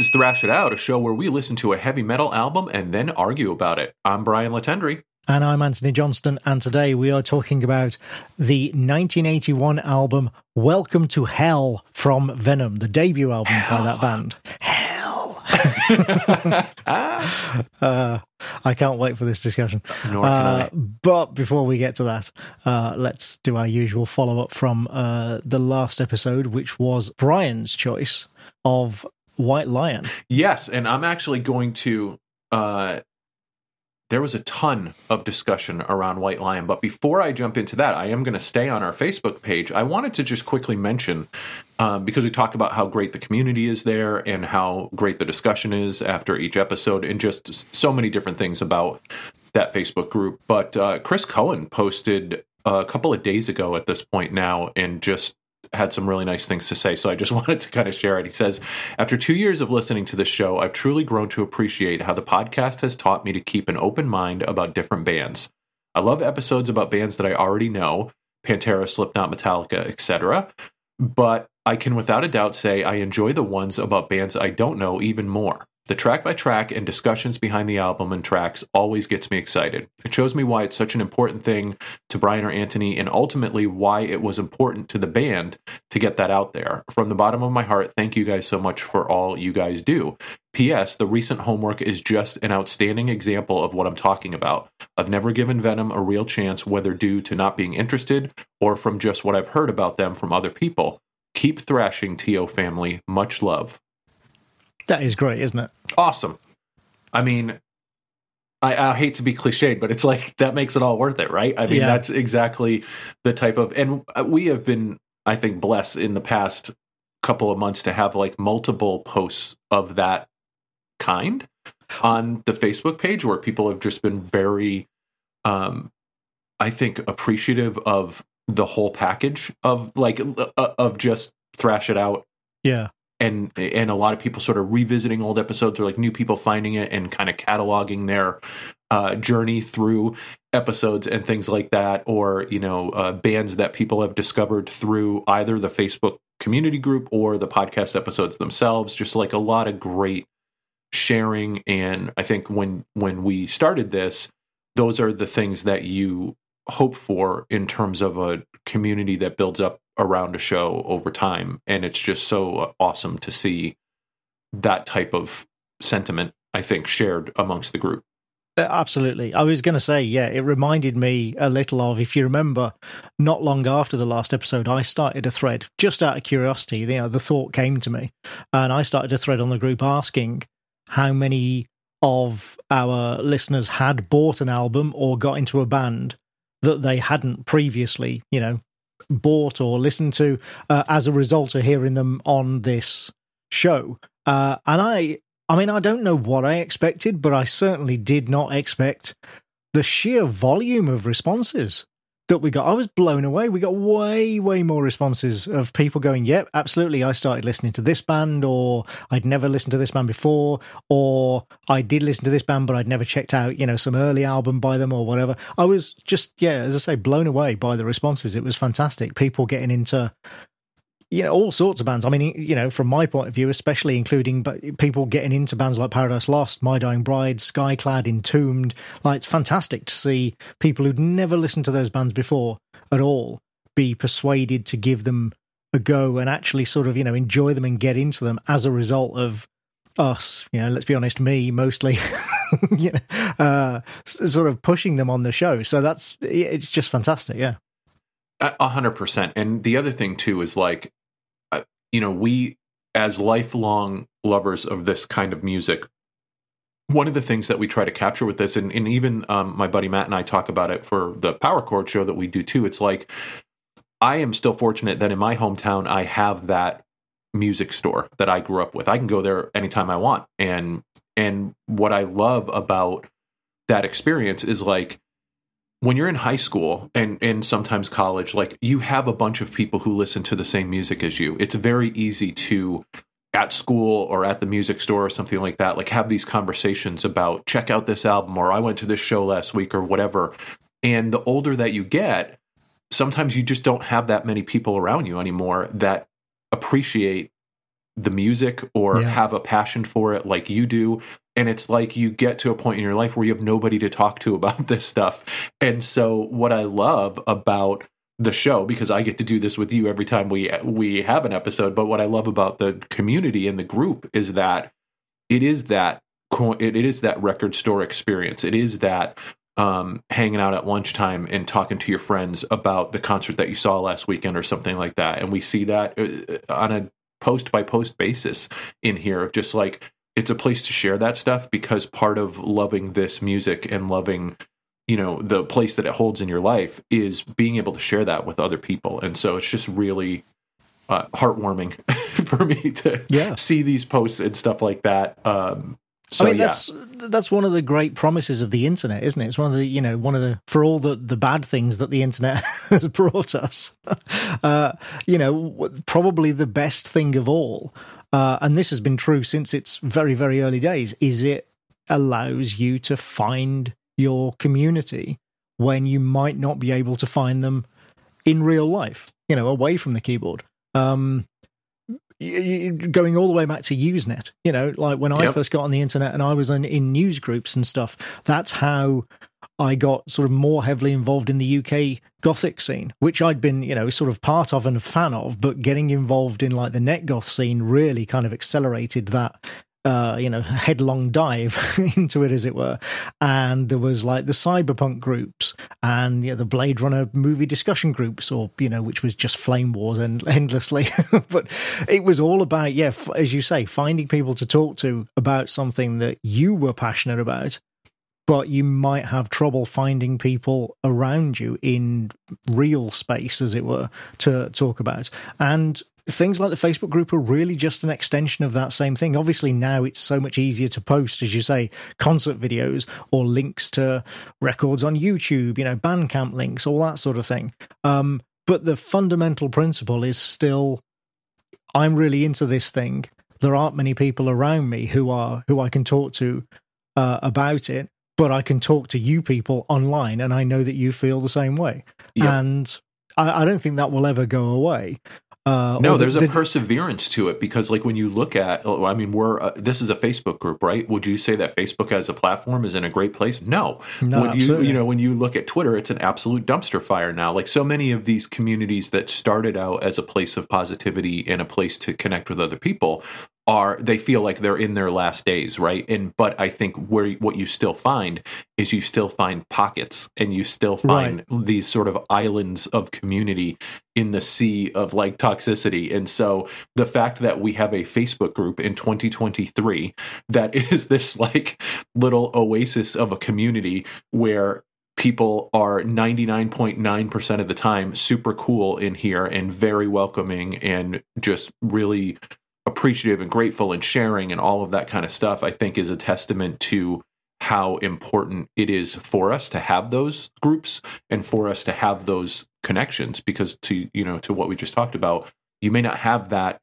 This is Thrash It Out, a show where we listen to a heavy metal album and then argue about it. I'm Brian Latendry. And I'm Anthony Johnston, and today we are talking about the 1981 album Welcome to Hell from Venom, the debut album Hell. by that band. Hell. uh, I can't wait for this discussion. Uh. But before we get to that, uh, let's do our usual follow up from uh, the last episode, which was Brian's choice of White Lion. Yes, and I'm actually going to. Uh, there was a ton of discussion around White Lion, but before I jump into that, I am going to stay on our Facebook page. I wanted to just quickly mention um, because we talk about how great the community is there and how great the discussion is after each episode, and just so many different things about that Facebook group. But uh, Chris Cohen posted a couple of days ago at this point now, and just had some really nice things to say. So I just wanted to kind of share it. He says, After two years of listening to this show, I've truly grown to appreciate how the podcast has taught me to keep an open mind about different bands. I love episodes about bands that I already know Pantera, Slipknot, Metallica, etc. But I can without a doubt say I enjoy the ones about bands I don't know even more. The track by track and discussions behind the album and tracks always gets me excited. It shows me why it's such an important thing to Brian or Anthony and ultimately why it was important to the band to get that out there. From the bottom of my heart, thank you guys so much for all you guys do. P.S. The recent homework is just an outstanding example of what I'm talking about. I've never given Venom a real chance, whether due to not being interested or from just what I've heard about them from other people. Keep thrashing, T.O. family. Much love. That is great, isn't it? Awesome. I mean, I, I, hate to be cliched, but it's like that makes it all worth it, right? I mean, yeah. that's exactly the type of, and we have been, I think, blessed in the past couple of months to have like multiple posts of that kind on the Facebook page where people have just been very, um, I think, appreciative of the whole package of like uh, of just thrash it out. Yeah and and a lot of people sort of revisiting old episodes or like new people finding it and kind of cataloging their uh, journey through episodes and things like that or you know uh, bands that people have discovered through either the facebook community group or the podcast episodes themselves. Just like a lot of great sharing. And i think when when we started this those are the things that you hope for in terms of a community that builds up around a show over time. And it's just so awesome to see that type of sentiment, I think, shared amongst the group. Uh, absolutely. I was going to say, yeah, it reminded me a little of, if you remember, not long after the last episode, I started a thread just out of curiosity. You know, the thought came to me, and I started a thread on the group asking how many of our listeners had bought an album or got into a band that they hadn't previously, you know, bought or listened to uh, as a result of hearing them on this show. Uh, and I, I mean, I don't know what I expected, but I certainly did not expect the sheer volume of responses that we got. I was blown away. We got way, way more responses of people going, Yep, absolutely. I started listening to this band, or I'd never listened to this band before, or I did listen to this band, but I'd never checked out, you know, some early album by them or whatever. I was just, yeah, as I say, blown away by the responses. It was fantastic. People getting into you know all sorts of bands. I mean, you know, from my point of view, especially including people getting into bands like Paradise Lost, My Dying Bride, Skyclad, Entombed. Like it's fantastic to see people who'd never listened to those bands before at all be persuaded to give them a go and actually sort of you know enjoy them and get into them as a result of us. You know, let's be honest, me mostly. you know, uh, sort of pushing them on the show. So that's it's just fantastic. Yeah. A hundred percent. And the other thing too is like you know, we as lifelong lovers of this kind of music, one of the things that we try to capture with this, and, and even um, my buddy Matt and I talk about it for the Power Chord show that we do too. It's like I am still fortunate that in my hometown I have that music store that I grew up with. I can go there anytime I want, and and what I love about that experience is like when you're in high school and and sometimes college like you have a bunch of people who listen to the same music as you. It's very easy to at school or at the music store or something like that like have these conversations about check out this album or i went to this show last week or whatever. And the older that you get sometimes you just don't have that many people around you anymore that appreciate the music or Yeah. have a passion for it like you do and it's like you get to a point in your life where you have nobody to talk to about this stuff and so what i love about the show because i get to do this with you every time we we have an episode but what i love about the community and the group is that it is that it is that record store experience it is that um, hanging out at lunchtime and talking to your friends about the concert that you saw last weekend or something like that. And we see that uh, on a post by post basis in here of just like it's a place to share that stuff because part of loving this music and loving you know the place that it holds in your life is being able to share that with other people and so it's just really uh, heartwarming for me to Yeah. see these posts and stuff like that um so I mean, yeah that's that's one of the great promises of the internet, isn't it? It's one of the you know one of the for all the the bad things that the internet has brought us. Uh, you know, probably the best thing of all, uh, and this has been true since its very very early days, is it allows you to find your community when you might not be able to find them in real life. You know, away from the keyboard. Um, going all the way back to Usenet, you know, like when I Yep. first got on the internet and I was in, in news groups and stuff, that's how I got sort of more heavily involved in the UK Gothic scene, which I'd been, you know, sort of part of and a fan of, but getting involved in like the net goth scene really kind of accelerated that. Uh, you know, headlong dive into it, as it were, and there was like the cyberpunk groups and you know, the Blade Runner movie discussion groups, or you know, which was just flame wars and endlessly. but it was all about, yeah, f- as you say, finding people to talk to about something that you were passionate about, but you might have trouble finding people around you in real space, as it were, to talk about. And things like the Facebook group are really just an extension of that same thing. Obviously, now it's so much easier to post, as you say, concert videos or links to records on YouTube, you know, Bandcamp links, all that sort of thing. Um, but the fundamental principle is still I'm really into this thing. There aren't many people around me who are who I can talk to uh, about it, but I can talk to you people online, and I know that you feel the same way. Yep. And I, I don't think that will ever go away. Uh, No, or the- there's a perseverance to it because, like, when you look at, oh, I mean, we're uh, this is a Facebook group, right? Would you say that Facebook as a platform is in a great place? No. No, Would you, you know, when you look at Twitter, it's an absolute dumpster fire now. Like so many of these communities that started out as a place of positivity and a place to connect with other people are they feel like they're in their last days, right? And but I think where what you still find is you still find pockets and you still find these sort of islands of community in the sea of like toxicity. And so the fact that we have a Facebook group in 2023 that is this like little oasis of a community where people are 99.9% of the time super cool in here and very welcoming and just really appreciative and grateful and sharing and all of that kind of stuff i think is a testament to how important it is for us to have those groups and for us to have those connections because to you know to what we just talked about you may not have that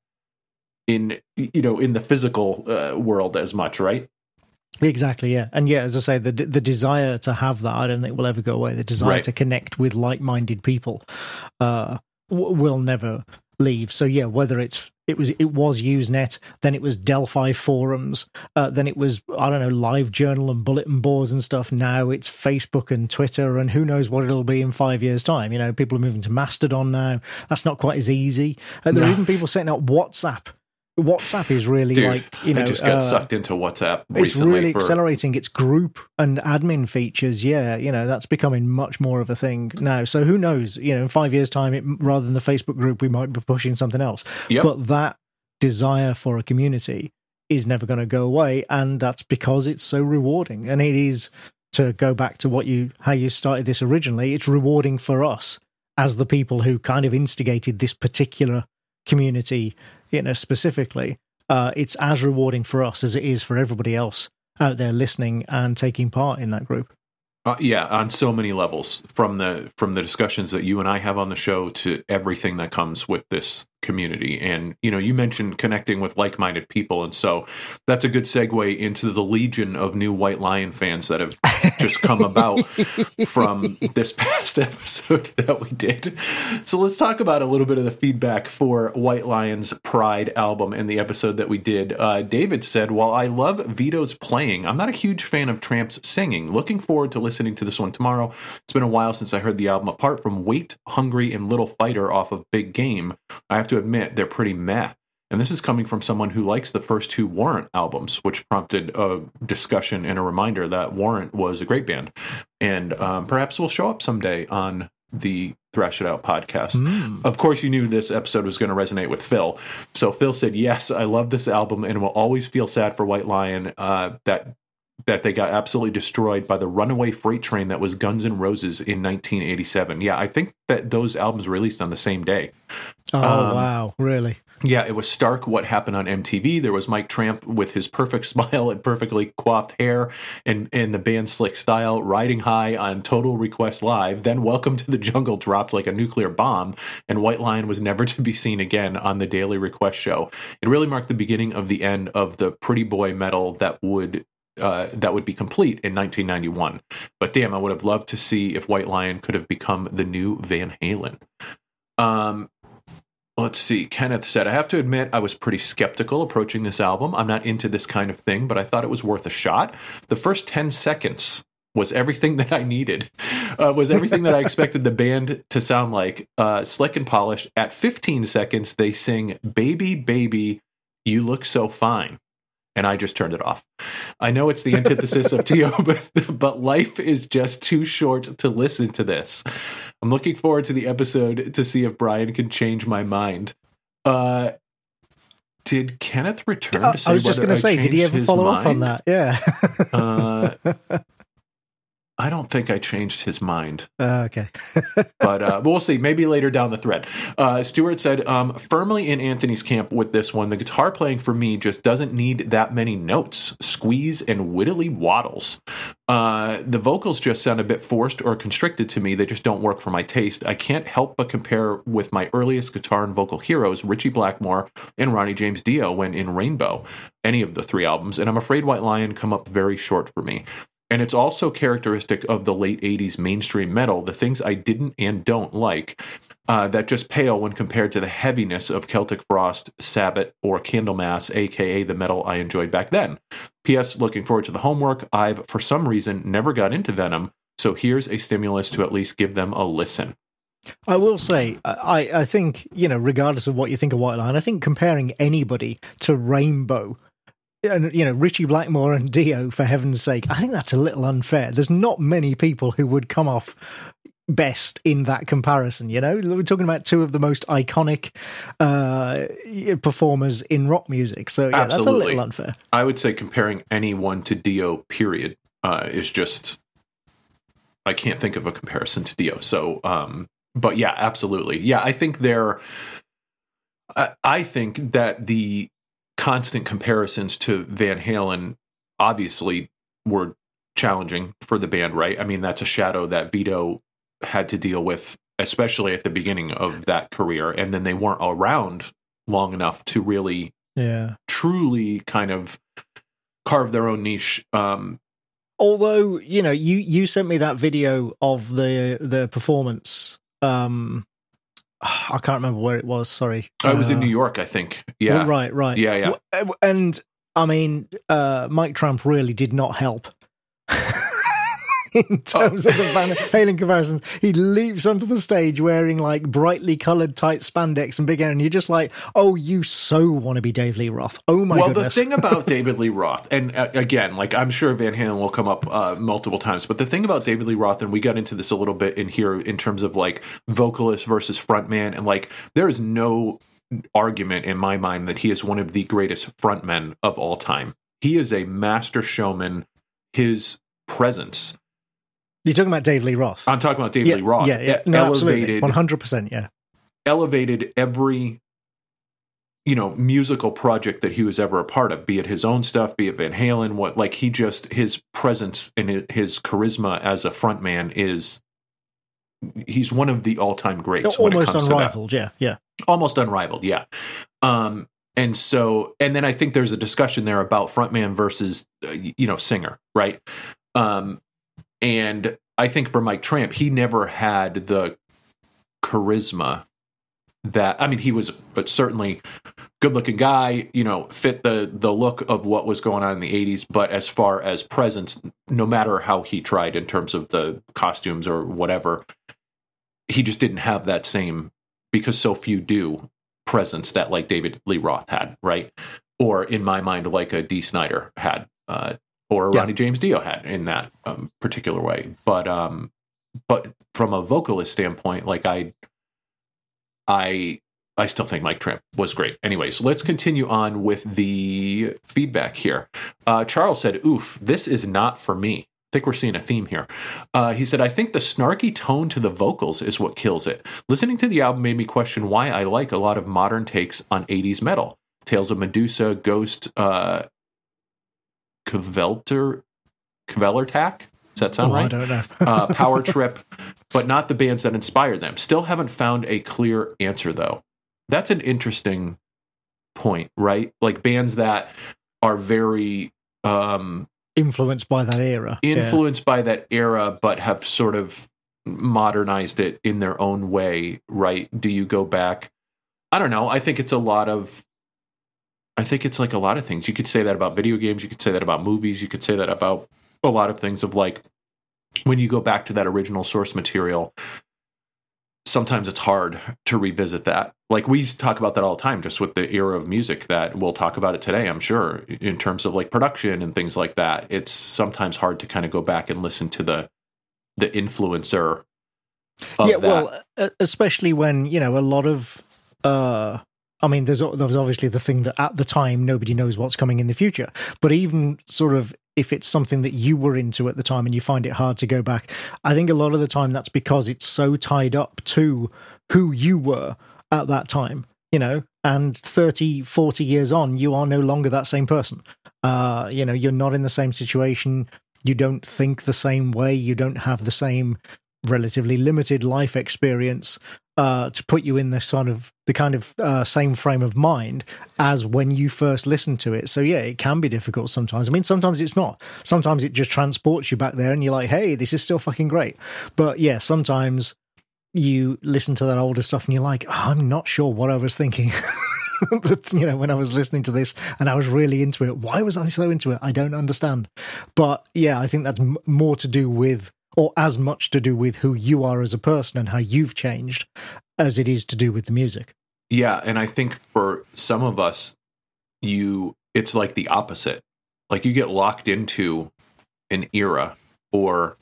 in you know in the physical uh, world as much right Exactly, yeah, and yeah, as I say, the the desire to have that, I don't think will ever go away. The desire Right. to connect with like minded people, uh, w- will never leave. So yeah, whether it's it was it was Usenet, then it was Delphi forums, uh, then it was I don't know Live Journal and bulletin boards and stuff. Now it's Facebook and Twitter, and who knows what it'll be in five years' time. You know, people are moving to Mastodon now. That's not quite as easy. Uh, there are even people setting up WhatsApp. WhatsApp is really Dude, like you know i just got uh, sucked into whatsapp it's really for, accelerating its group and admin features. Yeah you know that's becoming much more of a thing now. So who knows you know in five years time it, rather than the facebook group we might be pushing something else. Yep. but that desire for a community is never going to go away and that's because it's so rewarding. And it is to go back to what you how you started this originally it's rewarding for us as the people who kind of instigated this particular community you know specifically uh, it's as rewarding for us as it is for everybody else out there listening and taking part in that group. Uh, yeah, on so many levels, from the from the discussions that you and I have on the show to everything that comes with this community. And, you know, you mentioned connecting with like minded people. And so that's a good segue into the legion of new White Lion fans that have just come about from this past episode that we did. So let's talk about a little bit of the feedback for White Lion's Pride album and the episode that we did. Uh, David said, While I love Vito's playing, I'm not a huge fan of Tramp's singing. Looking forward to listening to this one tomorrow. It's been a while since I heard the album. Apart from Wait, Hungry, and Little Fighter off of Big Game, I have to admit they're pretty meh. And this is coming from someone who likes the first two Warrant albums, which prompted a discussion and a reminder that Warrant was a great band. And um, perhaps will show up someday on the Thrash It Out podcast. Mm. Of course, you knew this episode was going to resonate with Phil. So Phil said, Yes, I love this album and will always feel sad for White Lion uh, that. That they got absolutely destroyed by the runaway freight train that was Guns N' Roses in 1987. Yeah, I think that those albums released on the same day. Oh Um, wow, really? Yeah, it was stark what happened on MTV. There was Mike Tramp with his perfect smile and perfectly coiffed hair and, and the band Slick Style riding high on Total Request Live. Then Welcome to the Jungle dropped like a nuclear bomb, and White Lion was never to be seen again on the Daily Request show. It really marked the beginning of the end of the pretty boy metal that would uh, that would be complete in 1991. But damn, I would have loved to see if White Lion could have become the new Van Halen. Um, let's see. Kenneth said, I have to admit, I was pretty skeptical approaching this album. I'm not into this kind of thing, but I thought it was worth a shot. The first 10 seconds was everything that I needed, uh, was everything that I expected the band to sound like. Uh, slick and polished. At 15 seconds, they sing, Baby, Baby, You Look So Fine. And I just turned it off. I know it's the antithesis of Tio, but, but life is just too short to listen to this. I'm looking forward to the episode to see if Brian can change my mind. Uh, did Kenneth return Uh, to say I was just going to say, did he ever follow up on that? Yeah. Uh, I don't think I changed his mind, Uh, okay. but uh, we'll see. Maybe later down the thread. Uh, Stewart said, um, firmly in Anthony's camp with this one. The guitar playing for me just doesn't need that many notes, squeeze, and wittily waddles. Uh, the vocals just sound a bit forced or constricted to me. They just don't work for my taste. I can't help but compare with my earliest guitar and vocal heroes, Ritchie Blackmore and Ronnie James Dio, when in Rainbow, any of the three albums. And I'm afraid White Lion come up very short for me. And it's also characteristic of the late 80s mainstream metal, the things I didn't and don't like, uh, that just pale when compared to the heaviness of Celtic Frost, Sabbath, or Candlemass, aka the metal I enjoyed back then. P.S. Looking forward to the homework. I've, for some reason, never got into Venom, so here's a stimulus to at least give them a listen. I will say, I, I think, you know, regardless of what you think of White Lion, I think comparing anybody to Rainbow, and, you know, Ritchie Blackmore and Dio, for heaven's sake, I think that's a little unfair. There's not many people who would come off best in that comparison, you know? We're talking about two of the most iconic uh, performers in rock music. So, yeah, that's a little unfair. I would say comparing anyone to Dio, period, uh, is just I can't think of a comparison to Dio. So, um, but yeah, absolutely, yeah. I think they're. I, I think that the constant comparisons to Van Halen obviously were challenging for the band, right? I mean, that's a shadow that Vito had to deal with, especially at the beginning of that career, and then they weren't around long enough to really Yeah. truly kind of carve their own niche. Um, although you know you you sent me that video of the the performance um i can't remember where it was sorry I was in Uh, New York, I think. Yeah, right right Yeah, yeah. And i mean uh mike tramp really did not help in terms of the Van Halen comparisons, he leaps onto the stage wearing like brightly coloured tight spandex and big hair, and you're just like, "Oh, you so want to be Dave Lee Roth? Oh my goodness. well, goodness!" the thing about David Lee Roth, and uh, again, like I'm sure Van Halen will come up uh, multiple times, but the thing about David Lee Roth, and we got into this a little bit in here in terms of like vocalist versus frontman, and like there is no argument in my mind that he is one of the greatest frontmen of all time. He is a master showman. His presence. You're talking about Dave Lee Roth. I'm talking about Dave yeah, Lee Roth. yeah, yeah, no, absolutely, one hundred percent, yeah. elevated every you know musical project that he was ever a part of be it his own stuff be it van halen what like he just his presence and his charisma as a frontman is he's one of the all-time greats when it almost comes to that unrivaled. Yeah, yeah. almost unrivaled yeah um and so and then i think there's a discussion there about frontman versus uh, you know singer right um and i think for mike tramp he never had the charisma that i mean he was but certainly good looking guy you know fit the the look of what was going on in the 80s but as far as presence no matter how he tried in terms of the costumes or whatever he just didn't have that same because so few do presence that like David Lee Roth had, right? Or in my mind, like a Dee Snider had, uh, or Yeah. Ronnie James Dio had in that um, particular way. But um, but from a vocalist standpoint, like I, I, I still think Mike Tramp was great. Anyways, let's continue on with the feedback here. Uh, Charles said, "Oof, this is not for me." I think we're seeing a theme here. Uh, he said, I think the snarky tone to the vocals is what kills it. Listening to the album made me question why I like a lot of modern takes on 80s metal. Tales of Medusa, Ghost, uh, Kvelter, Kvelertak? Does that sound Oh, I right? don't know. uh, Power Trip, but not the bands that inspired them. Still haven't found a clear answer, though. That's an interesting point, right? Like bands that are very um, Influenced by that era. Yeah. influenced by that era, but have sort of modernized it in their own way, right? Do you go back? I don't know. I think it's a lot of. I think it's like a lot of things. You could say that about video games. You could say that about movies. You could say that about a lot of things of like when you go back to that original source material. Sometimes it's hard to revisit that. Like we talk about that all the time, just with the era of music that we'll talk about it today, I'm sure, in terms of like production and things like that. It's sometimes hard to kind of go back and listen to the the influencer of yeah, that. well, especially when you know a lot of. uh I mean, there's there's obviously the thing that at the time nobody knows what's coming in the future, but even sort of if it's something that you were into at the time and you find it hard to go back, I think a lot of the time that's because it's so tied up to who you were at that time, you know, and 30, 40 years on, you are no longer that same person. Uh, you know, you're not in the same situation. You don't think the same way. You don't have the same relatively limited life experience uh, to put you in the sort of the kind of uh, same frame of mind as when you first listened to it. So yeah, it can be difficult sometimes. I mean, sometimes it's not. Sometimes it just transports you back there, and you're like, "Hey, this is still fucking great." But yeah, sometimes you listen to that older stuff and you're like, oh, "I'm not sure what I was thinking." You know, when I was listening to this and I was really into it, why was I so into it? I don't understand. But yeah, I think that's m- more to do with, or as much to do with who you are as a person and how you've changed as it is to do with the music. Yeah, and I think for some of us, you it's like the opposite. Like you get locked into an era or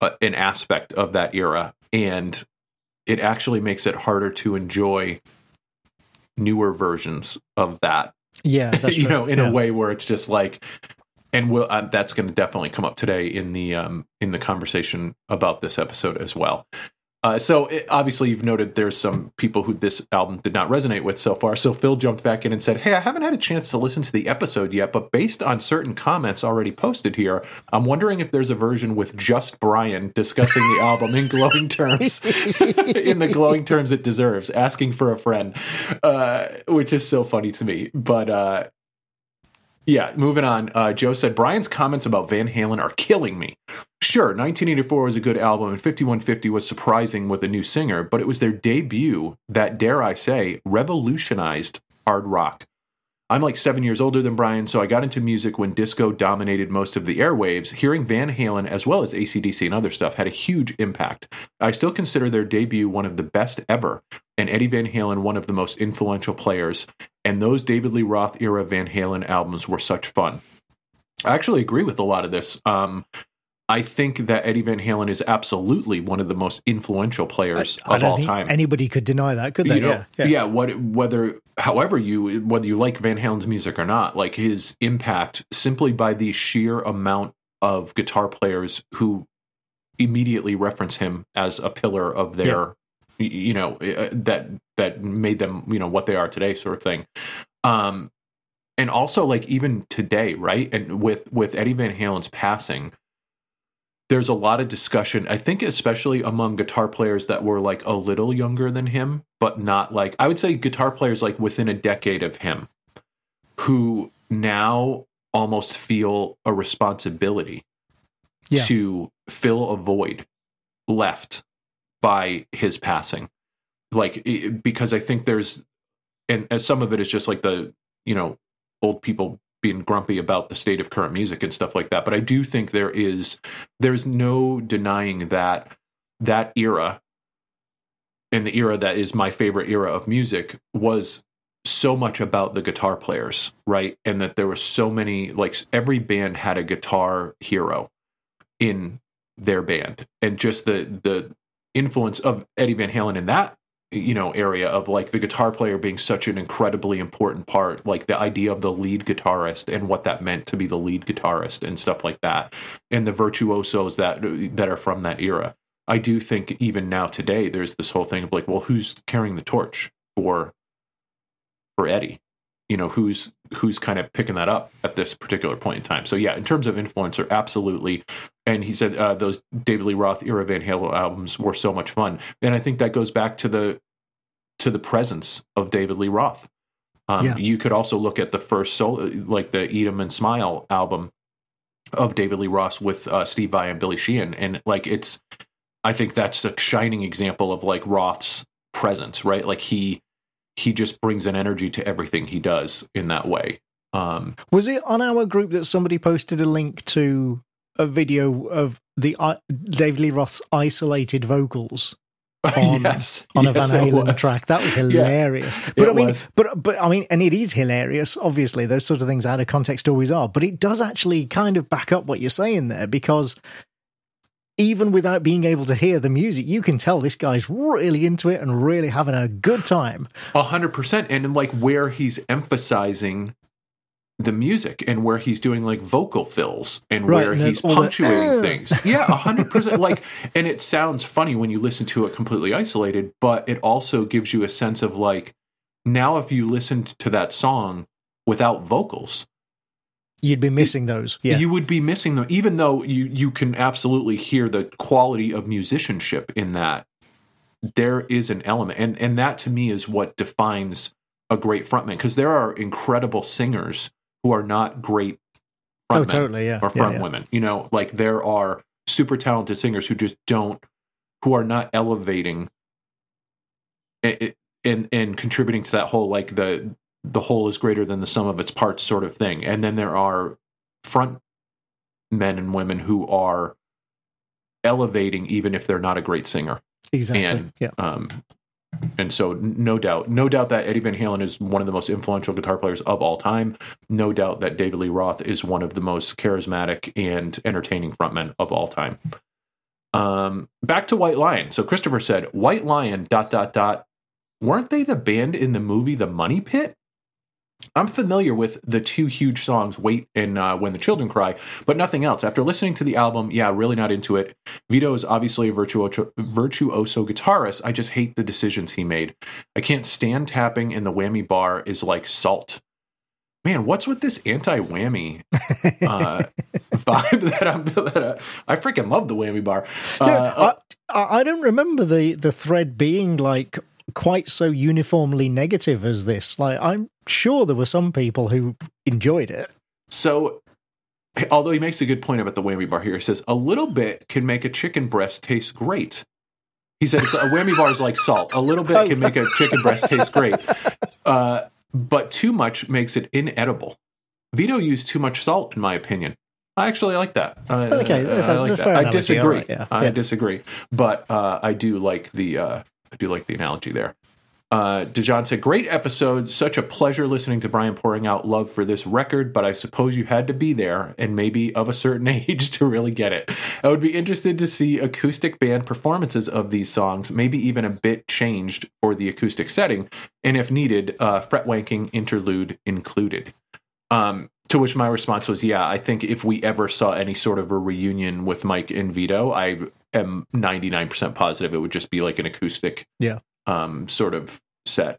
a, an aspect of that era, and it actually makes it harder to enjoy newer versions of that. Yeah, that's you know, in Yeah. a way where it's just like, and we'll, uh, that's going to definitely come up today in the um, in the conversation about this episode as well. Uh, so it, obviously, you've noted there's some people who this album did not resonate with so far. So Phil jumped back in and said, "Hey, I haven't had a chance to listen to the episode yet, but based on certain comments already posted here, I'm wondering if there's a version with just Brian discussing the album in glowing terms, in the glowing terms it deserves, asking for a friend, uh, which is so funny to me. But uh, yeah, moving on. Uh, Joe said Brian's comments about Van Halen are killing me. Sure, 1984 was a good album, and 5150 was surprising with a new singer, but it was their debut that, dare I say, revolutionized hard rock. I'm like seven years older than Brian, so I got into music when disco dominated most of the airwaves. Hearing Van Halen as well as ACDC and other stuff had a huge impact. I still consider their debut one of the best ever, and Eddie Van Halen one of the most influential players. And those David Lee Roth era Van Halen albums were such fun. I actually agree with a lot of this. Um, I think that Eddie Van Halen is absolutely one of the most influential players I of don't all think time anybody could deny that, could they? you know, yeah, yeah. yeah. What, whether, however you, whether you like Van Halen's music or not, like his impact simply by the sheer amount of guitar players who immediately reference him as a pillar of their, y- you know, uh, that that made them, you know, what they are today, sort of thing. Um, and also like even today, right? And with with Eddie Van Halen's passing, there's a lot of discussion. I think, especially among guitar players that were like a little younger than him, but not like, I would say guitar players like within a decade of him who now almost feel a responsibility Yeah. to fill a void left by his passing. Like, because I think there's, and, some of it is just like the, you know, old people being grumpy about the state of current music and stuff like that. But I do think there is, there's no denying that that era and the era that is my favorite era of music was so much about the guitar players, right? And that there were so many, like every band had a guitar hero in their band, and just the the influence of Eddie Van Halen in that you know area of like the guitar player being such an incredibly important part like the idea of the lead guitarist and what that meant to be the lead guitarist and stuff like that and the virtuosos that that are from that era. I do think even now today there's this whole thing of like well who's carrying the torch for for eddie? You know who's who's kind of picking that up at this particular point in time? So yeah in terms of influencer absolutely and he said uh, those david lee roth era van halen albums were so much fun. And i think that goes back to the to the presence of david lee roth. Um, Yeah. you could also look at the first solo like the eat 'em and smile album of david lee roth with uh, steve vai and billy sheehan. And like it's i think that's a shining example of like roth's presence right? Like he he just brings an energy to everything he does in that way. Um Was it on our group that somebody posted a link to a video of the I David Lee Roth's isolated vocals on, yes on a yes, Van Halen track? That was hilarious. But I mean, was. but but I mean, and it is hilarious. Obviously, those sort of things out of context always are. But it does actually kind of back up what you're saying there because even without being able to hear the music, you can tell this guy's really into it and really having a good time. A hundred percent, and like where he's emphasizing the music and where he's doing like vocal fills and Right, where and he's punctuating "Uh." things. Yeah, a hundred percent. Like, and it sounds funny when you listen to it completely isolated, but it also gives you a sense of like, now if you listened to that song without vocals, You'd be missing those. Yeah. you would be missing them, even though you you can absolutely hear the quality of musicianship in that. There is an element, and and that to me is what defines a great frontman because there are incredible singers who are not great oh, totally. Yeah. or yeah, front yeah. women. You know, like there are super talented singers who just don't, who are not elevating and and, and contributing to that whole like the the whole is greater than the sum of its parts sort of thing. And then there are front men and women who are elevating even if they're not a great singer. Exactly. and- yeah. Um, and so, no doubt, no doubt that Eddie Van Halen is one of the most influential guitar players of all time. No doubt that David Lee Roth is one of the most charismatic and entertaining frontmen of all time. Um, back to White Lion. So Christopher said, "White Lion." Dot dot dot. Weren't they the band in the movie The Money Pit? I'm familiar with the two huge songs, Wait and uh, When the Children Cry, but nothing else. After listening to the album, yeah, really not into it. Vito is obviously a virtuoso, virtuoso guitarist. I just hate the decisions he made. I can't stand tapping, and the whammy bar is like salt. Man, what's with this anti-whammy uh, vibe that I'm? That uh, I freaking love the whammy bar. Uh, Yeah, I, I I don't remember the the thread being like quite so uniformly negative as this. Like, I'm sure there were some people who enjoyed it. So, although he makes a good point about the whammy bar here, he says a little bit can make a chicken breast taste great. He said it's a whammy bar is like salt. A little bit can make a chicken breast taste great, uh, but too much makes it inedible. Vito used too much salt, in my opinion. I actually like that. Uh, Okay, I that's like a that. I disagree. right, yeah, I yeah. disagree, but uh, I do like the uh, I do like the analogy there. Uh, Dejan said, "Great episode. Such a pleasure listening to Brian pouring out love for this record. But I suppose you had to be there and maybe of a certain age to really get it. I would be interested to see acoustic band performances of these songs, maybe even a bit changed for the acoustic setting, and if needed, uh, fret wanking interlude included." Um, to which my response was, "Yeah, I think if we ever saw any sort of a reunion with Mike and Vito, I am ninety nine percent positive it would just be like an acoustic." Yeah. um, sort of set.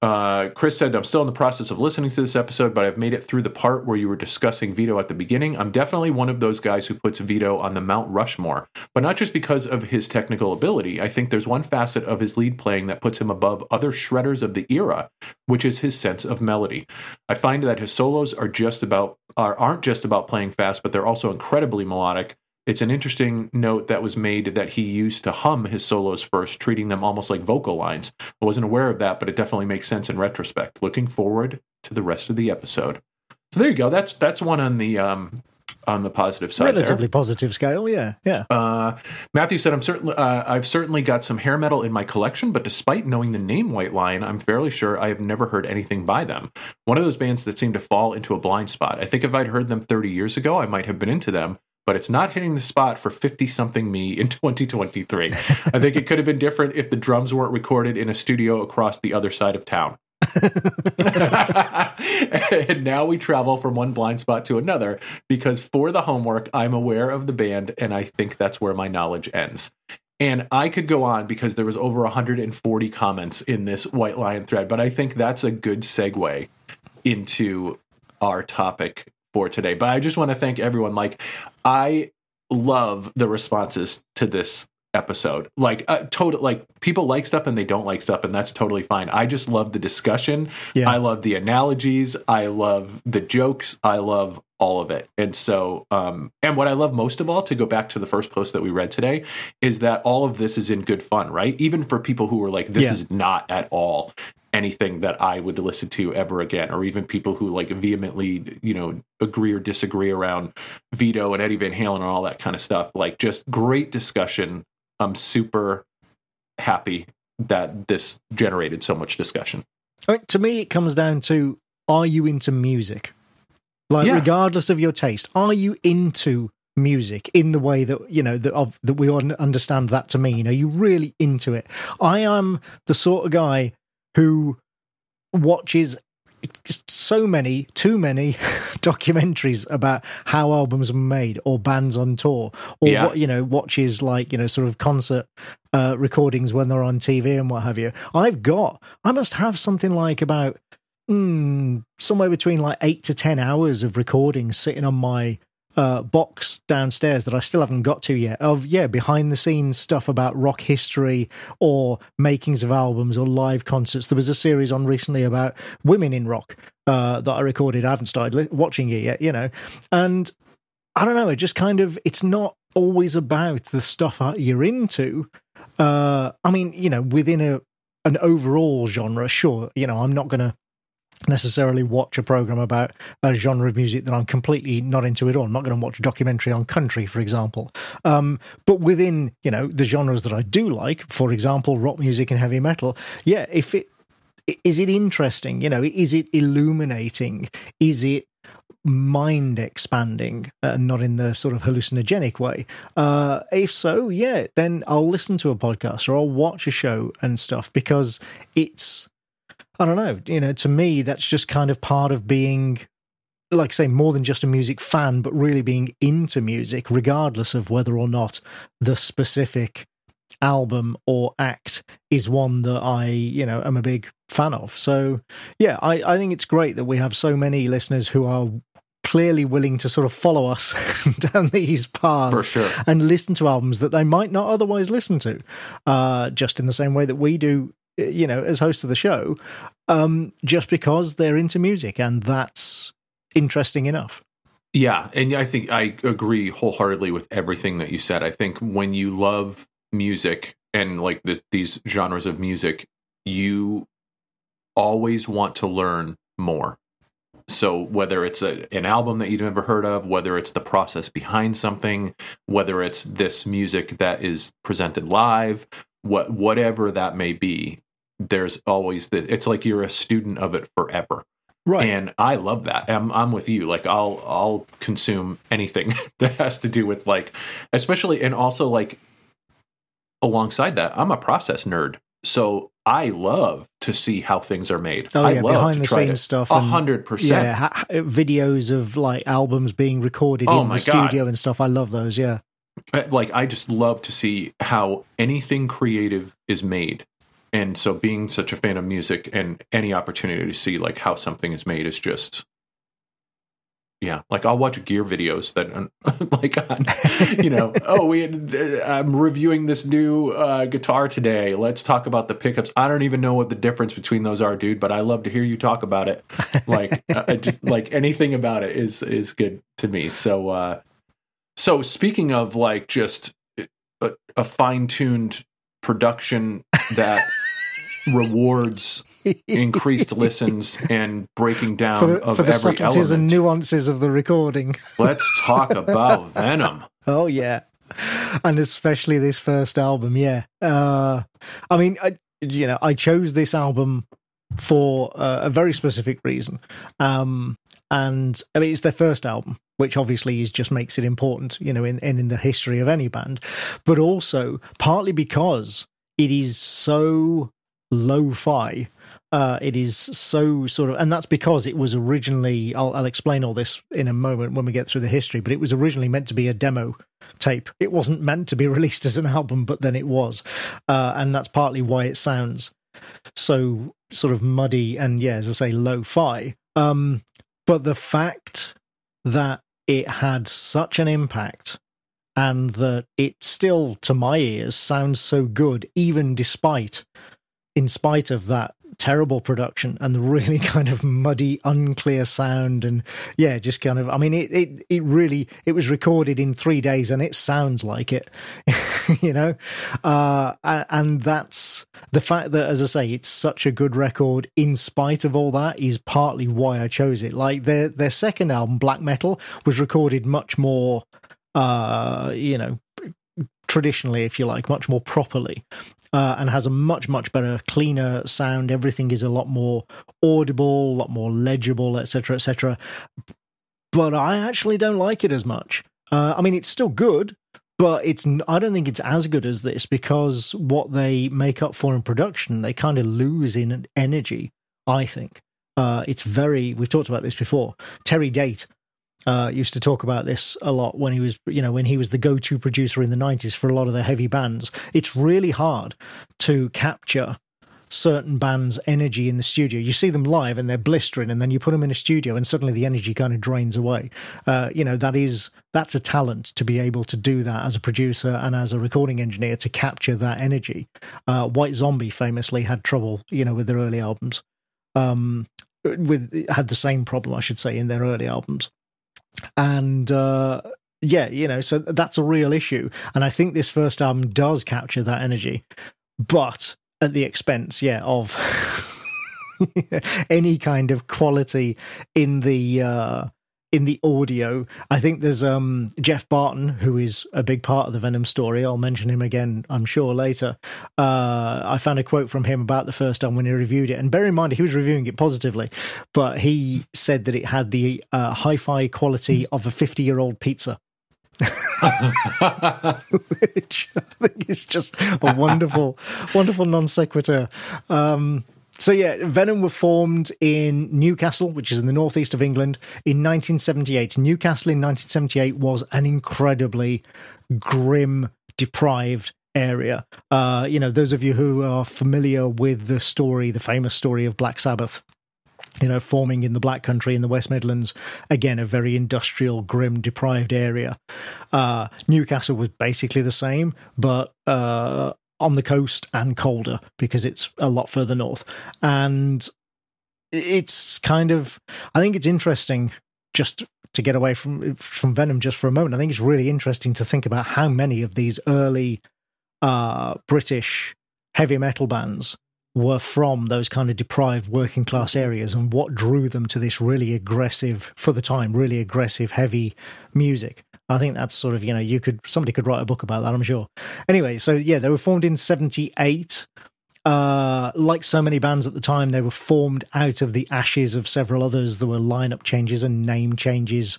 Uh, Chris said, I'm still in the process of listening to this episode, but I've made it through the part where you were discussing Vito at the beginning. I'm definitely one of those guys who puts Vito on the Mount Rushmore, but not just because of his technical ability. I think there's one facet of his lead playing that puts him above other shredders of the era, which is his sense of melody. I find that his solos are just about are, aren't just about playing fast, but they're also incredibly melodic. It's an interesting note that was made that he used to hum his solos first, treating them almost like vocal lines. I wasn't aware of that, but it definitely makes sense in retrospect. Looking forward to the rest of the episode. So there you go. That's that's one on the um, on the positive side. Relatively there. positive scale, yeah, yeah. Uh, Matthew said, "I'm certainly uh, I've certainly got some hair metal in my collection, but despite knowing the name White Lion, I'm fairly sure I have never heard anything by them. One of those bands that seem to fall into a blind spot. I think if I'd heard them 30 years ago, I might have been into them." But it's not hitting the spot for 50 something me in 2023. I think it could have been different if the drums weren't recorded in a studio across the other side of town. and now we travel from one blind spot to another because for the homework, I'm aware of the band, and I think that's where my knowledge ends. And I could go on because there was over 140 comments in this White Lion thread, but I think that's a good segue into our topic for today. But I just want to thank everyone. Like, I love the responses to this episode. Like uh, total like people like stuff and they don't like stuff and that's totally fine. I just love the discussion. Yeah. I love the analogies. I love the jokes. I love all of it. And so um and what I love most of all to go back to the first post that we read today is that all of this is in good fun, right? Even for people who are like this Yeah. is not at all anything that I would listen to ever again, or even people who like vehemently, you know, agree or disagree around Vito and Eddie Van Halen and all that kind of stuff. Like just great discussion. I'm super happy that this generated so much discussion. I mean, to me, it comes down to are you into music? Like, Yeah. regardless of your taste, are you into music in the way that you know that of that we un- understand that to mean? Are you really into it? I am the sort of guy who watches so many, too many documentaries about how albums are made or bands on tour, or Yeah. what you know, watches like you know, sort of concert uh, recordings when they're on TV and what have you. I've got, I must have something like about mm, somewhere between like eight to ten hours of recordings sitting on my uh, box downstairs that I still haven't got to yet. Of yeah, behind the scenes stuff about rock history or makings of albums or live concerts. There was a series on recently about women in rock uh, that I recorded. I haven't started watching it yet, you know, and I don't know. It just kind of it's not always about the stuff you're into. Uh, I mean, you know, within a an overall genre, sure, you know, I'm not going to necessarily watch a program about a genre of music that I'm completely not into at all. I'm not going to watch a documentary on country, for example. Um, but within, you know, the genres that I do like, for example, rock music and heavy metal, yeah, if it is it interesting, you know, is it illuminating? Is it mind expanding uh, not in the sort of hallucinogenic way uh if so yeah then i'll listen to a podcast or i'll watch a show and stuff because it's i don't know you know to me that's just kind of part of being like I say more than just a music fan but really being into music regardless of whether or not the specific album or act is one that I, you know, am a big fan of. So, yeah, I, I think it's great that we have so many listeners who are clearly willing to sort of follow us down these paths sure. and listen to albums that they might not otherwise listen to, uh, just in the same way that we do, you know, as host of the show, um, just because they're into music and that's interesting enough. Yeah, and I think I agree wholeheartedly with everything that you said. I think when you love music and like the, these genres of music, you always want to learn more. So whether it's a, an album that you've never heard of, whether it's the process behind something, whether it's this music that is presented live, what whatever that may be, there's always this it's like you're a student of it forever Right. and I love that. I'm, I'm with you. Like I'll I'll consume anything that has to do with like, especially and also like alongside that, I'm a process nerd, so I love to see how things are made. Oh, I yeah, love behind to the try scenes stuff A hundred percent. yeah, ha- videos of like albums being recorded Oh in my the God. studio and stuff. I love those. Yeah. Uh, Like I just love to see how anything creative is made. And so being such a fan of music and any opportunity to see like how something is made is just yeah like i'll watch gear videos that like on, you know oh we had, uh, i'm reviewing this new uh, guitar today. Let's talk about the pickups. I don't even know what the difference between those are dude but i love to hear you talk about it. Like uh, just, like anything about it is is good to me. So uh so speaking of like just a, a fine-tuned production that rewards increased listens and breaking down for the, of for the every subtleties and nuances of the recording. Let's talk about Venom. Oh yeah, and especially this first album. Yeah, uh, I mean, I, you know, I chose this album for uh, a very specific reason. Um, and I mean, it's their first album, which obviously is just makes it important, you know, in, in in the history of any band, but also partly because it is so lo-fi. Uh, it is so sort of, and that's because it was originally. I'll, I'll explain all this in a moment when we get through the history. But it was originally meant to be a demo tape. It wasn't meant to be released as an album, but then it was, uh, and that's partly why it sounds so sort of muddy and yeah, as I say, lo-fi. Um, but the fact that it had such an impact and that it still, to my ears, sounds so good, even despite, in spite of that terrible production and the really kind of muddy, unclear sound, and yeah, just kind of. I mean, it it it really it was recorded in three days, and it sounds like it, you know, uh, and that's the fact that, as I say, it's such a good record. In spite of all that, is partly why I chose it. Like their their second album, Black Metal, was recorded much more uh, you know, traditionally, if you like, much more properly. Uh, and has a much much better cleaner sound. Everything is a lot more audible a lot more legible etc etc but i actually don't like it as much. Uh, i mean it's still good but it's i don't think it's as good as this because what they make up for in production they kind of lose in energy i think. Uh, it's very we've talked about this before. Terry date uh, used to talk about this a lot when he was, you know, when he was the go-to producer in the '90s for a lot of the heavy bands. It's really hard to capture certain bands' energy in the studio. You see them live and they're blistering, and then you put them in a studio, and suddenly the energy kind of drains away. Uh, you know, that is that's a talent to be able to do that as a producer and as a recording engineer to capture that energy. Uh, White Zombie famously had trouble, you know, with their early albums. Um, with had the same problem, I should say, in their early albums and uh, yeah, you know, so that's a real issue. And I think this first album does capture that energy, but at the expense, yeah, of any kind of quality in the uh, in the audio. I think there's um, Geoff Barton, who is a big part of the Venom story. I'll mention him again, I'm sure, later. Uh, I found a quote from him about the first time when he reviewed it. And bear in mind, he was reviewing it positively, but he said that it had the uh, hi fi quality of a 50 year old pizza. Which I think is just a wonderful, wonderful non sequitur. Um, so yeah, Venom were formed in Newcastle, which is in the northeast of England, in 1978. Newcastle in 1978 was an incredibly grim, deprived area. Uh, you know, those of you who are familiar with the story, the famous story of Black Sabbath, you know, forming in the Black Country in the West Midlands, again, a very industrial, grim, deprived area. Uh, Newcastle was basically the same, but uh, on the coast and colder because it's a lot further north. And it's kind of, I think it's interesting just to get away from from Venom just for a moment. I think it's really interesting to think about how many of these early uh, British heavy metal bands were from those kind of deprived working class areas and what drew them to this really aggressive, for the time, really aggressive, heavy music. I think that's sort of, you know, you could, somebody could write a book about that, I'm sure. Anyway, so yeah, they were formed in 78. Uh, like so many bands at the time, they were formed out of the ashes of several others. There were lineup changes and name changes.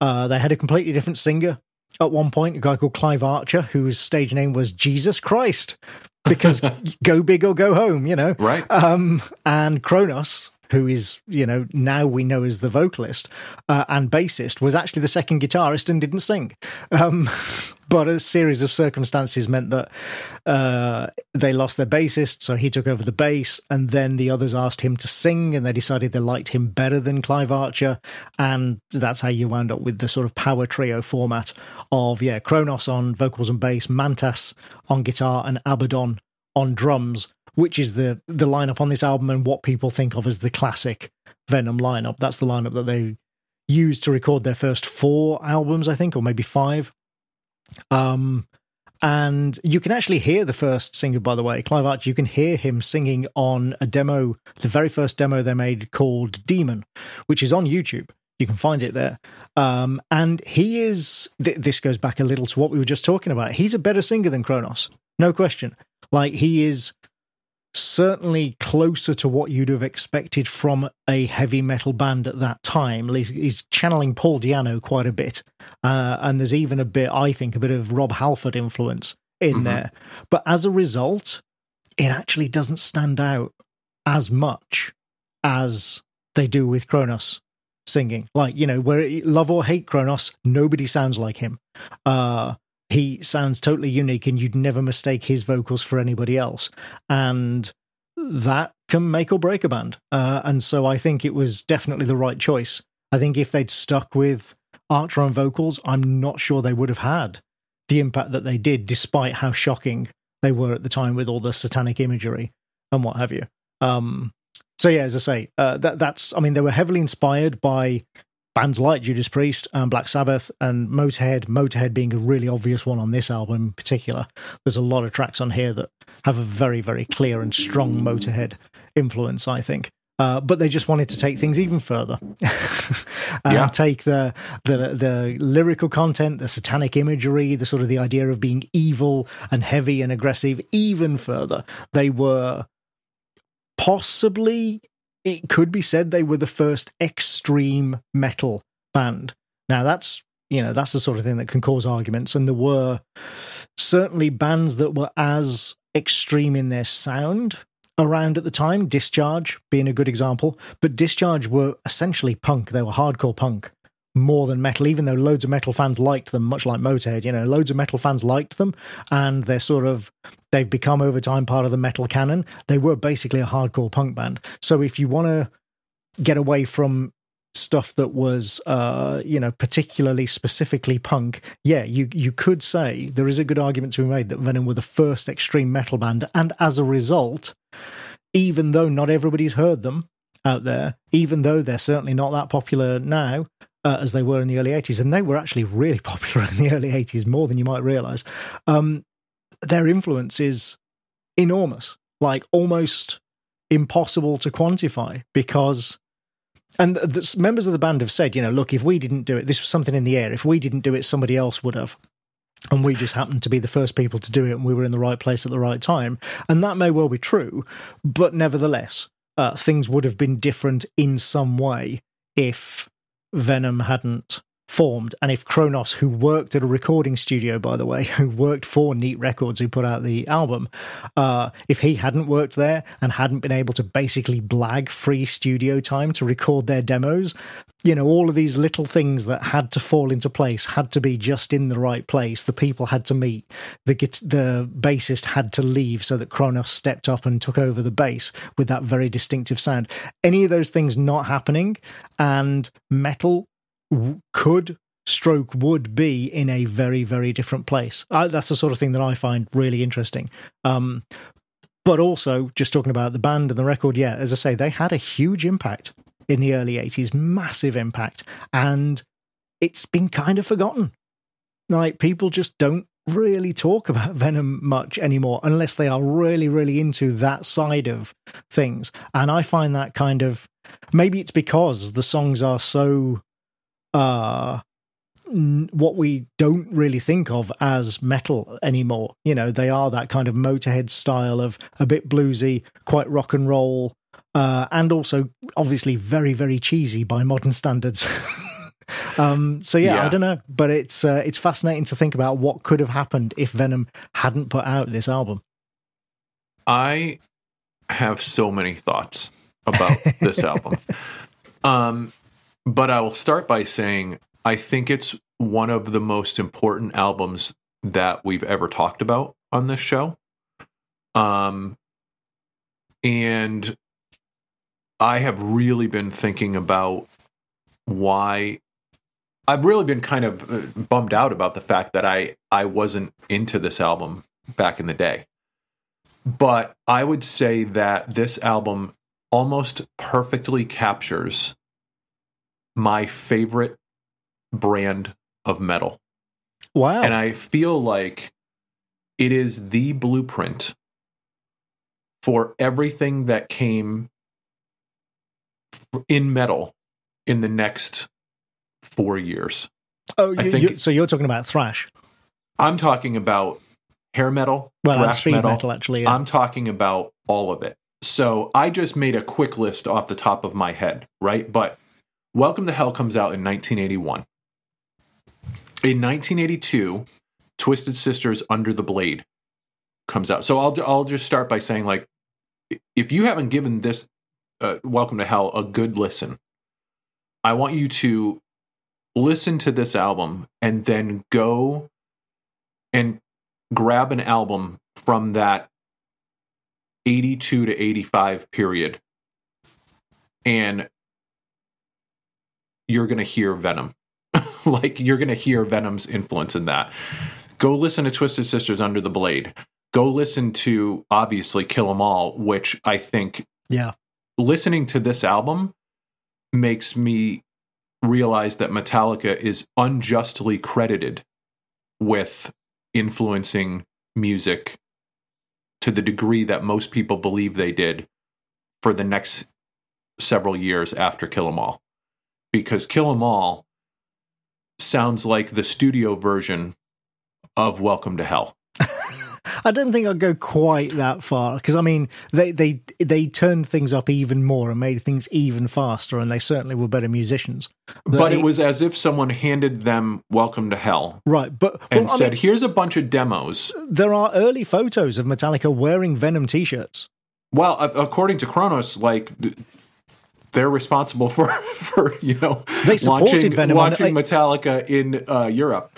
Uh, they had a completely different singer at one point, a guy called Clive Archer, whose stage name was Jesus Christ, because go big or go home, you know. Right. Um, and Cronos, who is, you know, now we know as the vocalist uh, and bassist, was actually the second guitarist and didn't sing. Um, but a series of circumstances meant that uh, they lost their bassist, so he took over the bass, and then the others asked him to sing, and they decided they liked him better than Clive Archer, and that's how you wound up with the sort of power trio format of yeah, Cronos on vocals and bass, Mantas on guitar, and Abaddon on drums, which is the the lineup on this album and what people think of as the classic Venom lineup. That's the lineup that they used to record their first four albums, I think, or maybe five. Um, and you can actually hear the first singer, by the way, Clive Archer. You can hear him singing on a demo, the very first demo they made called Demon, which is on YouTube. You can find it there. Um, and he is, th- this goes back a little to what we were just talking about. He's a better singer than Cronos, no question. Like, he is certainly closer to what you'd have expected from a heavy metal band at that time. He's, he's channeling Paul Di'Anno quite a bit. Uh, and there's even a bit, I think, a bit of Rob Halford influence in mm-hmm. there. But as a result, it actually doesn't stand out as much as they do with Cronos singing. Like, you know, where love or hate Cronos, nobody sounds like him. Uh, he sounds totally unique and you'd never mistake his vocals for anybody else. And that can make or break a band. Uh, and so I think it was definitely the right choice. I think if they'd stuck with Archer on vocals, I'm not sure they would have had the impact that they did, despite how shocking they were at the time with all the satanic imagery and what have you. Um, so yeah, as I say, uh, that that's I mean they were heavily inspired by bands like Judas Priest and Black Sabbath and Motorhead, Motorhead being a really obvious one on this album in particular. There's a lot of tracks on here that have a very, very clear and strong Motorhead influence, I think. Uh, but they just wanted to take things even further, yeah. take the, the the lyrical content, the satanic imagery, the sort of the idea of being evil and heavy and aggressive even further. They were possibly it could be said they were the first extreme metal band. Now that's you know that's the sort of thing that can cause arguments, and there were certainly bands that were as extreme in their sound around at the time. Discharge being a good example, but Discharge were essentially punk. They were hardcore punk more than metal, even though loads of metal fans liked them, much like Motorhead. You know, loads of metal fans liked them, and they're sort of they've become over time part of the metal canon. They were basically a hardcore punk band. So if you want to get away from stuff that was uh you know particularly specifically punk yeah you you could say there is a good argument to be made that venom were the first extreme metal band and as a result even though not everybody's heard them out there even though they're certainly not that popular now uh, as they were in the early 80s, and they were actually really popular in the early 80s, more than you might realize. Um, their influence is enormous, like almost impossible to quantify because. And the members of the band have said, you know, look, if we didn't do it, this was something in the air. If we didn't do it, somebody else would have and we just happened to be the first people to do it and we were in the right place at the right time and that may well be true but nevertheless uh, things would have been different in some way if Venom hadn't formed and if Cronos, who worked at a recording studio, by the way, who worked for Neat Records, who put out the album, uh, if he hadn't worked there and hadn't been able to basically blag free studio time to record their demos, you know, all of these little things that had to fall into place had to be just in the right place. The people had to meet. The the bassist had to leave so that Cronos stepped up and took over the bass with that very distinctive sound. Any of those things not happening, and metal could stroke would be in a very very different place. I, that's the sort of thing that i find really interesting. Um, but also just talking about the band and the record yeah as i say they had a huge impact in the early 80s massive impact and it's been kind of forgotten. Like people just don't really talk about venom much anymore unless they are really really into that side of things. And i find that kind of maybe it's because the songs are so uh, what we don't really think of as metal anymore. You know, they are that kind of Motorhead style of a bit bluesy, quite rock and roll, uh, and also obviously very, very cheesy by modern standards. um, so yeah, yeah, I don't know, but it's uh, it's fascinating to think about what could have happened if Venom hadn't put out this album. I have so many thoughts about this album. Um, but I will start by saying I think it's one of the most important albums that we've ever talked about on this show. Um, and I have really been thinking about why I've really been kind of uh, bummed out about the fact that I I wasn't into this album back in the day. But I would say that this album almost perfectly captures my favorite brand of metal. Wow. And I feel like it is the blueprint for everything that came in metal in the next four years. oh, you, think- you, so you're talking about thrash. I'm talking about hair metal, Well, thrash speed metal, metal. actually. Yeah. I'm talking about all of it. So I just made a quick list off the top of my head, right? But Welcome to Hell comes out in 1981. In 1982, Twisted Sisters Under the Blade comes out. So I'll I'll just start by saying like if you haven't given this uh, Welcome to Hell a good listen, I want you to listen to this album and then go and grab an album from that 82 to 85 period and you're going to hear Venom. like you're going to hear Venom's influence in that. Go listen to Twisted Sisters Under the Blade. Go listen to obviously Kill 'Em All, which I think yeah. listening to this album makes me realize that Metallica is unjustly credited with influencing music to the degree that most people believe they did for the next several years after Kill 'Em All. Because Kill 'Em All sounds like the studio version of Welcome to Hell. I don't think I'd go quite that far because I mean they they they turned things up even more and made things even faster, and they certainly were better musicians. The- But it was as if someone handed them Welcome to Hell right, but and I said, mean, "Here's a bunch of demos." there are early photos of Metallica wearing Venom t-shirts. Well, according to Cronos, like they're responsible for for you know They supported launching, Venom launching Metallica in uh, Europe.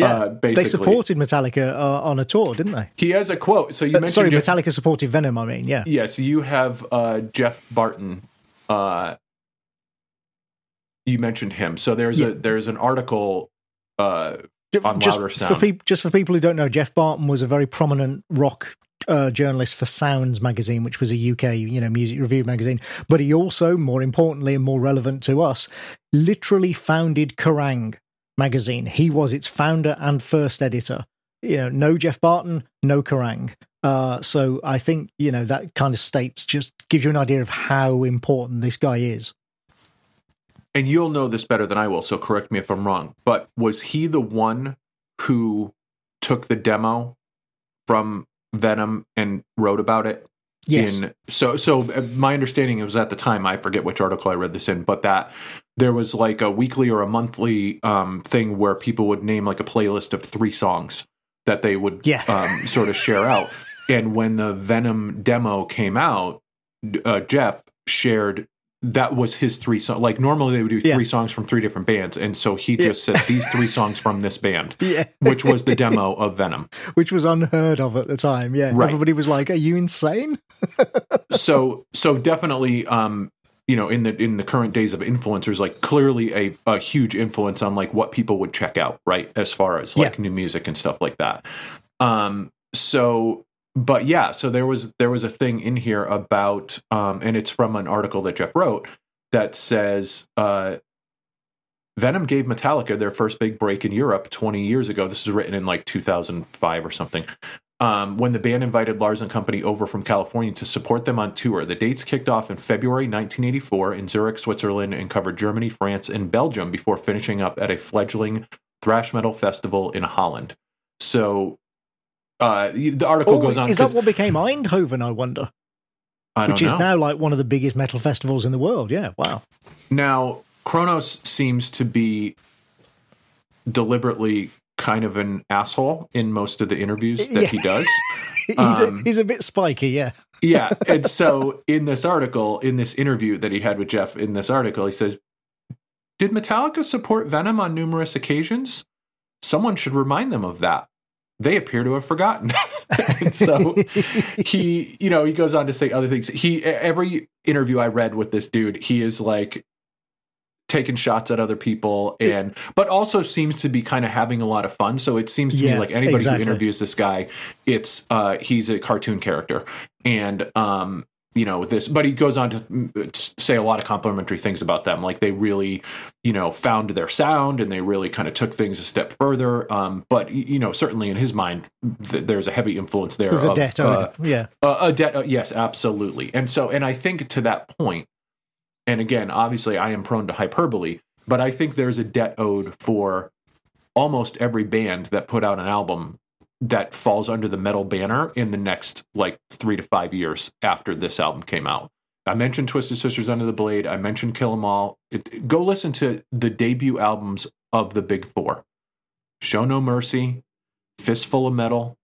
uh, basically, they supported Metallica uh, on a tour, didn't they? He has a quote. So you Uh, mentioned sorry, Geoff- Metallica supported Venom. I mean, yeah, Yes, you have uh, Geoff Barton. Uh, you mentioned him. So there's Yeah. a there's an article. Uh, on just louder for sound. just for people who don't know, Geoff Barton was a very prominent rock uh, journalist for Sounds magazine, which was a UK you know music review magazine. But he also, more importantly and more relevant to us, literally founded Kerrang magazine. He was its founder and first editor. You know, no Geoff Barton, no Kerrang. Uh, so I think you know that kind of states just gives you an idea of how important this guy is. and you'll know this better than I will. So correct me if I'm wrong. But was he the one who took the demo from Venom and wrote about it? Yes, in so so uh, my understanding was at the time i forget which article i read this in but that there was like a weekly or a monthly um thing where people would name like a playlist of three songs that they would Yeah. um sort of share out and when the venom demo came out uh, geoff shared that was his three songs like normally they would do Yeah. three songs from three different bands and so he Yeah. just said these three songs from this band yeah, which was the demo of venom which was unheard of at the time. Yeah, Right. everybody was like, "Are you insane?" so so definitely um you know in the in the current days of influencers like clearly a, a huge influence on like what people would check out right as far as like Yeah. new music and stuff like that um so but yeah so there was there was a thing in here about um and it's from an article that geoff wrote that says uh Venom gave Metallica their first big break in Europe 20 years ago. This is written in like 2005 or something. Um, when the band invited Lars and Company over from California to support them on tour. The dates kicked off in February 1984 in Zurich, Switzerland, and covered Germany, France, and Belgium before finishing up at a fledgling thrash metal festival in Holland. So uh, the article Oh, goes on. is that what became Eindhoven? I wonder. I don't Which is now like one of the biggest metal festivals in the world. Yeah, wow. Now, Cronos seems to be deliberately kind of an asshole in most of the interviews that Yeah. he does. he's, Um, a, he's a bit spiky, yeah. yeah. And so in this article, in this interview that he had with Geoff in this article, he says, Did Metallica support Venom on numerous occasions? Someone should remind them of that. They appear to have forgotten. so he, you know, he goes on to say other things. He every interview I read with this dude, he is like taking shots at other people and but also seems to be kind of having a lot of fun so it seems to Yeah, me like anybody exactly. who interviews this guy it's uh he's a cartoon character and um you know this but he goes on to mm, say a lot of complimentary things about them like they really you know found their sound and they really kind of took things a step further um but you know certainly in his mind th- there's a heavy influence there There's a debt uh, yeah. uh, a debt, uh, yes, absolutely. And so, and I think to that point, and again, obviously, I am prone to hyperbole, but I think there's a debt owed for almost every band that put out an album that falls under the metal banner in the next like three to five years after this album came out. I mentioned Twisted Sisters Under the Blade. I mentioned Kill 'Em All. It, go listen to the debut albums of the Big Four: Show No Mercy, Fistful of Metal,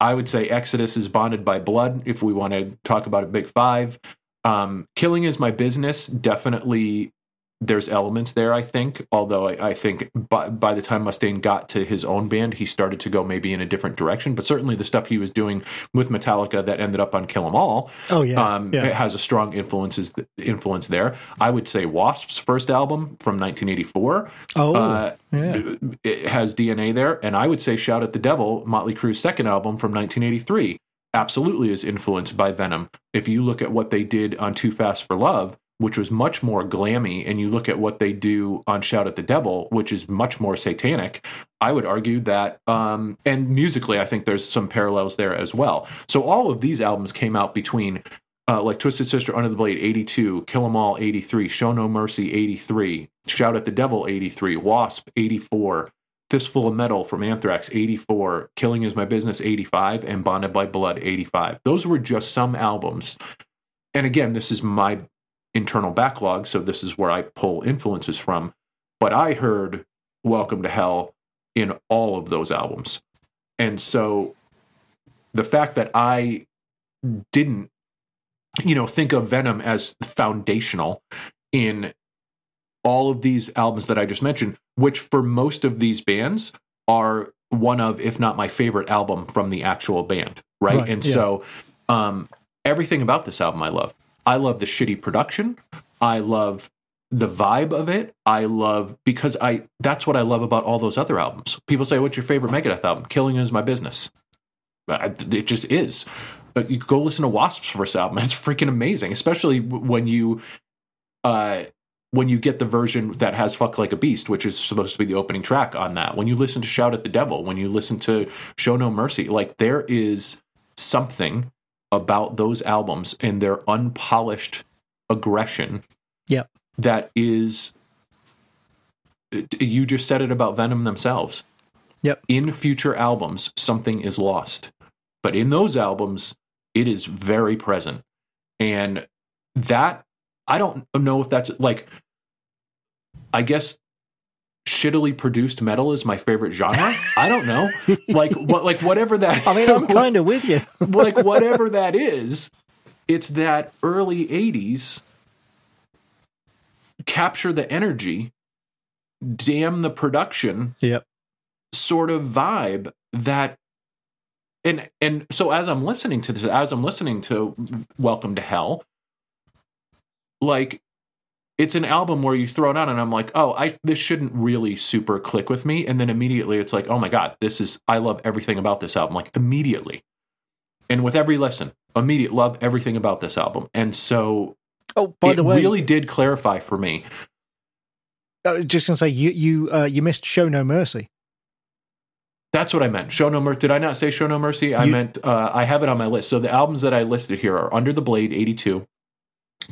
I would say Exodus is bonded by blood if we want to talk about a big five. Um, Killing is my business. Definitely there's elements there, I think. Although I, I think by, by the time Mustaine got to his own band, he started to go maybe in a different direction. But certainly the stuff he was doing with Metallica that ended up on Kill 'Em All Oh, yeah. um, yeah. it has a strong influences influence there. I would say W.A.S.P.'s first album from 1984 oh, uh, yeah. it has DNA there, and I would say "Shout at the Devil," Motley Crue's second album from 1983, absolutely is influenced by Venom. If you look at what they did on "Too Fast for Love," which was much more glammy, and you look at what they do on "Shout at the Devil," which is much more satanic, I would argue that, um, and musically, I think there's some parallels there as well. So all of these albums came out between uh, like Twisted Sister Under the Blade 82, Kill 'Em All 83, Show No Mercy 83, Shout at the Devil 83, W.A.S.P. 84, Fistful of Metal from Anthrax 84, Killing Is My Business 85, and Bonded by Blood 85. Those were just some albums. And again, this is my internal backlog, so this is where I pull influences from. But I heard Welcome to Hell in all of those albums. And so the fact that I didn't you know think of venom as foundational in all of these albums that i just mentioned which for most of these bands are one of if not my favorite album from the actual band right, Right, and yeah. so um everything about this album i love i love the shitty production. I love the vibe of it. I love because i that's what i love about all those other albums. People say what's your favorite megadeth album? Killing is my business. I- it just is. But you go listen to W.A.S.P.'s first album. It's freaking amazing, especially when you uh when you get the version that has "Fuck Like a Beast," which is supposed to be the opening track on that. When you listen to "Shout at the Devil," when you listen to "Show No Mercy," like there is something about those albums and their unpolished aggression. Yep. that is. You just said it about Venom themselves. Yep. In future albums, something is lost, but in those albums, it is very present and that i don't know if that's like i guess shittily produced metal is my favorite genre i don't know like what like whatever that I mean, I'm kind of with you. like whatever that is it's that early 80s capture the energy damn the production Yep. sort of vibe that and and so as I'm listening to this as I'm listening to Welcome to Hell like it's an album where you throw it on and I'm like, "Oh, I this shouldn't really super click with me." And then immediately it's like, "Oh my god, this is I love everything about this album." Like immediately. And with every listen, immediate love everything about this album. And so Oh, by it the way, really did clarify for me I was just gonna say you you uh, you missed "Show No Mercy." That's what I meant. Show no mercy. Did I not say show no mercy? I You- meant uh, I have it on my list. So the albums that I listed here are Under the Blade '82,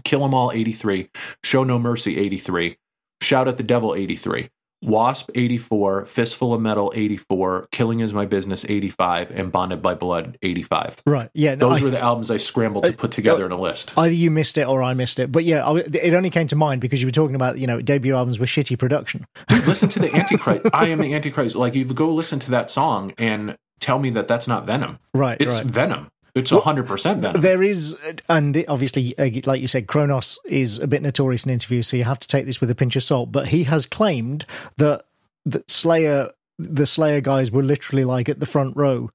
Kill 'Em All '83, Show No Mercy '83, Shout at the Devil '83. W.A.S.P. 84, Fistful of Metal 84, Killing is My Business 85, and Bonded by Blood 85. Right. Yeah. Those I, were the albums I scrambled to put together uh, in a list. Either you missed it or I missed it. But yeah, I, it only came to mind because you were talking about, you know, debut albums with shitty production. Dude, listen to the Antichrist. I am the Antichrist. Like, you go listen to that song and tell me that that's not Venom. Right. It's right. Venom. It's hundred percent Venom. There is, and obviously, uh, like you said, Cronos is a bit notorious in interviews, so you have to take this with a pinch of salt. But he has claimed that that Slayer, the Slayer guys, were literally like at the front row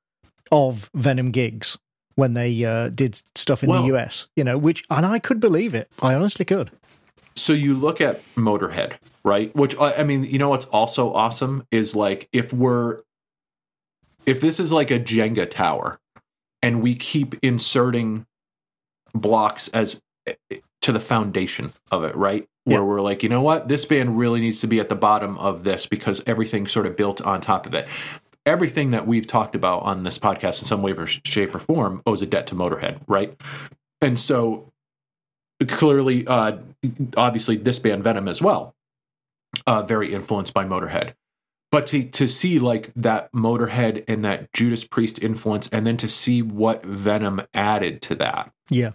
of Venom gigs when they uh, did stuff in well, the US. You know, which and I could believe it. I honestly could. So you look at Motorhead, right? Which I mean, you know what's also awesome is like if we're if this is like a Jenga tower and we keep inserting blocks as to the foundation of it, right? Where yeah. we're like, you know what, this band really needs to be at the bottom of this because everything's sort of built on top of it. Everything that we've talked about on this podcast in some way, or shape, or form owes a debt to Motorhead, right? And so clearly, uh, obviously, this band Venom as well, uh, very influenced by Motorhead but to to see like that Motorhead and that Judas Priest influence, and then to see what Venom added to that, yeah,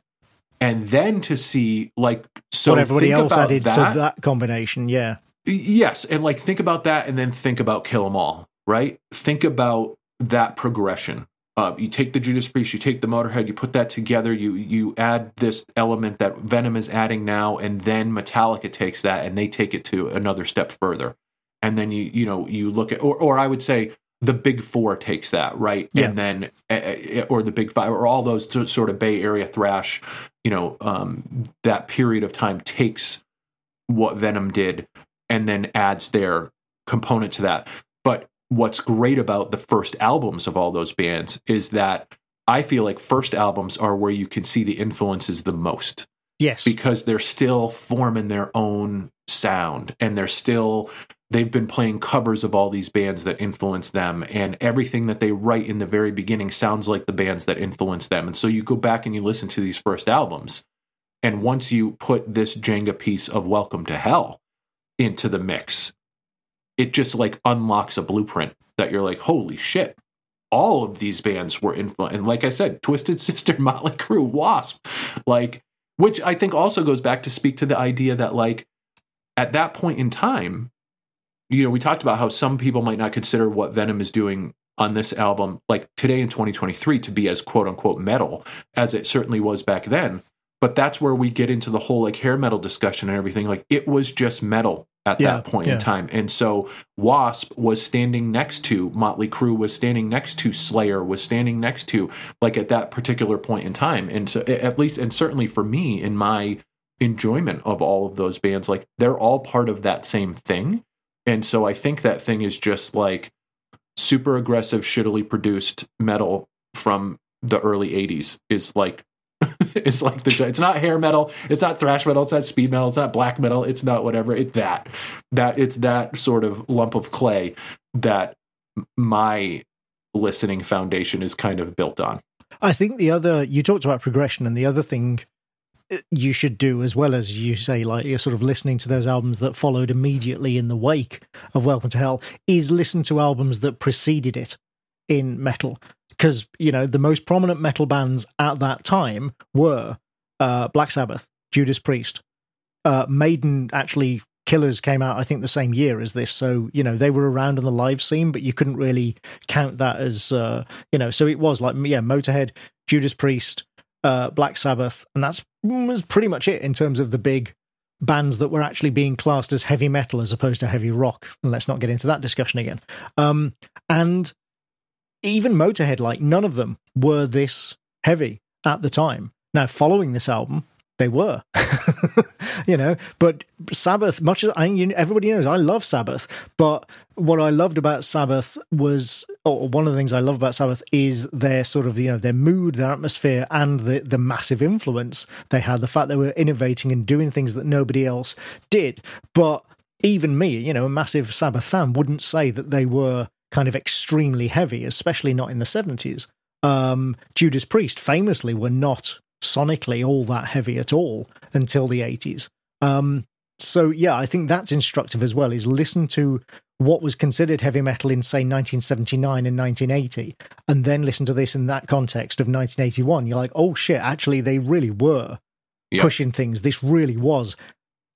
and then to see like so what everybody else added that. to that combination, yeah, yes, and like think about that, and then think about Kill 'Em All, right? Think about that progression. Uh, you take the Judas Priest, you take the Motorhead, you put that together, you you add this element that Venom is adding now, and then Metallica takes that and they take it to another step further and then you you know you look at or or I would say the big four takes that right? Yeah. and then uh, or the big five or all those sort of bay area thrash you know um, that period of time takes what venom did and then adds their component to that. But what's great about the first albums of all those bands is that i feel like first albums are where you can see the influences the most. Yes. Because they're still forming their own sound and they're still they've been playing covers of all these bands that influence them and everything that they write in the very beginning sounds like the bands that influence them. And so you go back and you listen to these first albums and once you put this jenga piece of welcome to hell into the mix it just like unlocks a blueprint that you're like holy shit all of these bands were influenced and like i said twisted sister motley crue W.A.S.P. like which i think also goes back to speak to the idea that like at that point in time you know, we talked about how some people might not consider what Venom is doing on this album, like today in 2023, to be as quote unquote metal as it certainly was back then. But that's where we get into the whole like hair metal discussion and everything. Like it was just metal at yeah, that point yeah. in time. And so W.A.S.P. was standing next to Motley Crue, was standing next to Slayer, was standing next to like at that particular point in time. And so at least, and certainly for me in my enjoyment of all of those bands, like they're all part of that same thing. And so I think that thing is just like super aggressive, shittily produced metal from the early 80s is like it's like the it's not hair metal, it's not thrash metal, it's not speed metal, it's not black metal, it's not whatever. It's that. That it's that sort of lump of clay that my listening foundation is kind of built on. I think the other you talked about progression and the other thing you should do as well as you say like you're sort of listening to those albums that followed immediately in the wake of welcome to hell is listen to albums that preceded it in metal. Because you know the most prominent metal bands at that time were uh, black sabbath judas priest uh, maiden actually killers came out i think the same year as this. So you know they were around in the live scene but you couldn't really count that as uh, you know so it was like yeah motorhead judas priest uh, Black Sabbath, and that's was pretty much it in terms of the big bands that were actually being classed as heavy metal as opposed to heavy rock. And let's not get into that discussion again. Um, and even Motorhead, like none of them were this heavy at the time. Now, following this album, they were, you know. But Sabbath, much as I, you everybody knows, I love Sabbath. But what I loved about Sabbath was, or one of the things I love about Sabbath is their sort of, you know, their mood, their atmosphere, and the the massive influence they had. The fact they were innovating and doing things that nobody else did. But even me, you know, a massive Sabbath fan, wouldn't say that they were kind of extremely heavy, especially not in the seventies. Um, Judas Priest famously were not sonically all that heavy at all until the 80s. Um, so yeah, I think that's instructive as well. Is listen to what was considered heavy metal in, say, 1979 and 1980, and then listen to this in that context of 1981, you're like, oh shit, actually, they really were Yep. pushing things. This really was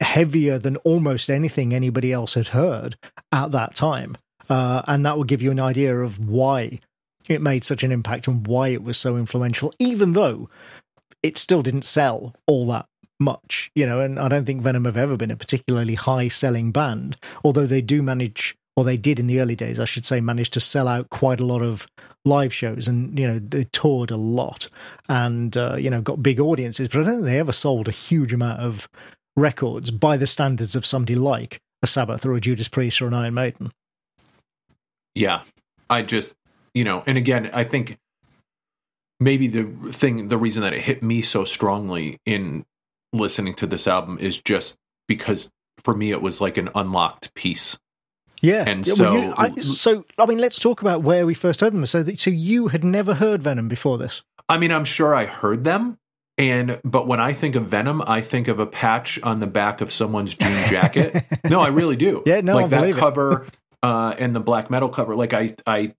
heavier than almost anything anybody else had heard at that time. Uh, and that will give you an idea of why it made such an impact and why it was so influential, even though it still didn't sell all that much, you know. And I don't think Venom have ever been a particularly high selling band, although they do manage, or they did in the early days, I should say, manage to sell out quite a lot of live shows and, you know, they toured a lot and, uh, you know, got big audiences, but I don't think they ever sold a huge amount of records by the standards of somebody like a Sabbath or a Judas Priest or an Iron Maiden. Yeah. I just, you know, and again, I think maybe the thing, the reason that it hit me so strongly in listening to this album is just because for me it was like an unlocked piece. Yeah, And Yeah, well, you- so- I, so I mean, let's talk about where we first heard them. So, that, so you had never heard Venom before this? I mean, I'm sure I heard them. And but when I think of Venom, I think of a patch on the back of someone's jean jacket. no, I really do. Yeah, no, like I that cover uh, and the black metal cover. Like I, I,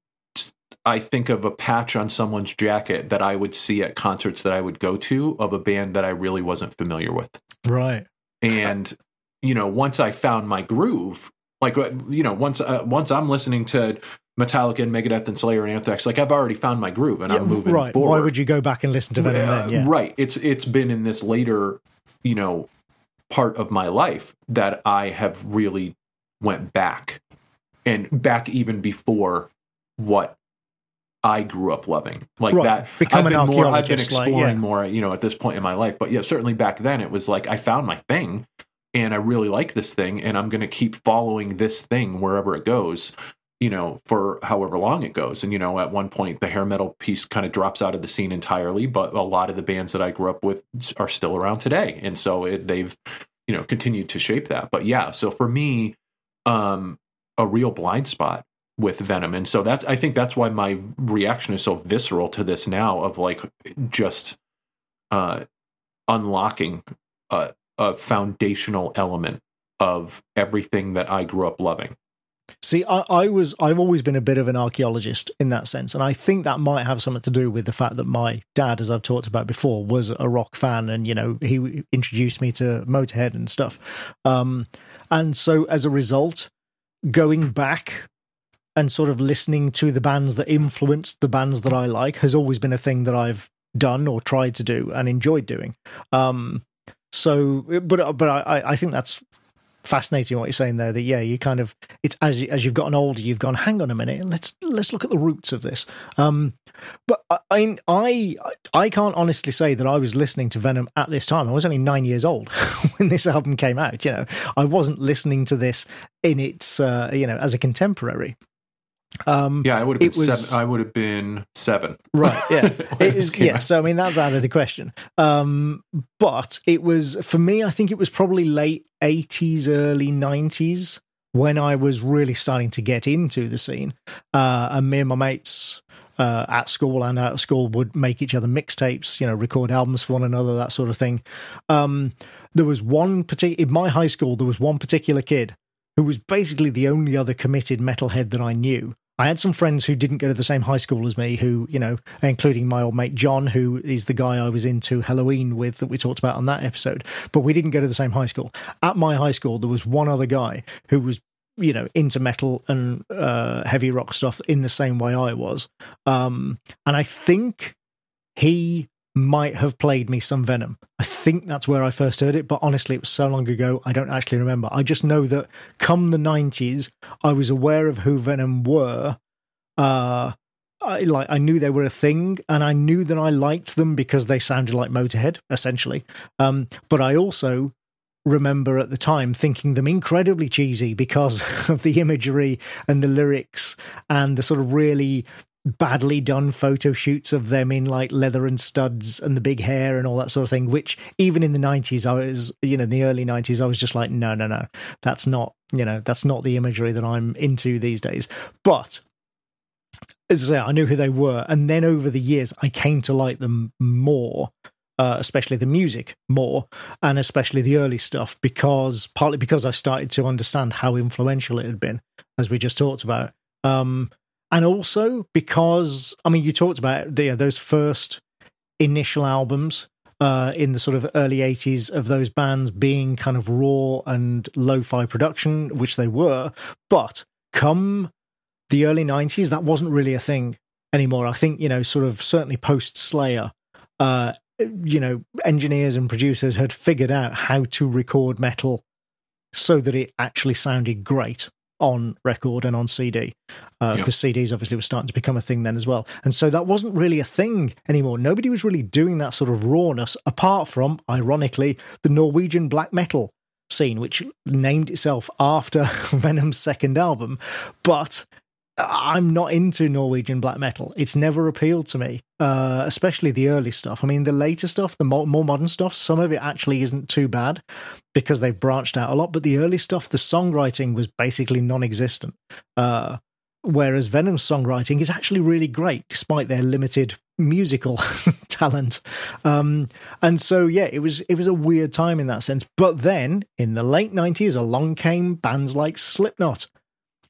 I think of a patch on someone's jacket that I would see at concerts that I would go to of a band that I really wasn't familiar with. Right. And you know, once I found my groove, like uh, you know, once uh, once I'm listening to Metallica and Megadeth and Slayer and Anthrax, like I've already found my groove and Yeah, I'm moving right. forward. Why would you go back and listen to Venom Uh, then? Yeah. Right. It's it's been in this later, you know, part of my life that I have really went back and back even before what I grew up loving. Like Right. that Become I've been more I've been archaeologist, like, exploring yeah. more, you know, at this point in my life. But yeah, certainly back then it was like I found my thing and I really like this thing and I'm going to keep following this thing wherever it goes you know, for however long it goes. And, you know, at one point, the hair metal piece kind of drops out of the scene entirely, but a lot of the bands that I grew up with are still around today. And so it, they've, you know, continued to shape that. But yeah, so for me, um, a real blind spot with Venom. And so that's, I think that's why my reaction is so visceral to this now of like just uh, unlocking a, a foundational element of everything that I grew up loving. See, I, I was I've always been a bit of an archaeologist in that sense, and I think that might have something to do with the fact that my dad, as I've talked about before, was a rock fan, and you know he introduced me to Motorhead and stuff. Um, and so as a result, going back and sort of listening to the bands that influenced the bands that I like has always been a thing that I've done or tried to do and enjoyed doing. Um, so, but but I I think that's fascinating what you're saying there. That yeah, you kind of it's as you, as you've gotten older, you've gone. Hang on a minute, let's let's look at the roots of this. Um, but I I I can't honestly say that I was listening to Venom at this time. I was only nine years old when this album came out. You know, I wasn't listening to this in its uh, you know as a contemporary. Um, Yeah, I would have been was- seven. I would have been seven. Right. Yeah. is, yeah. out. So I mean, that's out of the question. Um, but it was for me. I think it was probably late eighties, early nineties when I was really starting to get into the scene. Uh, and me and my mates. Uh, at school and out of school would make each other mixtapes, you know, record albums for one another, that sort of thing. Um, there was one particular in my high school. There was one particular kid who was basically the only other committed metalhead that I knew. I had some friends who didn't go to the same high school as me, who, you know, including my old mate John, who is the guy I was into Halloween with that we talked about on that episode, but we didn't go to the same high school. At my high school, there was one other guy who was, you know, into metal and uh, heavy rock stuff in the same way I was. Um, and I think he might have played me some Venom. I think that's where I first heard it, but honestly, it was so long ago, I don't actually remember. I just know that come the 90s, I was aware of who Venom were. Uh, I like I knew they were a thing, and I knew that I liked them because they sounded like Motorhead, essentially. Um, but I also remember at the time thinking them incredibly cheesy because of the imagery and the lyrics and the sort of really badly done photo shoots of them in like leather and studs and the big hair and all that sort of thing which even in the 90s i was you know in the early 90s i was just like no no no. That's not you know that's not the imagery that i'm into these days. But as I say, I knew who they were, and then over the years, I came to like them more, uh, especially the music more, and especially the early stuff, because partly because I started to understand how influential it had been, as we just talked about. Um, and also because, I mean, you talked about the, those first initial albums uh, in the sort of early 80s of those bands being kind of raw and lo fi production, which they were. But come the early 90s, that wasn't really a thing anymore. I think, you know, sort of certainly post Slayer, uh, you know, engineers and producers had figured out how to record metal so that it actually sounded great on record and on CD because uh, yeah. CDs obviously were starting to become a thing then as well. And so that wasn't really a thing anymore. Nobody was really doing that sort of rawness apart from, ironically, the Norwegian black metal scene, which named itself after Venom's second album. But I'm not into Norwegian black metal. It's never appealed to me, uh, especially the early stuff. I mean, the later stuff, the more, more, modern stuff, some of it actually isn't too bad because they've branched out a lot. But the early stuff, the songwriting was basically non existent. Uh, whereas Venom's songwriting is actually really great despite their limited musical talent. Um, and so, yeah, it was it was a weird time in that sense. But then in the late 90s, along came bands like Slipknot.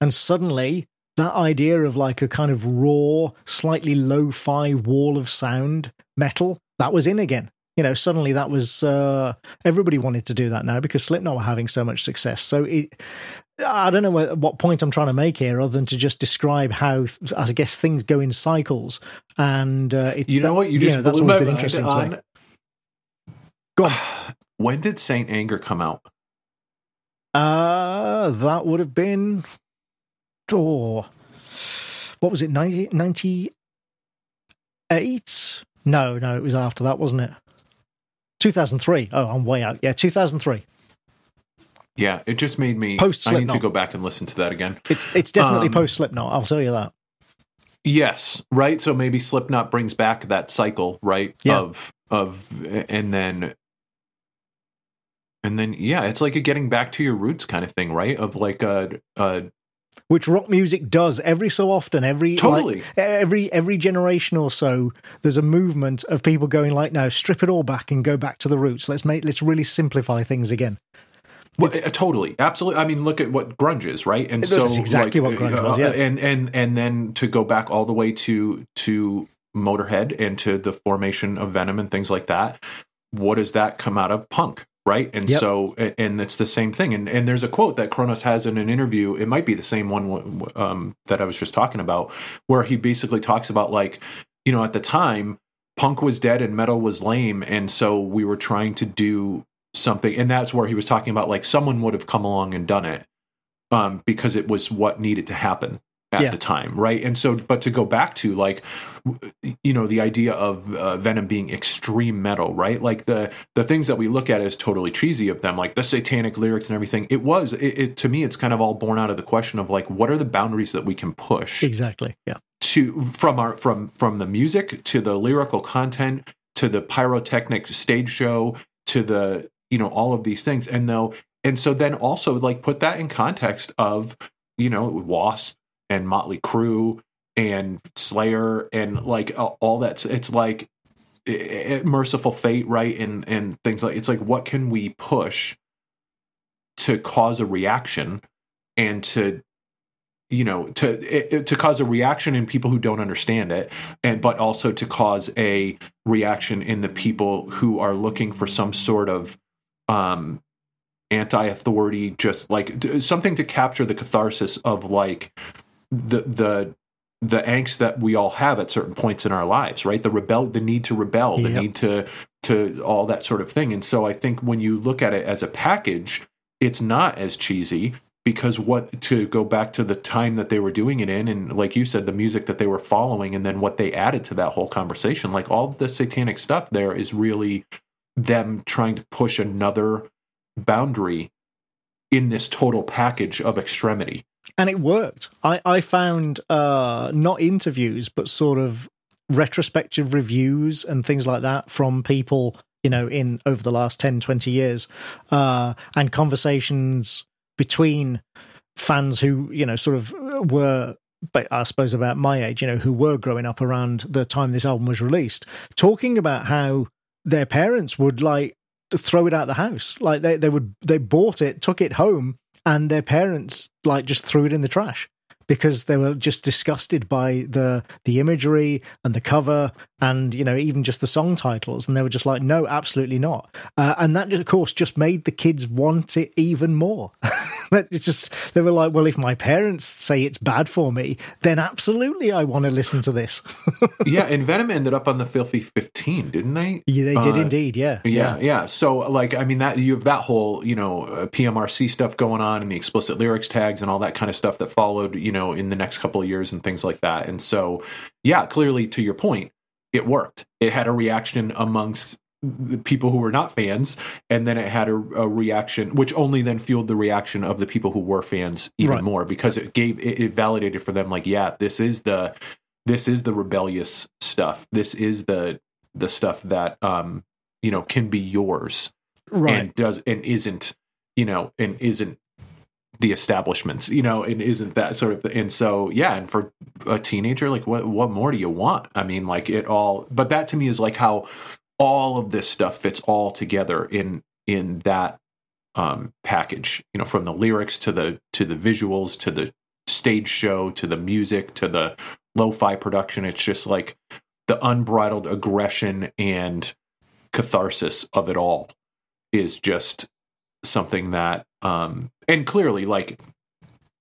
And suddenly that idea of like a kind of raw, slightly lo fi wall of sound metal, that was in again. You know, suddenly that was uh, everybody wanted to do that now because Slipknot were having so much success. So it, I don't know what, what point I'm trying to make here, other than to just describe how I guess things go in cycles. And uh, it, you know that, what you just you know, that's always been interesting on, to me. Go on. When did Saint Anger come out? Uh, that would have been oh, what was it, 90, 98? No, no, it was after that, wasn't it? 2003. Oh, I'm way out. Yeah, 2003. Yeah, it just made me. Post I need to go back and listen to that again. It's it's definitely um, post Slipknot. I'll tell you that. Yes, right. So maybe Slipknot brings back that cycle, right? Yeah. Of of and then and then yeah, it's like a getting back to your roots kind of thing, right? Of like a, a which rock music does every so often every totally like, every every generation or so there's a movement of people going like no strip it all back and go back to the roots let's make let's really simplify things again well, uh, totally, absolutely. I mean, look at what grunge is, right? And so, exactly like, what grunge was, uh, yeah. And and and then to go back all the way to to Motorhead and to the formation of Venom and things like that. What does that come out of punk? Right? And yep. so and it's the same thing. And and there's a quote that Cronos has in an interview. It might be the same one um, that I was just talking about where he basically talks about like you know at the time punk was dead and metal was lame. And so we were trying to do something. And that's where he was talking about like someone would have come along and done it um, because it was what needed to happen at yeah. the time, right? And so, but to go back to like, you know, the idea of uh, Venom being extreme metal, right? Like the the things that we look at as totally cheesy of them, like the satanic lyrics and everything. It was, it, it to me, it's kind of all born out of the question of like, what are the boundaries that we can push? Exactly. Yeah. To from our from from the music to the lyrical content to the pyrotechnic stage show to the you know all of these things, and though and so then also like put that in context of you know W.A.S.P. and Motley Crue and Slayer and like all that. It's like it, it, Mercyful Fate, right? And and things like it's like what can we push to cause a reaction and to you know to it, to cause a reaction in people who don't understand it and but also to cause a reaction in the people who are looking for some sort of um anti-authority just like something to capture the catharsis of like the the the angst that we all have at certain points in our lives, right? The rebel, the need to rebel, the yep. need to to all that sort of thing. And so I think when you look at it as a package, it's not as cheesy because what to go back to the time that they were doing it in and like you said the music that they were following and then what they added to that whole conversation like all the satanic stuff there is really them trying to push another boundary in this total package of extremity and it worked. I I found uh, not interviews, but sort of retrospective reviews and things like that from people you know in over the last 10 20 years uh, and conversations between fans who you know sort of were I suppose about my age, you know, who were growing up around the time this album was released, talking about how their parents would like throw it out the house. Like they, they would they bought it, took it home, and their parents like just threw it in the trash because they were just disgusted by the the imagery and the cover and you know even just the song titles and they were just like no absolutely not. Uh, and that of course just made the kids want it even more. That it's just they were like well if my parents say it's bad for me then absolutely i want to listen to this. Yeah and venom ended up on the filthy 15 didn't they? Yeah they did uh, indeed yeah. yeah. yeah. Yeah so like i mean that you have that whole you know uh, pmrc stuff going on and the explicit lyrics tags and all that kind of stuff that followed you know in the next couple of years and things like that. And so yeah clearly to your point it worked. It had a reaction amongst the people who were not fans, and then it had a, a, reaction, which only then fueled the reaction of the people who were fans even right. more because it gave it, it validated for them like, yeah, this is the this is the rebellious stuff. This is the the stuff that um you know can be yours, right? And does and isn't you know and isn't the establishments, you know, and isn't that sort of and so yeah, and for a teenager, like what what more do you want? I mean, like it all but that to me is like how all of this stuff fits all together in in that um package, you know, from the lyrics to the to the visuals to the stage show to the music to the lo-fi production. It's just like the unbridled aggression and catharsis of it all is just something that um and clearly like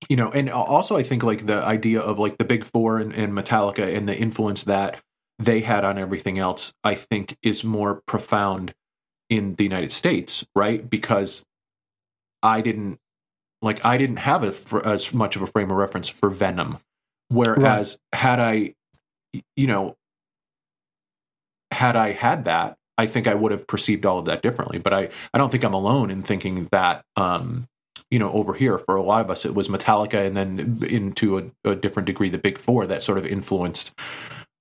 you know and also i think like the idea of like the big four and, and metallica and the influence that they had on everything else i think is more profound in the united states right because i didn't like i didn't have a, as much of a frame of reference for venom whereas right. had i you know had i had that I think I would have perceived all of that differently. But I, I don't think I'm alone in thinking that, um, you know, over here for a lot of us, it was Metallica and then into a, a different degree, the Big Four that sort of influenced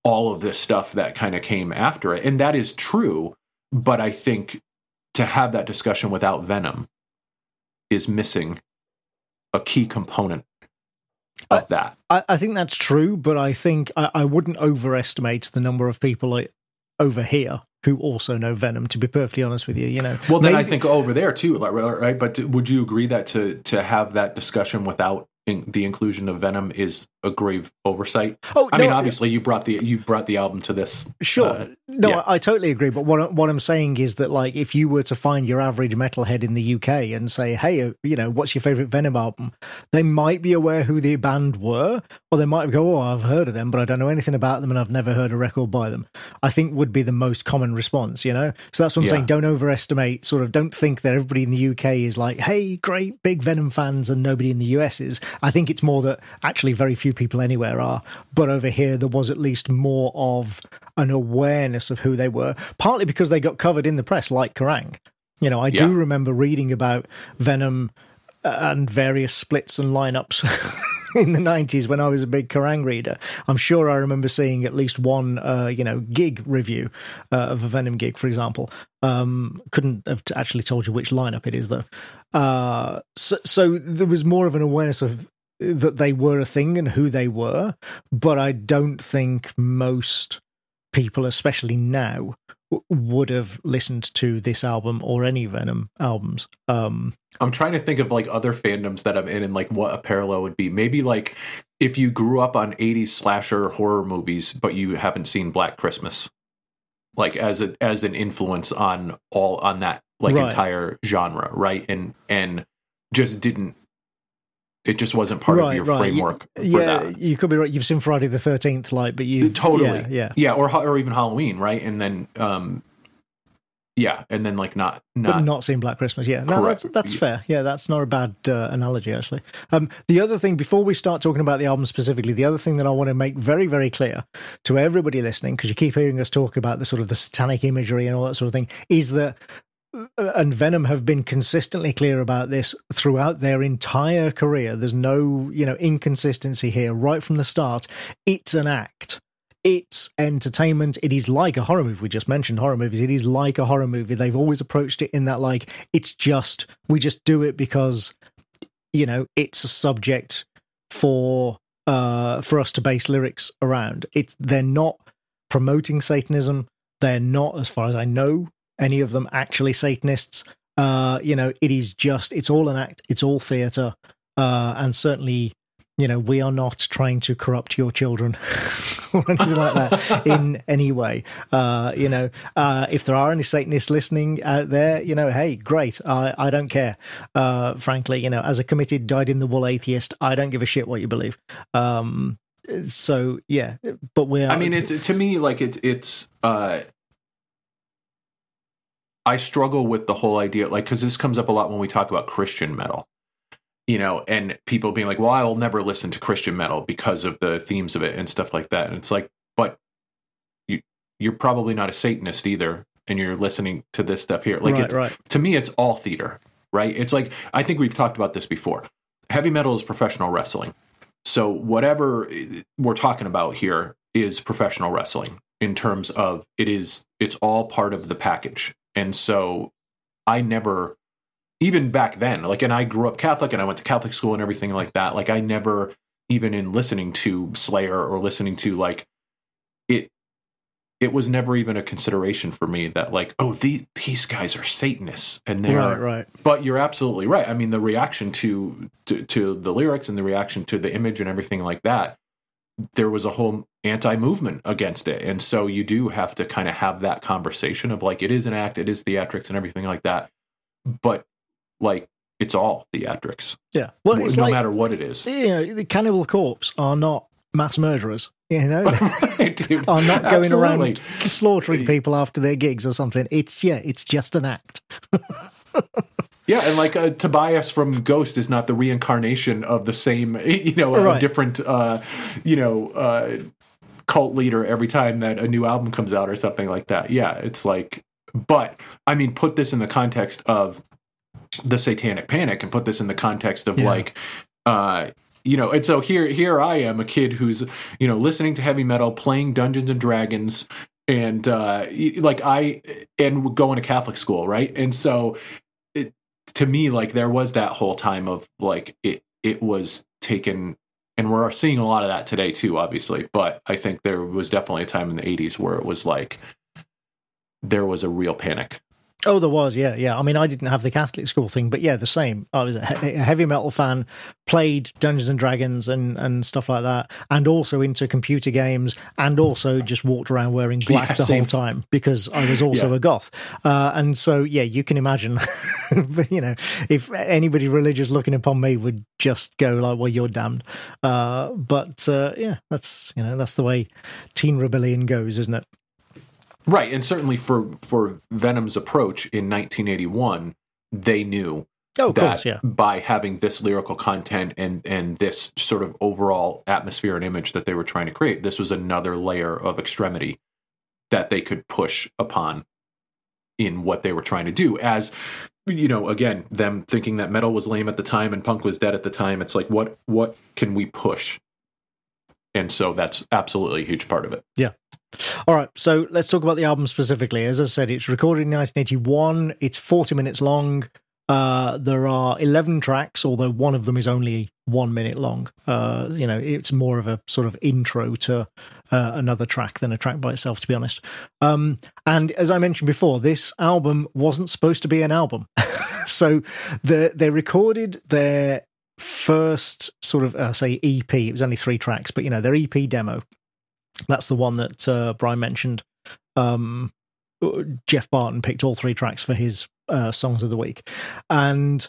all of this stuff that kind of came after it. And that is true. But I think to have that discussion without Venom is missing a key component of that. I, I, think that's true, but I think I, I wouldn't overestimate the number of people over here who also know Venom. To be perfectly honest with you, you know. Well, then maybe, I think over there too, right? But would you agree that to to have that discussion without in, the inclusion of Venom is a grave oversight. Oh, I no, mean, obviously, you brought the you brought the album to this. Sure, uh, no, yeah. I, I, totally agree. But what what I'm saying is that, like, if you were to find your average metalhead in the UK and say, "Hey, uh, you know, what's your favorite Venom album?" They might be aware who the band were, or they might go, "Oh, I've heard of them, but I don't know anything about them, and I've never heard a record by them." I think would be the most common response. You know, so that's what I'm yeah. saying. Don't overestimate. Sort of, don't think that everybody in the UK is like, "Hey, great big Venom fans," and nobody in the US is. I think it's more that actually very few people anywhere are. But over here, there was at least more of an awareness of who they were, partly because they got covered in the press, like Kerrang. You know, I yeah. do remember reading about Venom uh, and various splits and lineups. in the 90s when I was a big Kerrang reader. I'm sure I remember seeing at least one, uh, you know, gig review uh, of a Venom gig, for example. Um, couldn't have actually told you which lineup it is, though. Uh, so, so there was more of an awareness of that they were a thing and who they were, but I don't think most people, especially now, would have listened to this album or any Venom albums. Um, I'm trying to think of like other fandoms that I'm in and like what a parallel would be. Maybe like if you grew up on 80s slasher horror movies, but you haven't seen Black Christmas, like as a as an influence on all on that like right. entire genre, right? And and just didn't it just wasn't part right, of your right. framework. You, yeah, that. you could be right. You've seen Friday the Thirteenth, like, but you totally, yeah, yeah, yeah, or or even Halloween, right? And then, um, yeah, and then like not not but not seeing Black Christmas. Yeah, no, that's that's fair. Yeah, that's not a bad uh, analogy actually. Um, the other thing before we start talking about the album specifically, the other thing that I want to make very very clear to everybody listening, because you keep hearing us talk about the sort of the satanic imagery and all that sort of thing, is that and Venom have been consistently clear about this throughout their entire career. There's no, you know, inconsistency here right from the start. It's an act. It's entertainment. It is like a horror movie. We just mentioned horror movies. It is like a horror movie. They've always approached it in that like it's just we just do it because you know it's a subject for uh for us to base lyrics around. It's they're not promoting Satanism. They're not, as far as I know, any of them actually Satanists. Uh, you know, it is just it's all an act, it's all theatre, uh, and certainly you know, we are not trying to corrupt your children or anything like that in any way. Uh, you know, uh, if there are any Satanists listening out there, you know, hey, great. I, I don't care. Uh, frankly, you know, as a committed, died in the wool atheist, I don't give a shit what you believe. Um, so yeah, but we're. I mean, it's to me like it, it's. Uh, I struggle with the whole idea, like, because this comes up a lot when we talk about Christian metal you know, and people being like, well, I'll never listen to Christian metal because of the themes of it and stuff like that. And it's like, but you, you're probably not a Satanist either. And you're listening to this stuff here. Like, right, right. to me, it's all theater, right? It's like, I think we've talked about this before. Heavy metal is professional wrestling. So, whatever eh, we're talking about here is professional wrestling in terms of it is, it's all part of the package. And so, I never even back then, like, and I grew up Catholic and I went to Catholic school and everything like that. Like, I never, even in listening to Slayer or listening to like it, it was never even a consideration for me that like, oh, the, these guys are Satanists and they're right, right. But you're absolutely right. I mean, the reaction to, to to the lyrics and the reaction to the image and everything like that, there was a whole anti-movement against it, and so you do have to kind of have that conversation of like, it is an act, it is theatrics and everything like that. But like it's all theatrics. Yeah. Well, no like, matter what it is. You know, the Cannibal Corpse are not mass murderers. You know, are not going absolutely. around slaughtering people after their gigs or something. It's yeah, it's just an act. Yeah, and like uh, Tobias from Ghost is not the reincarnation of the same, you know, a Right. different, uh, you know, uh, cult leader every time that a new album comes out or something like that. Yeah, it's like, but I mean, put this in the context of the Satanic Panic, and put this in the context of Yeah. like, uh, you know, and so here, here I am, a kid who's, you know, listening to heavy metal, playing Dungeons and Dragons, and uh, like I, and going to Catholic school, right? And so it, to me like there was that whole time of like it it was taken and we're seeing a lot of that today too obviously but i think there was definitely a time in the 80s where it was like there was a real panic Oh, there was, yeah, yeah. I mean, I didn't have the Catholic school thing, but yeah, the same. I was a, he- a heavy metal fan, played Dungeons and Dragons and and stuff like that, and also into computer games, and also just walked around wearing black Yeah, the same. whole time because I was also Yeah. a goth. Uh, and so, yeah, you can imagine, you know, if anybody religious looking upon me would just go like, "Well, you're damned." Uh, but uh, yeah, that's you know that's the way teen rebellion goes, isn't it? Right and certainly for for venom's approach in 1981 they knew Oh, that course, yeah. by having this lyrical content and and this sort of overall atmosphere and image that they were trying to create this was another layer of extremity that they could push upon in what they were trying to do. As you know again them thinking that metal was lame at the time and punk was dead at the time it's like what what can we push? And so that's absolutely a huge part of it All right, so let's talk about the album specifically. As I said, it's recorded in 1981. It's 40 minutes long. Uh, there are 11 tracks, although one of them is only one minute long. Uh, you know, it's more of a sort of intro to uh, another track than a track by itself, to be honest. Um, and as I mentioned before, this album wasn't supposed to be an album. so the, they recorded their first sort of, uh, say, EP. It was only three tracks, but, you know, their EP demo. That's the one that uh, Brian mentioned. Um, Geoff Barton picked all three tracks for his uh, songs of the week, and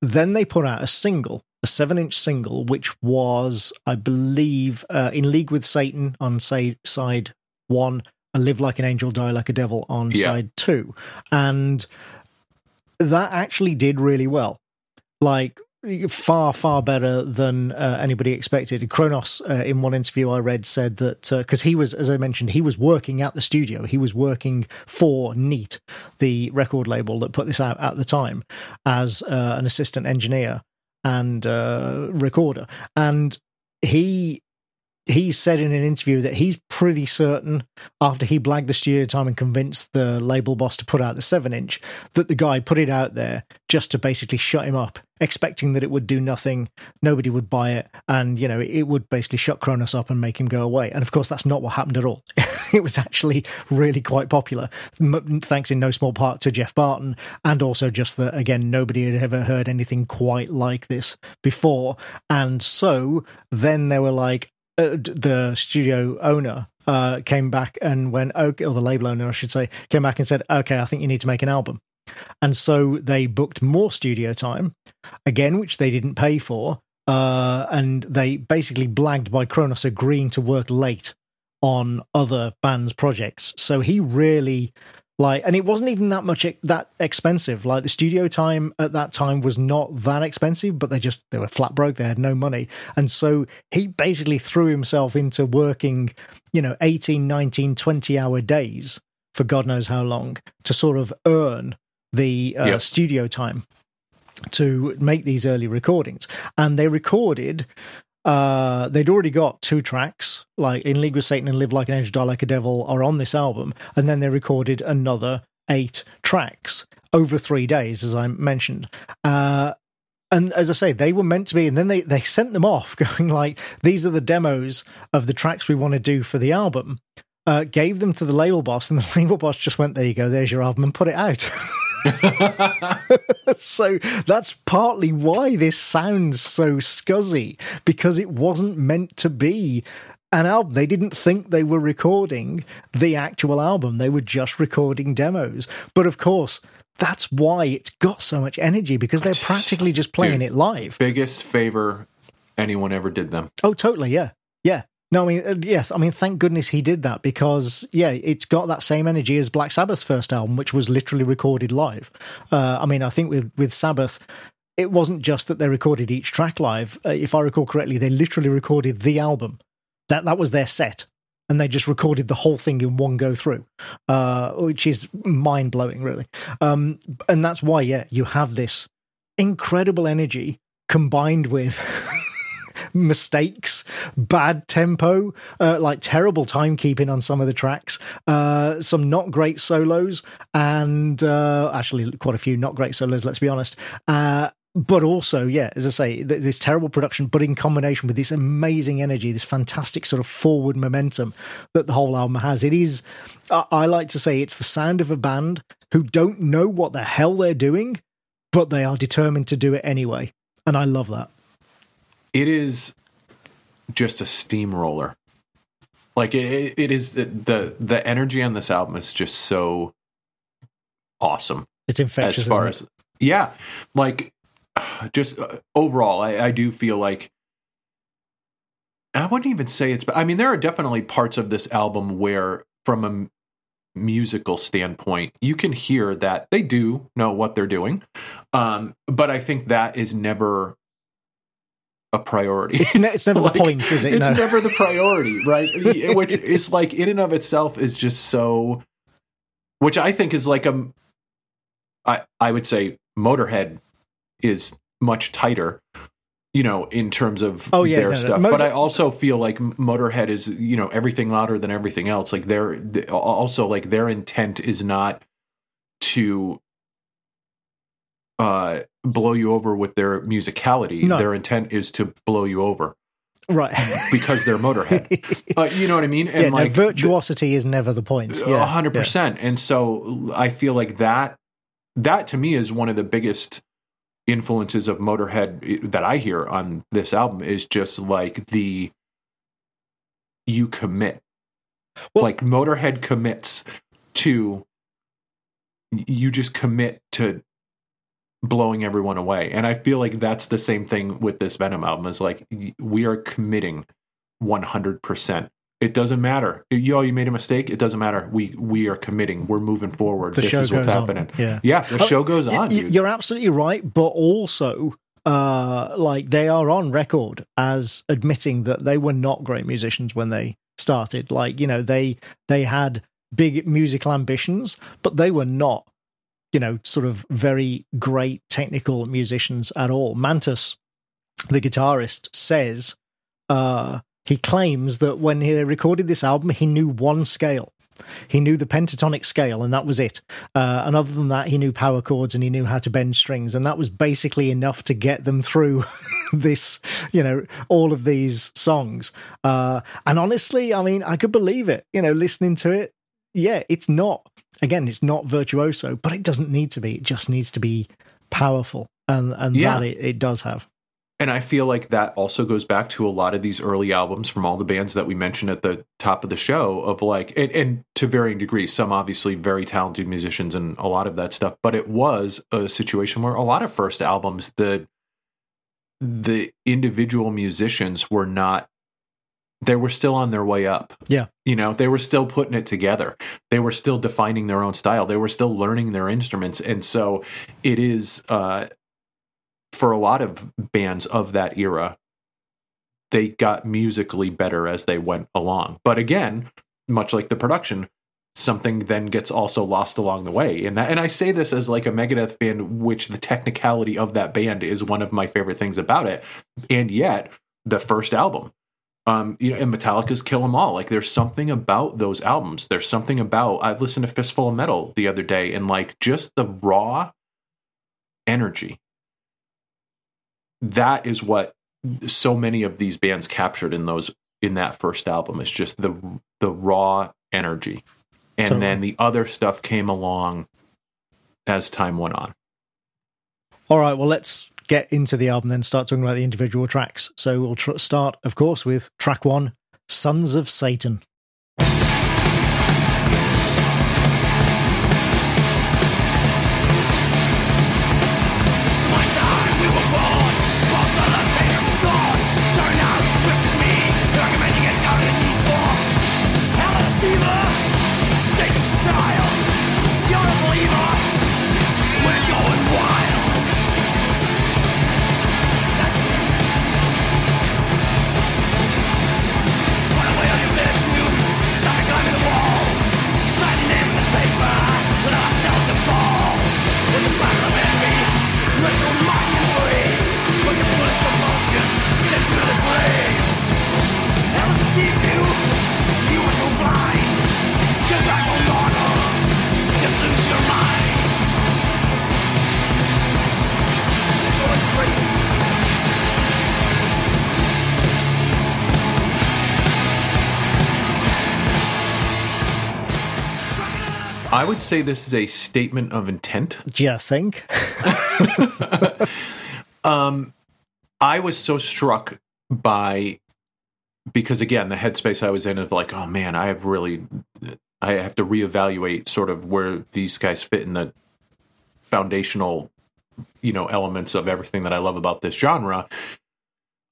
then they put out a single, a seven-inch single, which was, I believe, uh, in league with Satan on say, side one, and "Live Like an Angel, Die Like a Devil" on Yeah. side two, and that actually did really well. Like far far better than uh, anybody expected. Cronos uh, in one interview i read said that because he was as i mentioned he was working at the studio. He was working for Neat the record label that put this out at the time as uh, an assistant engineer and uh, recorder. And he he said in an interview that he's pretty certain after he blagged the studio time and convinced the label boss to put out the seven inch that the guy put it out there just to basically shut him up expecting that it would do nothing nobody would buy it and you know it would basically shut Cronos up and make him go away. And of course that's not what happened at all. It was actually really quite popular thanks in no small part to Geoff Barton and also just that again nobody had ever heard anything quite like this before. And so then they were like uh, the studio owner uh, came back and went, okay, or the label owner, I should say, came back and said, okay, I think you need to make an album. And so they booked more studio time, again, which they didn't pay for. Uh, and they basically blagged by Cronos agreeing to work late on other bands' projects. So he really like and it wasn't even that much that expensive. Like the studio time at that time was not that expensive but they just they were flat broke. They had no money. And so he basically threw himself into working you know 18 19 20 hour days for god knows how long to sort of earn the uh, studio time to make these early recordings. And they recorded uh, they'd already got two tracks, like In League with Satan and Live Like an Angel, Die Like a Devil, are on this album, and then they recorded another eight tracks over three days, as I mentioned. Uh, and as I say, they were meant to be, and then they, they sent them off, going like, "These are the demos of the tracks we want to do for the album." Uh, gave them to the label boss, and the label boss just went, "There you go, there's your album," and put it out. so that's partly why this sounds so scuzzy because it wasn't meant to be an album. They didn't think they were recording the actual album, they were just recording demos. But of course, that's why it's got so much energy because they're practically just playing Dude, it live. Biggest favor anyone ever did them. Oh, totally. Yeah. No, I mean, uh, yes, I mean, thank goodness he did that because, yeah, it's got that same energy as Black Sabbath's first album, which was literally recorded live. Uh, I mean, I think with, with Sabbath, it wasn't just that they recorded each track live. Uh, if I recall correctly, they literally recorded the album. That that was their set, and they just recorded the whole thing in one go through, uh, which is mind blowing, really. Um, and that's why, yeah, you have this incredible energy combined with mistakes, bad tempo, uh, like terrible timekeeping on some of the tracks, uh, some not great solos, and uh, actually quite a few not great solos. Let's be honest. Uh, but also, yeah, as I say, this terrible production, but in combination with this amazing energy, this fantastic sort of forward momentum that the whole album has, it is, I like to say, it's the sound of a band who don't know what the hell they're doing, but they are determined to do it anyway. And I love that it is just a steamroller. Like it, it is the the energy on this album is just so awesome. It's infectious. As far as yeah, like just uh, overall, I, I do feel like I wouldn't even say it's. I mean, there are definitely parts of this album where, from a musical standpoint, you can hear that they do know what they're doing. Um, but I think that is never a priority. It's, ne- it's never like, the point, is it? It's no. never the priority, right? which is like in and of itself is just so. Which I think is like a. I I would say Motorhead is much tighter, you know, in terms of oh, yeah, their no, stuff. No. Motor- but I also feel like Motorhead is you know everything louder than everything else. Like their also like their intent is not to uh, blow you over with their musicality. No. Their intent is to blow you over. Right. because they're Motorhead. uh, you know what I mean? And yeah, like no, virtuosity the, is never the point. Yeah. 100%. Yeah. And so I feel like that that to me is one of the biggest influences of Motorhead that I hear on this album is just like the you commit. Well, like Motorhead commits to you just commit to blowing everyone away. And I feel like that's the same thing with this Venom album is like we are committing 100%. It doesn't matter. Yo, you made a mistake. It doesn't matter. We we are committing. We're moving forward. The this is what's happening. On. Yeah. Yeah, the oh, show goes on. Dude. You're absolutely right, but also uh like they are on record as admitting that they were not great musicians when they started. Like, you know, they they had big musical ambitions, but they were not you know, sort of very great technical musicians at all. Mantas, the guitarist, says uh, he claims that when he recorded this album, he knew one scale. He knew the pentatonic scale, and that was it. Uh, and other than that, he knew power chords and he knew how to bend strings, and that was basically enough to get them through this, you know, all of these songs. Uh, and honestly, I mean, I could believe it. You know, listening to it, yeah, it's not. Again, it's not virtuoso, but it doesn't need to be. It just needs to be powerful, and and Yeah. that it, it does have. And I feel like that also goes back to a lot of these early albums from all the bands that we mentioned at the top of the show of like and, and to varying degrees, some obviously very talented musicians and a lot of that stuff. But it was a situation where a lot of first albums, the the individual musicians were not they were still on their way up. Yeah. You know, they were still putting it together. They were still defining their own style. They were still learning their instruments. And so it is uh for a lot of bands of that era, they got musically better as they went along. But again, much like the production, something then gets also lost along the way. And that, and I say this as like a Megadeth fan, which the technicality of that band is one of my favorite things about it. And yet, the first album, um, you know, and Metallica's Kill 'Em All. Like, there's something about those albums. There's something about. I listened to Fistful of Metal the other day, and like just the raw energy that is what so many of these bands captured in those in that first album is just the the raw energy and Totally. then the other stuff came along as time went on All right, well, let's get into the album then, start talking about the individual tracks. So we'll tr- start, of course, with track one Sons of Satan. I would say this is a statement of intent. Do you think? i was so struck by because again the headspace i was in of like oh man i have really i have to reevaluate sort of where these guys fit in the foundational you know elements of everything that i love about this genre.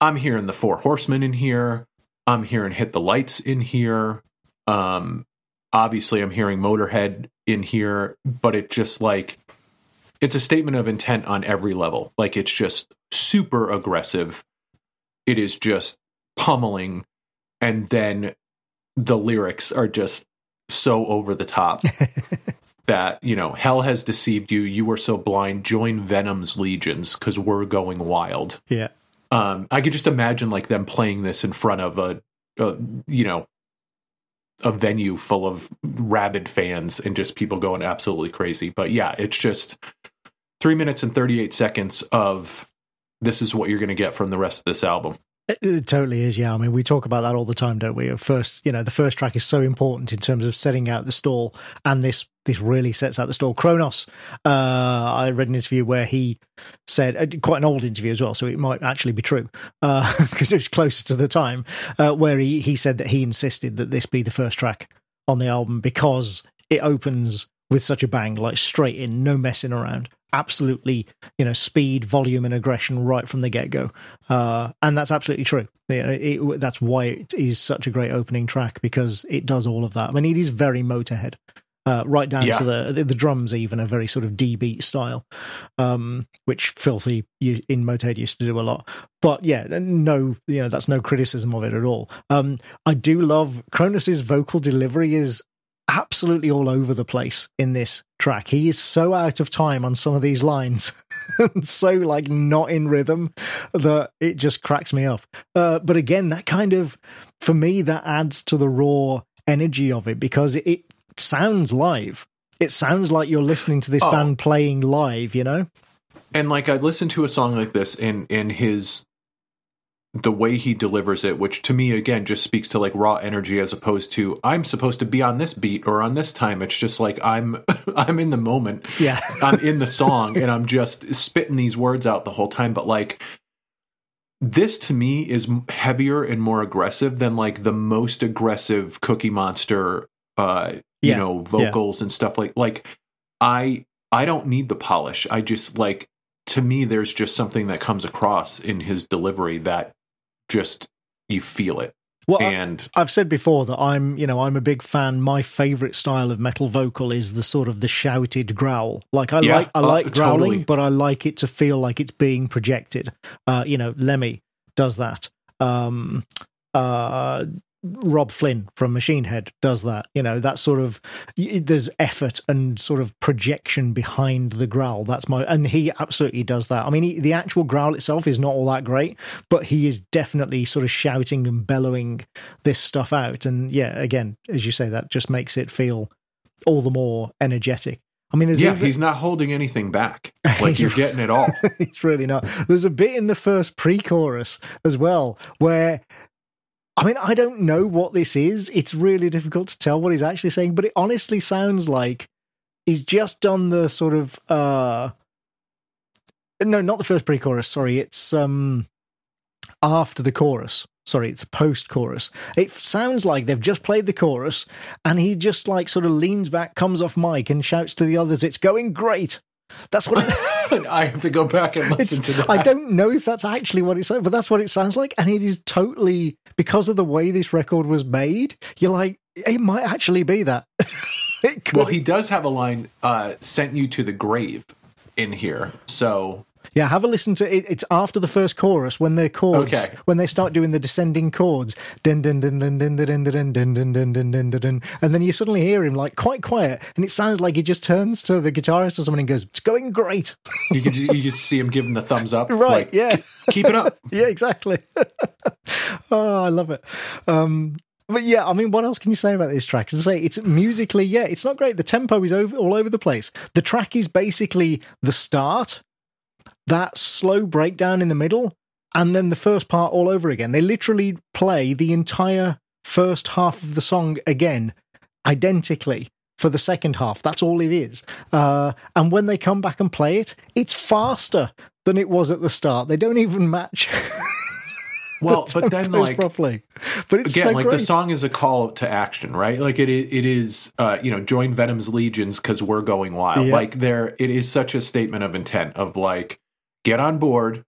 I'm hearing the four horsemen in here. I'm hearing hit the lights in here. Um obviously i'm hearing motorhead in here but it just like it's a statement of intent on every level. Like it's just super aggressive. It is just pummeling and then the lyrics are just so over the top that you know hell has deceived you. You were so blind. Join venom's legions because we're going wild. Yeah. um i could just imagine like them playing this in front of a, a you know a venue full of rabid fans and just people going absolutely crazy. But yeah it's just three minutes and 38 seconds of this is what you're going to get from the rest of this album It, totally is, yeah. I mean, we talk about that all the time, don't we? At First, you know, the first track is so important in terms of setting out the stall, and this this really sets out the stall. Cronos, uh, I read an interview where he said, uh, quite an old interview as well, so it might actually be true because it was closer to the time, uh, where he he said that he insisted that this be the first track on the album because it opens with such a bang, like straight in, no messing around. Absolutely, you know, speed, volume, and aggression right from the get go, uh, and that's absolutely true. You know, it, that's why it is such a great opening track because it does all of that. I mean, it is very Motorhead, uh, right down Yeah. to the, the the drums, even a very sort of D beat style, um, which Philthy in Motorhead used to do a lot. But yeah, no, you know, that's no criticism of it at all. Um, I do love Cronos's vocal delivery is absolutely all over the place in this. track. He is so out of time on some of these lines, so like not in rhythm that it just cracks me up. Uh, but again, that kind of for me that adds to the raw energy of it because it, it sounds live. It sounds like you're listening to this Oh. band playing live. You know? and like I listen to a song like this and and his the way he delivers it, which to me again just speaks to like raw energy as opposed to I'm supposed to be on this beat or on this time. It's just like I'm I'm in the moment. Yeah. I'm in the song and I'm just spitting these words out the whole time. But like this to me is heavier and more aggressive than like the most aggressive Cookie Monster, uh, you Yeah. know, vocals and stuff like like I I don't need the polish. I just like to me there's just something that comes across in his delivery that just you feel it. Well, And I've said before that I'm, you know, I'm a big fan. My favorite style of metal vocal is the sort of the shouted growl. Like I Yeah, like, I uh, like growling, totally. but I like it to feel like it's being projected. Uh, you know, Lemmy does that. Um, uh, Robb Flynn from Machine Head does that. You know, that sort of there's effort and sort of projection behind the growl. That's my and he absolutely does that. I mean, he, the actual growl itself is not all that great, but he is definitely sort of shouting and bellowing this stuff out. And yeah, again, as you say, that just makes it feel all the more energetic. I mean, there's yeah, even- he's not holding anything back. Like you're getting it all. it's really not. There's a bit in the first pre-chorus as well where I mean, I don't know what this is. It's really difficult to tell what he's actually saying, but it honestly sounds like he's just done the sort of uh no, not the first pre-chorus, sorry. It's um after the chorus. Sorry, it's post-chorus. It sounds like they've just played the chorus and he just like sort of leans back, comes off mic and shouts to the others, "It's going great." That's what it I have to go back and listen to that. I don't know if that's actually what it said, but that's what it sounds like. And it is totally because of the way this record was made. You're like, it might actually be that. Well, he does have a line uh, "sent you to the grave" in here, so yeah, have a listen to it. It's after the first chorus when the chords, Okay. when they start doing the descending chords, dun dun dun dun dun dun dun dun dun dun dun dun dun dun dun, and then you suddenly hear him like quite quiet, and it sounds like he just turns to the guitarist or someone and goes, "It's going great." you could you could see him giving the thumbs up. Right, like, yeah. keep it up. yeah, exactly. oh, I love it. Um, but yeah, I mean, what else can you say about this track? As I say, it's musically, yeah, it's not great. The tempo is over all over the place. The track is basically the start, that slow breakdown in the middle, and then the first part all over again. They literally play the entire first half of the song again, identically. For the second half, that's all it is. Uh, and when they come back and play it, it's faster than it was at the start. They don't even match. Well, but then like properly. But it's again, so like great. the song is a call to action, right? Like it, it is, uh, you know, join Venom's legions because we're going wild. Yeah. Like there, it is such a statement of intent of like, get on board.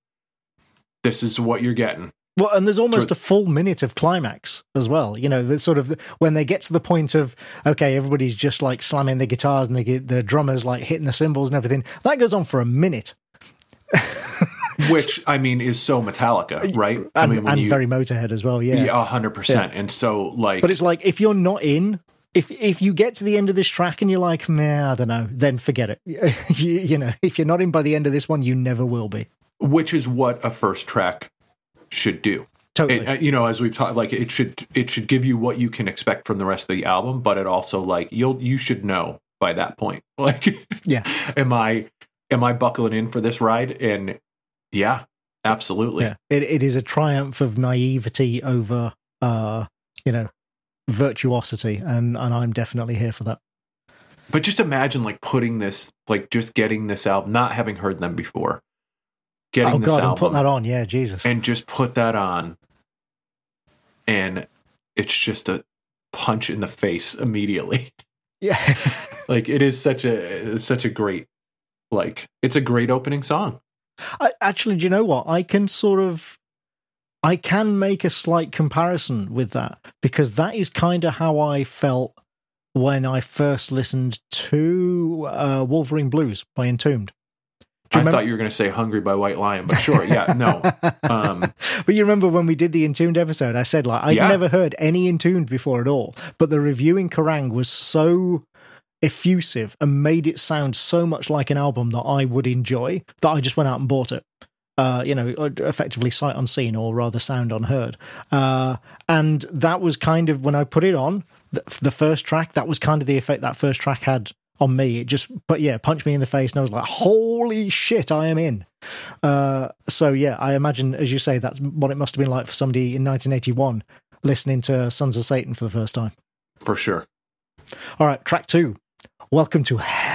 This is what you're getting. Well, and there's almost a full minute of climax as well. You know, the sort of when they get to the point of okay, everybody's just like slamming the guitars and the the drummers like hitting the cymbals and everything. That goes on for a minute, Which I mean is so Metallica, right? I mean, and you, very Motorhead as well. Yeah. yeah, a hundred percent. And so like, but it's like if you're not in. If if you get to the end of this track and you're like, man, I don't know, then forget it. you, you know, if you're not in by the end of this one, you never will be. which is what a first track should do. Totally. It, uh, you know, as we've talked, like it should it should give you what you can expect from the rest of the album, but it also like you'll you should know by that point, like, Yeah. am I am I buckling in for this ride? And yeah, absolutely. Yeah, it, it is a triumph of naivety over, uh, you know, virtuosity, and and I'm definitely here for that. But just imagine like putting this, like just getting this album, not having heard them before, getting oh this God, and album, put that on, yeah, Jesus, and just put that on, and it's just a punch in the face immediately. yeah, like it is such a such a great like it's a great opening song I, actually, do you know what? I can sort of, I can make a slight comparison with that because that is kind of how I felt when I first listened to uh, Wolverine Blues by Entombed. I remember- thought you were going to say hungry by white lion but sure yeah no um but you remember when we did the Entombed episode, I said like I'd Yeah. never heard any Entombed before at all, but the review in Kerrang was so effusive and made it sound so much like an album that I would enjoy that I just went out and bought it. Uh, you know, effectively sight unseen or rather sound unheard. Uh, and that was kind of when I put it on the, the first track. That was kind of the effect that first track had on me. It just, but yeah, punched me in the face, and I was like, "Holy shit, I am in." Uh, so yeah, I imagine, as you say, that's what it must have been like for somebody in 1981 listening to Sons of Satan for the first time. For sure. All right, track two. Welcome to hell.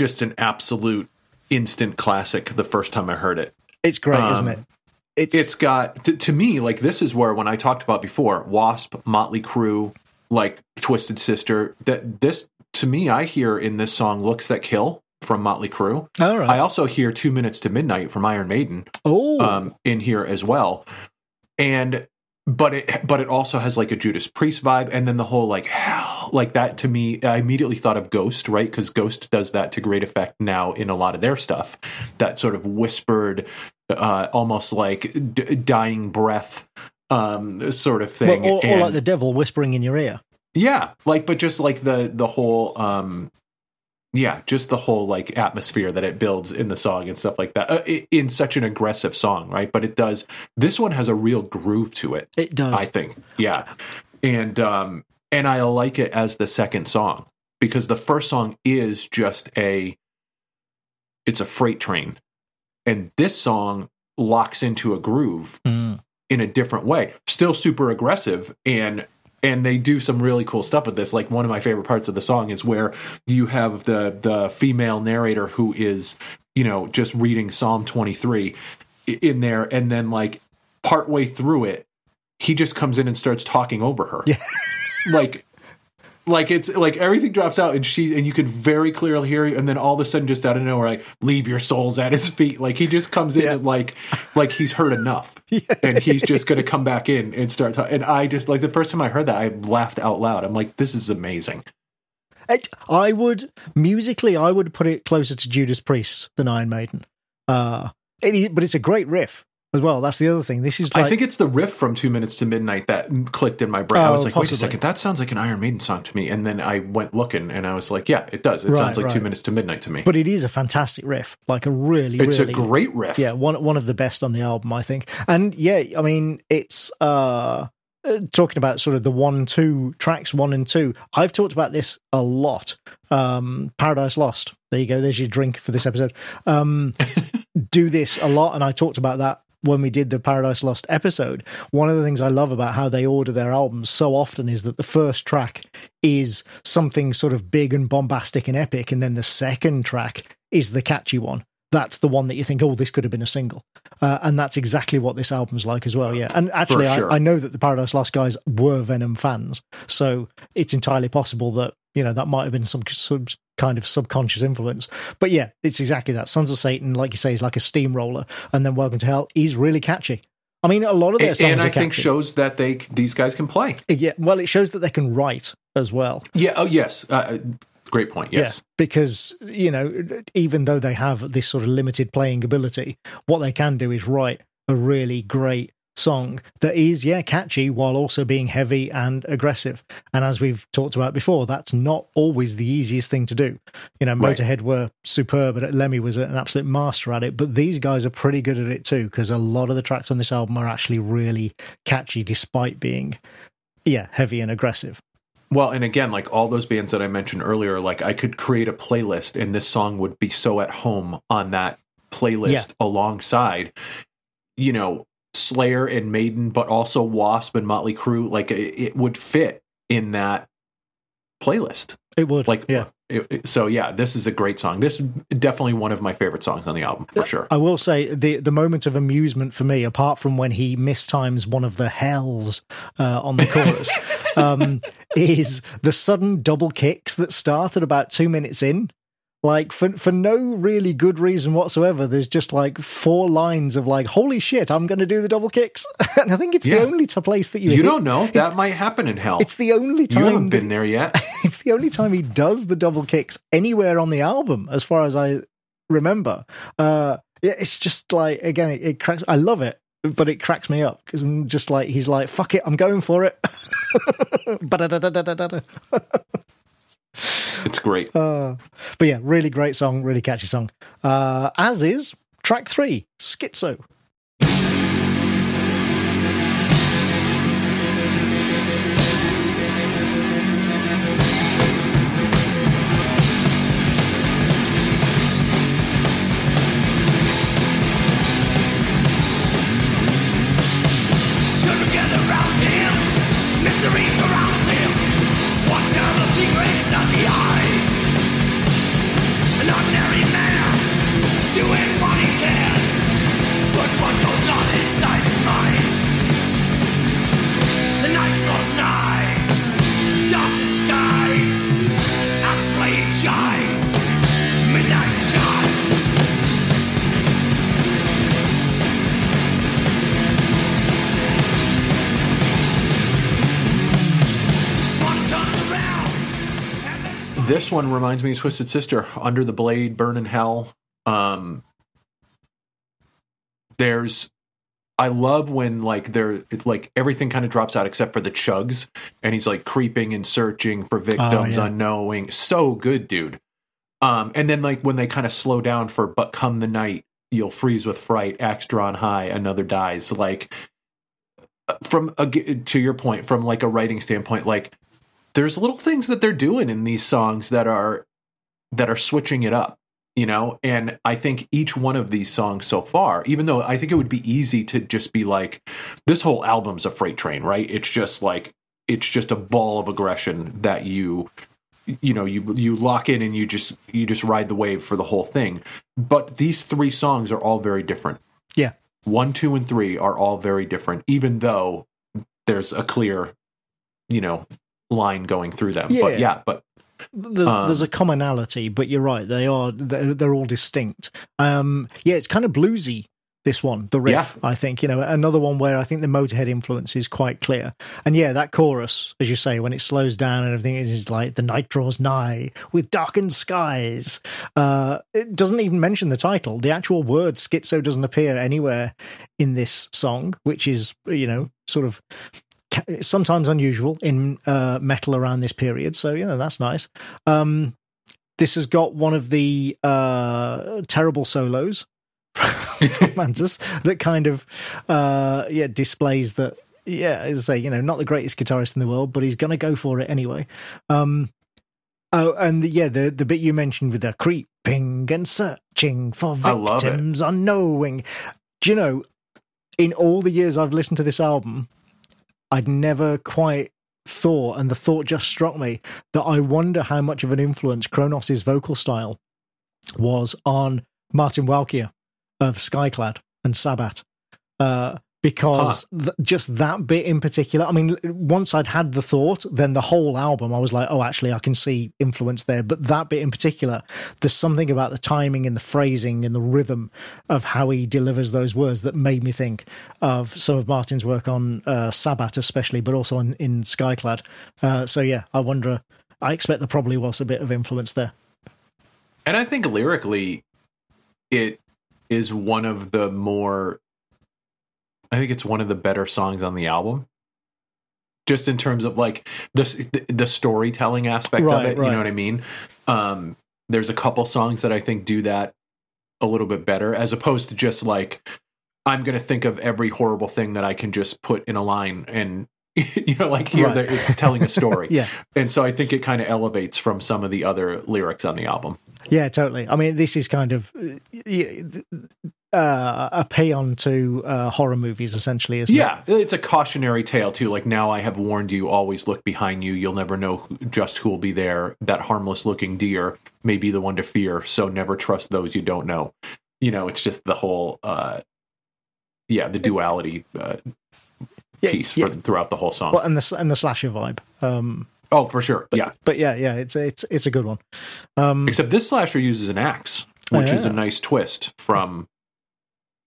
Just an absolute instant classic the first time I heard it. It's great, Um, isn't it? It's, It's got to, to me like this is where when I talked about before W.A.S.P., Motley Crue, like Twisted Sister. That this to me I hear in this song "Looks That Kill" from Motley Crue. all right. I also hear Two Minutes to Midnight from Iron Maiden oh, um, in here as well, and but it but it also has like a Judas Priest vibe, and then the whole like hell like that to me. I immediately thought of Ghost, right? Because Ghost does that to great effect now in a lot of their stuff. That sort of whispered, uh, almost like d- dying breath. Um, sort of well, thing, or, or And- like the devil whispering in your ear. yeah, like but just like the the whole um yeah, just the whole like atmosphere that it builds in the song and stuff like that. Uh, in such an aggressive song, right? But it does this one has a real groove to it, It does. I think. Yeah. And um and I like it as the second song because the first song is just a it's a freight train. And this song locks into a groove Mm. in a different way. Still super aggressive and and they do some really cool stuff with this. Like one of my favorite parts of the song is where you have the the female narrator who is, you know, just reading Psalm 23 in there and then like partway through it, he just comes in and starts talking over her. Yeah. like like it's like everything drops out and she and you can very clearly hear it and then all of a sudden just out of nowhere like leave your souls at his feet. Like he just comes in Yeah. and like like he's heard enough and he's just to come back in and start talking and i just like the first time i heard that i laughed out loud. I'm like this is amazing. It, I would musically, I would put it closer to Judas Priest than Iron Maiden. Uh, it, but it's a great riff as well. That's the other thing. This is like, i think it's the riff from two minutes to midnight that clicked in my brain. I Oh, was like wait a second that sounds like an iron maiden song to me. And then i went looking and i was like yeah it does. It Right, sounds like two minutes to midnight to me. But it is a fantastic riff, like a really, it's really a great riff. Yeah one one of the best on the album i think. And yeah i mean it's uh uh, talking about sort of the one two tracks one and two i've talked about this a lot. Um paradise lost. There you go. There's your drink for this episode. Um do this a lot. And i talked about that when we did the paradise lost episode one of the things i love about how they order their albums so often is that the first track is something sort of big and bombastic and epic and then the second track is the catchy one that's the one that you think, oh, this could have been a single. Uh, and that's exactly what this album's like as well. Yeah. And actually, sure. I, I know that the Paradise Lost guys were Venom fans. So it's entirely possible that, you know, that might have been some, some kind of subconscious influence. But yeah, it's exactly that. Sons of Satan, like you say, is like a steamroller. And then Welcome to Hell is really catchy. I mean, a lot of their songs and i think shows that they these guys can play yeah, well, it shows that they can write as well. yeah oh yes uh, great point yes Yeah, because you know, even though they have this sort of limited playing ability, what they can do is write a really great song that is, yeah, catchy while also being heavy and aggressive. And as we've talked about before, that's not always the easiest thing to do. You know, Right. Motorhead were superb, and Lemmy was an absolute master at it. But these guys are pretty good at it too, because a lot of the tracks on this album are actually really catchy, despite being yeah, heavy and aggressive. Well, and again, like all those bands that I mentioned earlier, like I could create a playlist and this song would be so at home on that playlist Yeah. alongside, you know, Slayer and Maiden, but also W.A.S.P. and Motley Crue. Like it, it would fit in that playlist. It would, Like, yeah. it- it- so yeah, this is a great song. This is definitely one of my favorite songs on the album for sure. I will say the the moment of amusement for me, apart from when he mistimes one of the hells uh, on the chorus, um, is the sudden double kicks that start at about two minutes in. Like for for no really good reason whatsoever. There's just like four lines of like, "Holy shit, I'm going to do the double kicks," and I think it's Yeah. the only t- place that you You hit- don't know that might happen in hell. It's the only time you haven't been there yet. it's the only time he does the double kicks anywhere on the album, as far as I remember. Uh, yeah, it's just like again, it, it cracks. I love it, but it cracks me up because I'm just like he's like, "Fuck it, I'm going for it." It's great. Uh, but yeah, really great song, really catchy song. Uh, as is track three, Schizo. Children gather This one reminds me of Twisted Sister, Under the Blade, Burn in Hell. Um, there's, I love when like there, it's like everything kind of drops out except for the chugs, and he's like creeping and searching for victims, yeah. unknowing. So good, dude. Um, and then like when they kind of slow down for "But Come the Night, You'll Freeze with Fright," axe drawn high, another dies. Like from a, to your point, from like a writing standpoint, like there's little things that they're doing in these songs that are that are switching it up you know? And i think each one of these songs so far even though i think it would be easy to just be like this whole album's a freight train right? It's just like it's just a ball of aggression that you you know you you lock in and you just you just ride the wave for the whole thing. But these three songs are all very different. Yeah. one two and three are all very different even though there's a clear you know line going through them Yeah. but yeah but There's, Um, there's a commonality, but you're right. They are they're, they're all distinct. Um, yeah, it's kind of bluesy. This one, the riff, I think, you know, another one where I think the Motorhead influence is quite clear. And yeah, that chorus, as you say, when it slows down and everything is like the night draws nigh with darkened skies. Uh, it doesn't even mention the title. The actual word schizo doesn't appear anywhere in this song, which is, you know, sort of sometimes unusual in uh, metal around this period. So, you know, that's nice. Um, this has got one of the uh, terrible solos from Mantas that kind of, uh, yeah, displays that, yeah, as I say, you know, not the greatest guitarist in the world, but he's going to go for it anyway. Um, oh, and the, yeah, the, the bit you mentioned with the creeping and searching for victims unknowing. Do you know, in all the years I've listened to this album, I'd never quite thought, and the thought just struck me that I wonder how much of an influence Cronos' vocal style was on Martin Walkyier of Skyclad and Sabbat. Uh, because th- just that bit in particular, I mean, once I'd had the thought, then the whole album, I was like, oh, actually, I can see influence there. But that bit in particular, there's something about the timing and the phrasing and the rhythm of how he delivers those words that made me think of some of Martin's work on uh, Sabbat, especially, but also in, in Skyclad. Uh, so, yeah, I wonder, I expect there probably was a bit of influence there. And I think lyrically, it is one of the more. I think it's one of the better songs on the album. Just in terms of like the the, storytelling aspect Right, of it, right. you know what I mean. Um, there's a couple songs that I think do that a little bit better, as opposed to just like I'm going to think of every horrible thing that I can just put in a line and you know, like here Right. it's telling a story. Yeah. And so I think it kind of elevates from some of the other lyrics on the album. Yeah, totally. I mean, this is kind of uh, a paean to uh, horror movies, essentially, isn't it? Yeah, it's a cautionary tale too. Like now I have warned you, always look behind you. You'll never know who, just who will be there. That harmless looking deer may be the one to fear, so never trust those you don't know. You know, it's just the whole uh yeah, the duality uh, Yeah, piece yeah. for, throughout the whole song. Well, and the and the slasher vibe. Um, oh, for sure. yeah. but yeah, yeah, it's it's it's a good one. Um, Except this slasher uses an axe, which is a nice twist from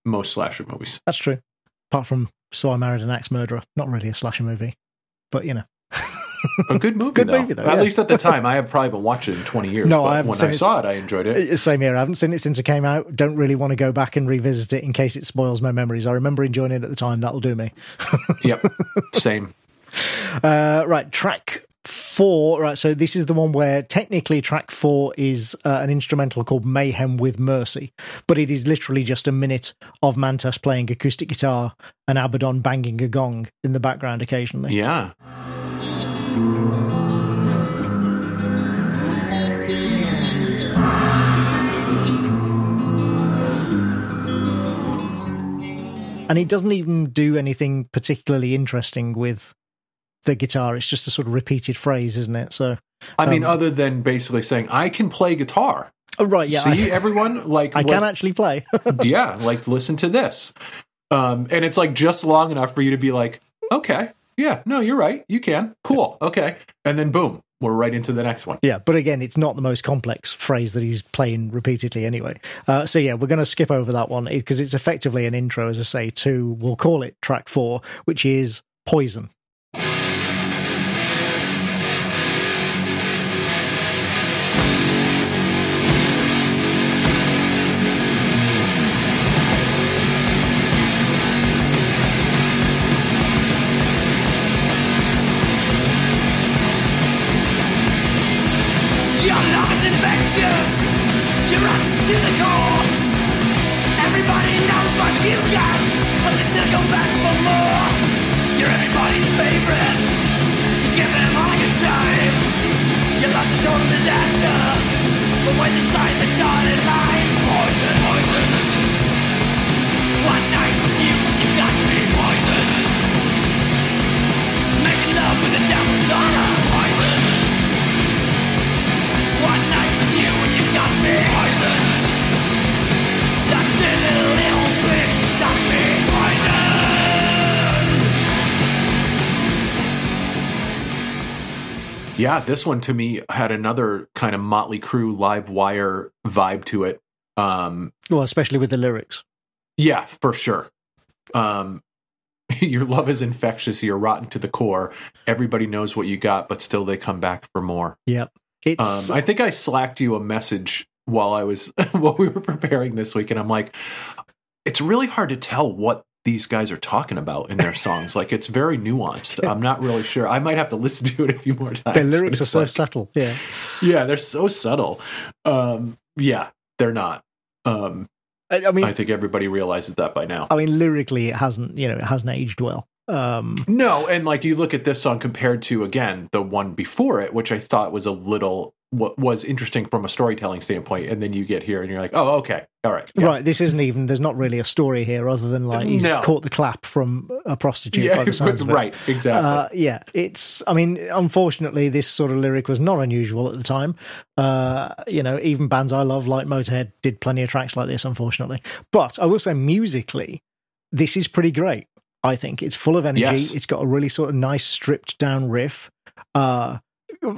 most slasher movies. that's true. Apart from So I Married an Axe Murderer, not really a slasher movie, but you know. A good movie, Good though. movie, though, At yeah. least at the time. I have probably haven't watched it in 20 years. No, but I haven't when I saw it, I enjoyed it. Same here. I haven't seen it since it came out. Don't really want to go back and revisit it in case it spoils my memories. I remember enjoying it at the time. That'll do me. Yep. Same. Uh, right, track four. Right, so this is the one where technically track four is uh, an instrumental called Mayhem with Mercy, but it is literally just a minute of Mantas playing acoustic guitar and Abaddon banging a gong in the background occasionally. Yeah. And it doesn't even do anything particularly interesting with the guitar. It's just a sort of repeated phrase, isn't it? So, I mean, Um, other than basically saying, I can play guitar. oh, right, yeah, See, I, everyone? Like, I what- can actually play. yeah, like, listen to this. Um, and it's like just long enough for you to be like, okay, yeah, no, you're right. You can. Cool. Okay. And then boom, we're right into the next one. Yeah, but again, it's not the most complex phrase that he's playing repeatedly anyway. Uh, so yeah, we're going to skip over that one because it's effectively an intro, as I say, to we'll call it track four, which is Poison. Is infectious. You're up to the core. Everybody knows what you got, but they still come back for more. You're everybody's favorite. You give them all a good time. Your love's a total disaster. But when you sign the dotted line, Yeah, this one to me had another kind of Motley Crue live wire vibe to it. Um, Well, especially with the lyrics. Yeah, for sure. Um, your love is infectious. You're rotten to the core. Everybody knows what you got, but still they come back for more. Yep. It's Um, I think I slacked you a message while I was while we were preparing this week, and I'm like, it's really hard to tell what these guys are talking about in their songs. like it's very nuanced. I'm not really sure. I might have to listen to it a few more times. their lyrics are so like- subtle. Yeah. yeah, they're so subtle. Um, yeah, they're not. Um, I, I mean, I think everybody realizes that by now. I mean, lyrically, it hasn't, you know, it hasn't aged well. Um, No, and like you look at this song compared to again the one before it, which I thought was a little what was interesting from a storytelling standpoint, and then you get here and you're like, oh, okay, all right, yeah. Right, this isn't even. There's not really a story here, other than like he's No. caught the clap from a prostitute. yeah, by the sounds of it. right, exactly. Uh, yeah, it's. I mean, unfortunately, this sort of lyric was not unusual at the time. Uh, you know, even bands I love, like Motorhead, did plenty of tracks like this. Unfortunately, but I will say, musically, this is pretty great. I think it's full of energy. Yes. It's got a really sort of nice stripped down riff. Uh,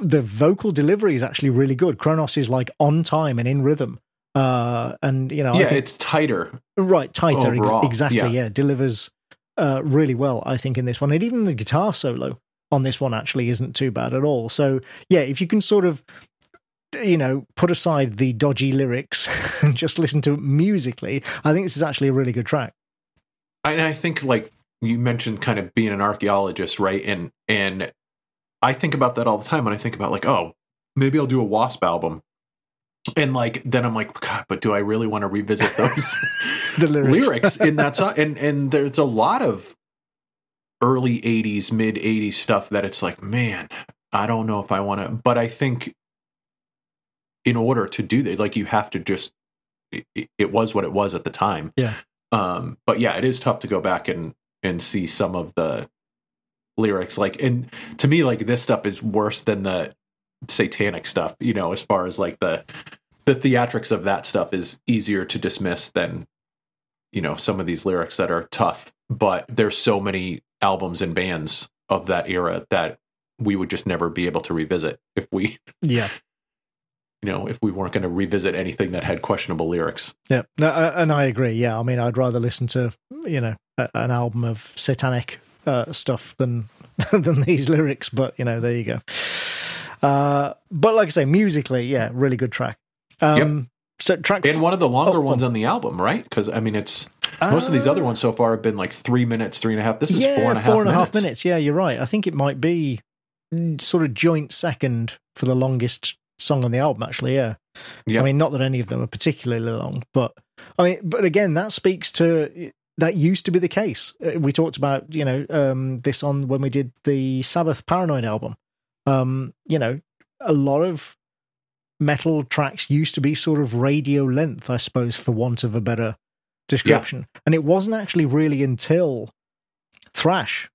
the vocal delivery is actually really good. Cronos is like on time and in rhythm. Uh, and you know, I yeah, think it's tighter. right tighter ex- exactly yeah. yeah, delivers uh, really well i think in this one and even the guitar solo on this one actually isn't too bad at all so yeah if you can sort of you know put aside the dodgy lyrics and just listen to it musically i think this is actually a really good track And I think like you mentioned, kind of being an archaeologist, right? And and I think about that all the time when I think about like, oh, maybe I'll do a W.A.S.P. album. And like then I'm like, God, but do I really want to revisit those the lyrics, lyrics in that song? And and there's a lot of early 80s, mid 80s stuff that it's like, man, I don't know if I want to. But I think in order to do that, like you have to just, it, it was what it was at the time. Yeah. Um, but yeah, it is tough to go back and, and see some of the lyrics. Like, and to me, like this stuff is worse than the satanic stuff, you know, as far as like the, the theatrics of that stuff is easier to dismiss than you know some of these lyrics that are tough but there's so many albums and bands of that era that we would just never be able to revisit if we Yeah. you know if we weren't going to revisit anything that had questionable lyrics Yeah, no, and I agree. Yeah, I mean, I'd rather listen to you know an album of satanic uh, stuff than than these lyrics. But you know, there you go. Uh, but like I say, musically, yeah, really good track. Um, So track and one of the longer Oh, ones on the album right because i mean it's most of these other ones so far have been like three minutes three and a half this is yeah, four and a half four and minutes. minutes. Yeah, you're right. I think it might be sort of joint second for the longest song on the album. Actually, yeah. Yeah. I mean, not that any of them are particularly long, but I mean, but again, that speaks to that used to be the case. Uh, We talked about you know um, this on when we did the Sabbath Paranoid album. Um, you know, a lot of metal tracks used to be sort of radio length, I suppose, for want of a better description. And it wasn't actually really until thrash.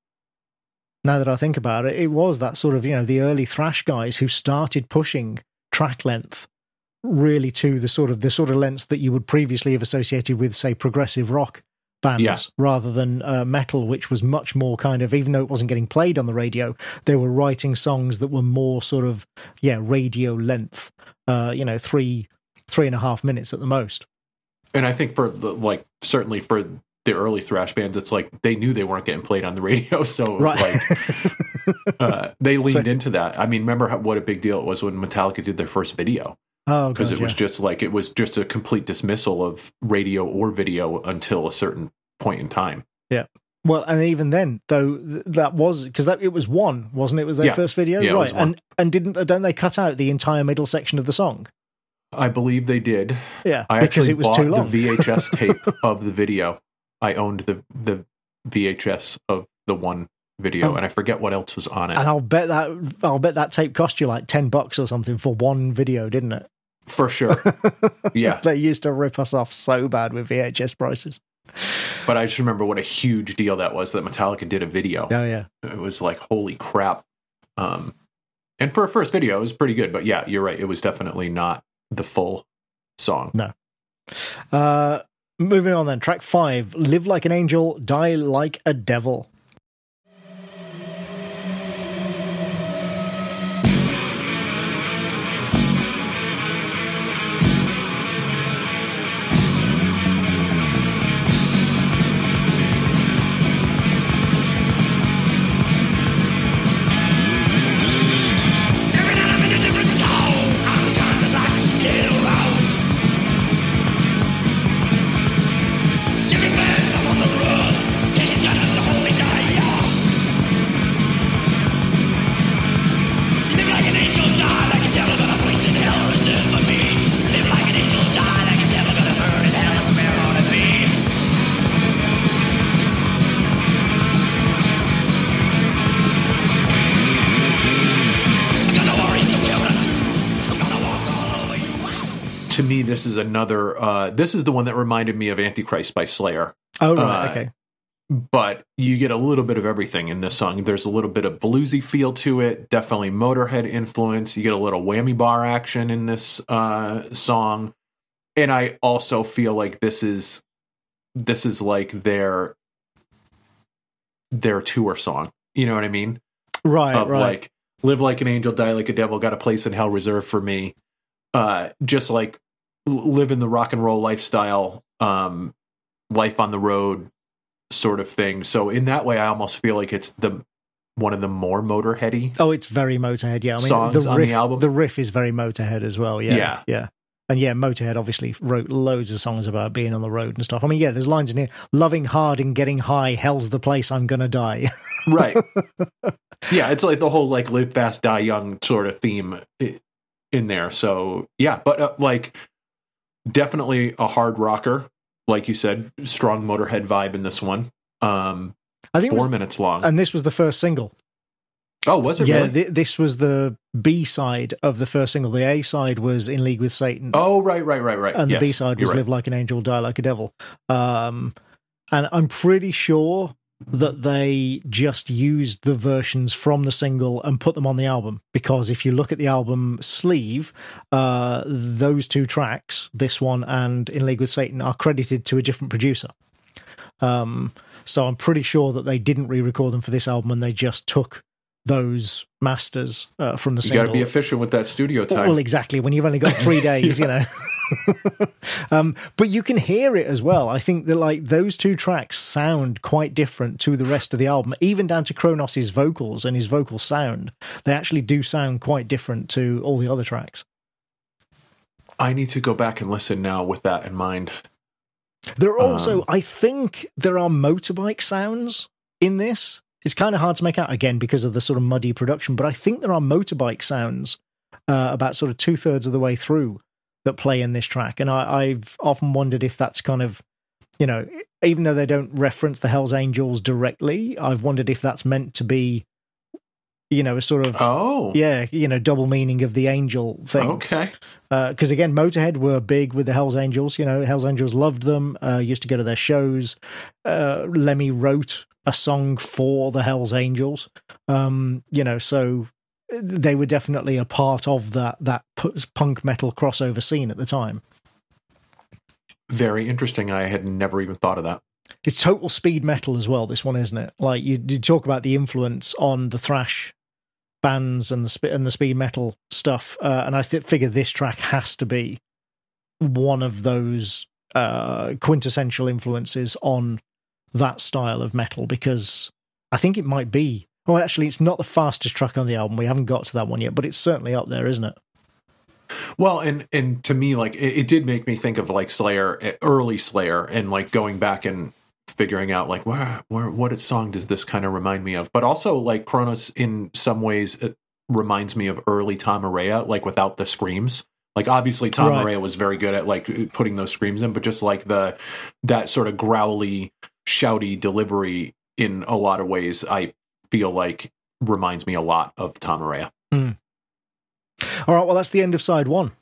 Now that I think about it, it was that sort of you know the early thrash guys who started pushing track length really to the sort of the sort of lengths that you would previously have associated with, say, progressive rock bands, Yeah. rather than uh, metal, which was much more kind of even though it wasn't getting played on the radio, they were writing songs that were more sort of yeah radio length, uh, you know, three three and a half minutes at the most. and i think for the like certainly for the early thrash bands it's like they knew they weren't getting played on the radio so it was Right. like uh, they leaned into that. I mean, remember how, what a big deal it was when Metallica did their first video oh, because God, it was just like it was just a complete dismissal of radio or video until a certain point in time. Yeah. Well, and even then, though, th- that was because that it was one, wasn't it? Was their Yeah. first video, Yeah, right? And and didn't don't they cut out the entire middle section of the song? I believe they did. Yeah, I because actually it was bought too long. the VHS tape of the video. I owned the the VHS of the one video, Oh. and I forget what else was on it. and I'll bet that I'll bet that tape cost you like ten bucks or something for one video, didn't it? For sure, yeah. they used to rip us off so bad with VHS prices. But I just remember what a huge deal that was that Metallica did a video. Oh yeah, it was like holy crap um and for a first video it was pretty good but yeah you're right it was definitely not the full song Uh, moving on then, track five: "Live Like an Angel, Die Like a Devil." This is another uh this is the one that reminded me of antichrist by slayer. Oh right, Uh, okay. but you get a little bit of everything in this song. There's a little bit of bluesy feel to it definitely motorhead influence. You get a little whammy bar action in this uh song. And i also feel like this is this is like their their tour song. You know what i mean? Right, of right. like live like an angel, die like a devil, got a place in hell reserved for me. Uh, just like l- live in the rock and roll lifestyle, um, life on the road sort of thing. So in that way, I almost feel like it's the one of the more motorheady. Oh, it's very Motorhead. Yeah, I mean, songs the on the riff, album? the riff is very Motorhead as well. Yeah, Yeah. yeah, and yeah, Motorhead obviously wrote loads of songs about being on the road and stuff. I mean, yeah, there's lines in here: "Loving hard and getting high, hell's the place I'm gonna die." Right. yeah, it's like the whole like live fast, die young sort of theme in there. So yeah, but uh, like definitely a hard rocker, like you said, strong motorhead vibe in this one. Um, I think four was, minutes long. and this was the first single. oh, was it yeah, really? thi- this was the B side of the first single. The A side was "In League with Satan," oh, right, right, right, right. and Yes, the B side was right. "Live Like an Angel, Die Like a Devil." Um, and I'm pretty sure that they just used the versions from the single and put them on the album because if you look at the album sleeve, uh, those two tracks, this one and "In League with Satan," are credited to a different producer. Um, so I'm pretty sure that they didn't re-record them for this album and they just took those masters uh, from the single. You single. got to be efficient with that studio time. Well, exactly. When you've only got three days, you know. um, but you can hear it as well. I think that like those two tracks sound quite different to the rest of the album, even down to Cronos's vocals and his vocal sound. They actually do sound quite different to all the other tracks. I need to go back and listen now with that in mind. There are also, Um, I think, there are motorbike sounds in this. It's kind of hard to make out again because of the sort of muddy production, but I think there are motorbike sounds uh, about sort of two thirds of the way through that play in this track, and I, I've often wondered if that's kind of, you know, even though they don't reference the Hell's Angels directly, I've wondered if that's meant to be, you know, a sort of Oh, yeah, you know, double meaning of the angel thing okay. because again, Motorhead were big with the Hell's Angels. You know, Hell's Angels loved them. Uh, used to go to their shows. Uh, Lemmy wrote a song for the Hell's Angels. Um, you know, so they were definitely a part of that that punk metal crossover scene at the time. Very interesting. I had never even thought of that. It's total speed metal as well. This one, isn't it? Like you, you talk about the influence on the thrash bands and the sp- and the speed metal stuff, uh, and I th- figure this track has to be one of those uh, quintessential influences on that style of metal because I think it might be. Well, actually, it's not the fastest track on the album. We haven't got to that one yet, but it's certainly up there, isn't it? Well, and and to me, like it, it did make me think of like Slayer, early Slayer, and like going back and figuring out like where where what song does this kind of remind me of? But also like Cronos, in some ways, it reminds me of early Tom Araya, like without the screams. Like obviously Tom Right. Araya was very good at like uh, putting those screams in, but just like the that sort of growly, shouty delivery in a lot of ways, I feel like reminds me a lot of Tom Araya. Hmm. All right, well, that's the end of side one.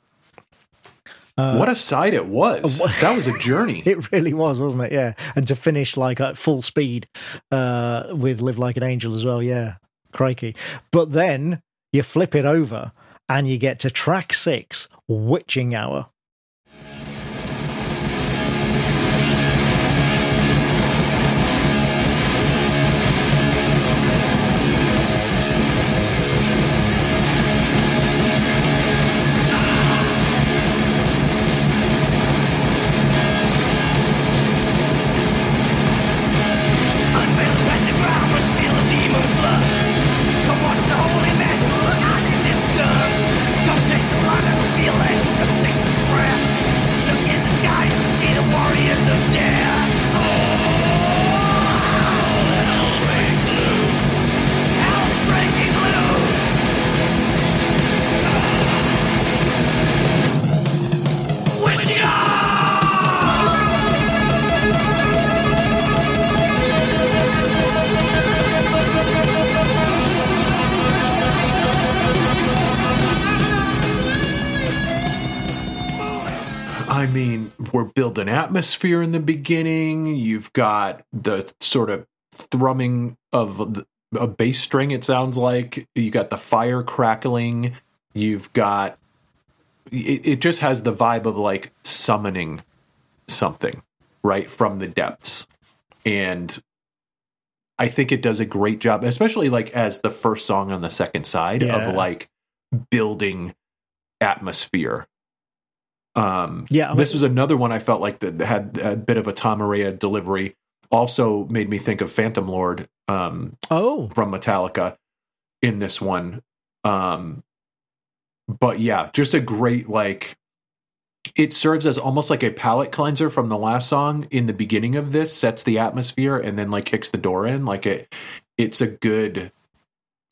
Uh, what a side it was! that was a journey. It really was, wasn't it? Yeah, and to finish like at full speed uh, with "Live Like an Angel" as well. Yeah, crikey! But then you flip it over and you get to track six, "Witching Hour." Atmosphere in the beginning. You've got the sort of thrumming of a bass string, it sounds like. You got the fire crackling. You've got. It, it just has the vibe of like summoning something, right, from the depths. And I think it does a great job, especially like as the first song on the second side Yeah. of like building atmosphere. Um, Yeah, this was another one I felt like that had a bit of a Tom Araya delivery. Also made me think of Phantom Lord um, Oh, from Metallica in this one. Um, but yeah, just a great like. It serves as almost like a palate cleanser from the last song in the beginning of this, sets the atmosphere, and then like kicks the door in. Like it, it's a good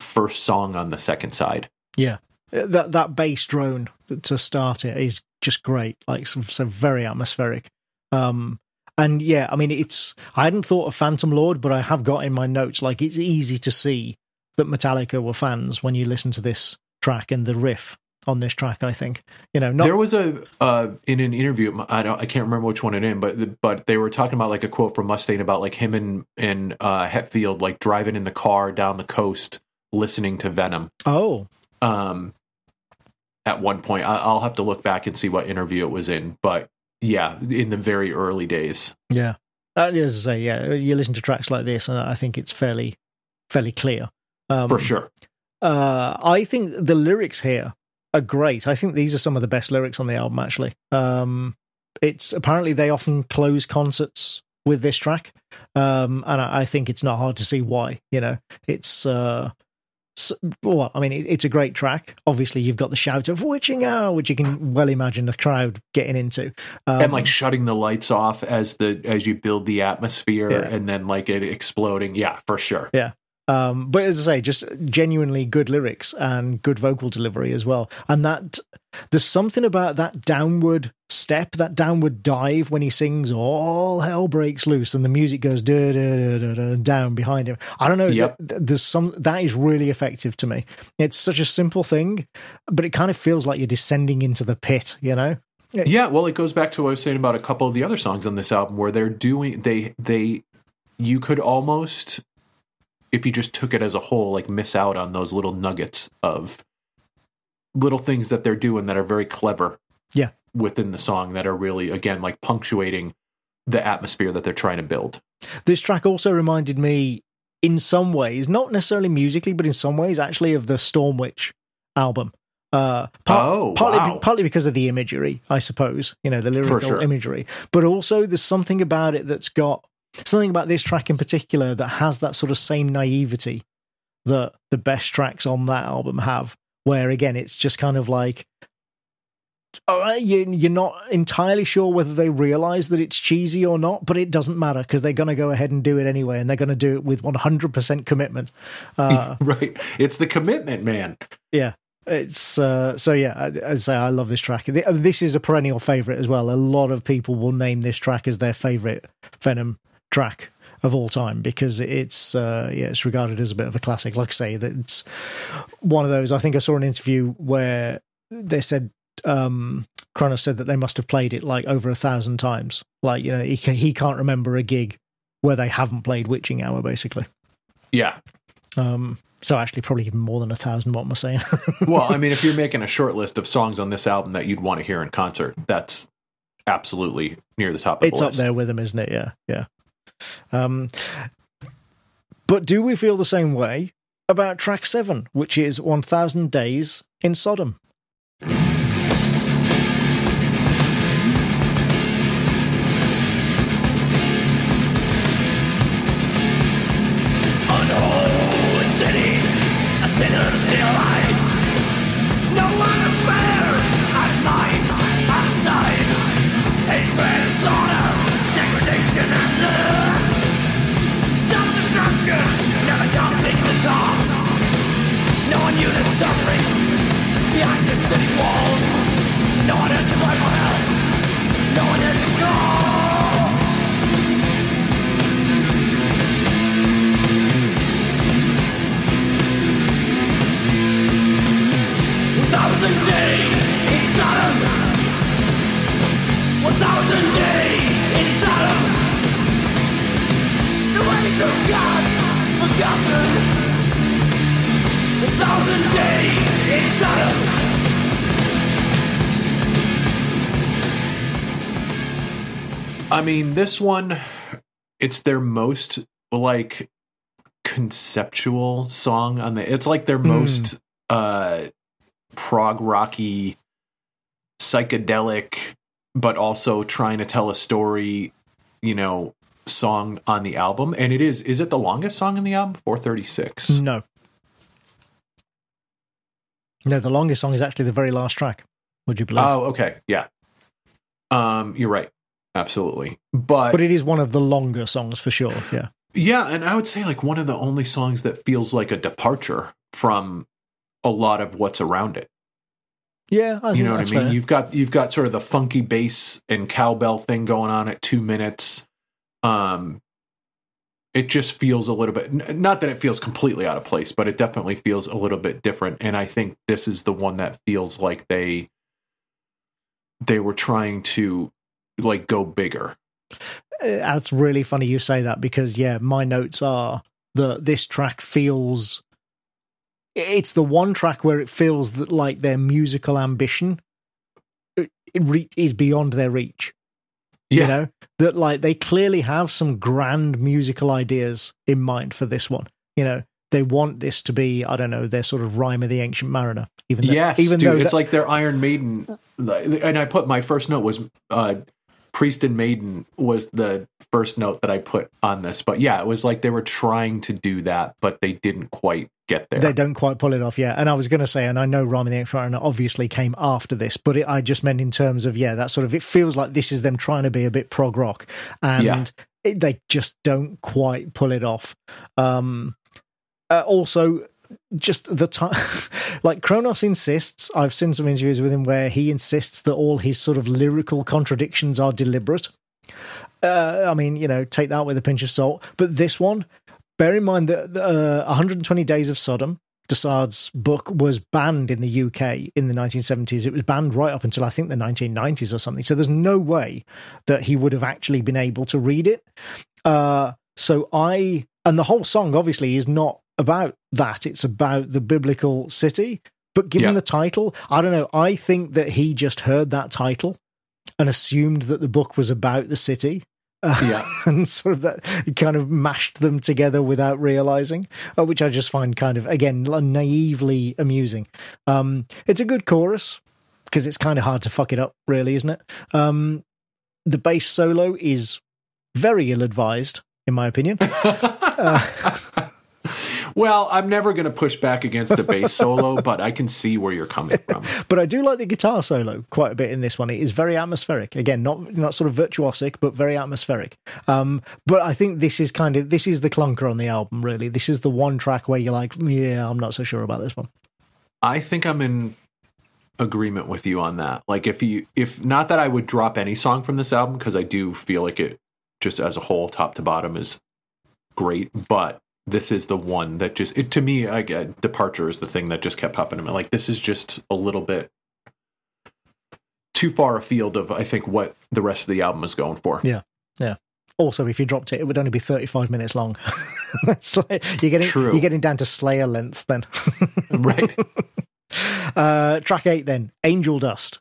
first song on the second side. yeah. That that bass drone to start it is just great. Like so, so very atmospheric. Um, And yeah, I mean, it's I hadn't thought of Phantom Lord, but I have got in my notes like it's easy to see that Metallica were fans when you listen to this track and the riff on this track. I think you know, not there was a uh, in an interview. I don't. I can't remember which one it in, but but they were talking about like a quote from Mustaine about like him and and uh, Hetfield like driving in the car down the coast listening to Venom. oh Um, at one point, I, I'll have to look back and see what interview it was in, but yeah, in the very early days. Yeah, uh, as I say, yeah, you listen to tracks like this, and I think it's fairly, fairly clear. Um, For sure. Uh, I think the lyrics here are great. I think these are some of the best lyrics on the album. Actually, um, it's apparently they often close concerts with this track, um, and I, I think it's not hard to see why. You know, it's. Uh, s well, I mean, it, it's a great track. Obviously, you've got the shout of "witching hour," which you can well imagine the crowd getting into. Um, and like shutting the lights off as the as you build the atmosphere Yeah. and then like it exploding yeah for sure Um, but as I say, just genuinely good lyrics and good vocal delivery as well. And that there's something about that downward step, that downward dive when he sings "All hell breaks loose" and the music goes down behind him. I don't know. Yep. th- th- there's some that is really effective to me. It's such a simple thing, but it kind of feels like you're descending into the pit. You know? yeah well it goes back to what i was saying about a couple of the other songs on this album where they're doing they they you could almost if you just took it as a whole like miss out on those little nuggets of little things that they're doing that are very clever Yeah. within the song that are really again like punctuating the atmosphere that they're trying to build This track also reminded me, in some ways, not necessarily musically, but in some ways, actually, of the Stormwitch album. Uh, par- Oh, partly, wow. partly because of the imagery, I suppose. You know, the lyrical sure. imagery, but also there's something about it that's got something about this track in particular that has that sort of same naivety that the best tracks on that album have. Where again, it's just kind of like you, you're not entirely sure whether they realize that it's cheesy or not, but it doesn't matter because they're going to go ahead and do it anyway, and they're going to do it with 100% commitment. Uh, right it's the commitment man yeah, it's uh, so yeah. I, I say I love this track. This is a perennial favorite as well. A lot of people will name this track as their favorite Venom track of all time because it's uh, yeah, it's regarded as a bit of a classic. Like I say, that it's one of those. I think I saw an interview where they said um Cronos said that they must have played it like over a thousand times. Like you know, he he can't remember a gig where they haven't played Witching Hour, basically. yeah Um, so actually, probably even more than a thousand. What am I saying? well, I mean, if you're making a short list of songs on this album that you'd want to hear in concert, that's absolutely near the top of it's the up there with them, isn't it? Yeah, yeah. Um, but do we feel the same way about track seven, which is "One Thousand Days in Sodom"? Mean, this one, it's their most like conceptual song on the. It's like their most uh prog rocky, psychedelic, but also trying to tell a story. You know, song on the album, and it is. Is it the longest song in the album? Four thirty six. No, no. The longest song is actually the very last track. Would you believe? Oh, okay, yeah. Um, you're right, absolutely. But, but it is one of the longer songs for sure. Yeah. yeah, and I would say like one of the only songs that feels like a departure from a lot of what's around it. Yeah, I think you know what I mean? fair. You've got you've got sort of the funky bass and cowbell thing going on at two minutes. um it just feels a little bit not that it feels completely out of place but it definitely feels a little bit different and i think this is the one that feels like they they were trying to like go bigger Uh, That's really funny you say that because yeah, my notes are that this track feels it's the one track where it feels that like their musical ambition it, it re- is beyond their reach. yeah You know that like they clearly have some grand musical ideas in mind for this one. You know they want this to be I don't know their sort of rhyme of the ancient mariner. Even though, yes even dude though it's that- like their iron maiden and i put my first note was uh priest and maiden was the first note that i put on this but yeah it was like they were trying to do that but they didn't quite get there They don't quite pull it off yeah. And I was going to say, and I know Rhyme of the Mariner obviously came after this, but it, I just meant in terms of, yeah, that sort of, it feels like this is them trying to be a bit prog rock and Yeah. it, they just don't quite pull it off. Um, uh, also, just the time, like Cronos insists, I've seen some interviews with him where he insists that all his sort of lyrical contradictions are deliberate. Uh, I mean, you know, take that with a pinch of salt. But this one, bear in mind that uh, 120 Days of Sodom, de Sade's book, was banned in the UK in the 1970s. It was banned right up until I think the 1990s or something. So there's no way that he would have actually been able to read it. Uh, so I, and the whole song obviously is not about that. It's about the biblical city. But given Yeah. the title, I don't know. I think that he just heard that title and assumed that the book was about the city. Uh, Yeah. and sort of that he kind of mashed them together without realizing, uh, which I just find kind of again naively amusing. Um, it's a good chorus because it's kind of hard to fuck it up, really, isn't it? Um, the bass solo is very ill advised, in my opinion. well i'm never going to push back against a bass solo but i can see where you're coming from But I do like the guitar solo quite a bit in this one. It is very atmospheric. Again, not not sort of virtuosic, but very atmospheric. Um, but I think this is kind of this is the clunker on the album. Really, this is the one track where you're like, yeah, I'm not so sure about this one. I think I'm in agreement with you on that. Like if you if not that I would drop any song from this album because I do feel like it just as a whole top to bottom is great, but this is the one that just it to me I get departure is the thing that just kept popping in my like this is just a little bit too far afield of I think what the rest of the album is going for. Yeah. Yeah also, if you dropped it, it would only be 35 minutes long. Like- you're getting True. you're getting down to Slayer length then. right. uh, track eight then, Angel Dust.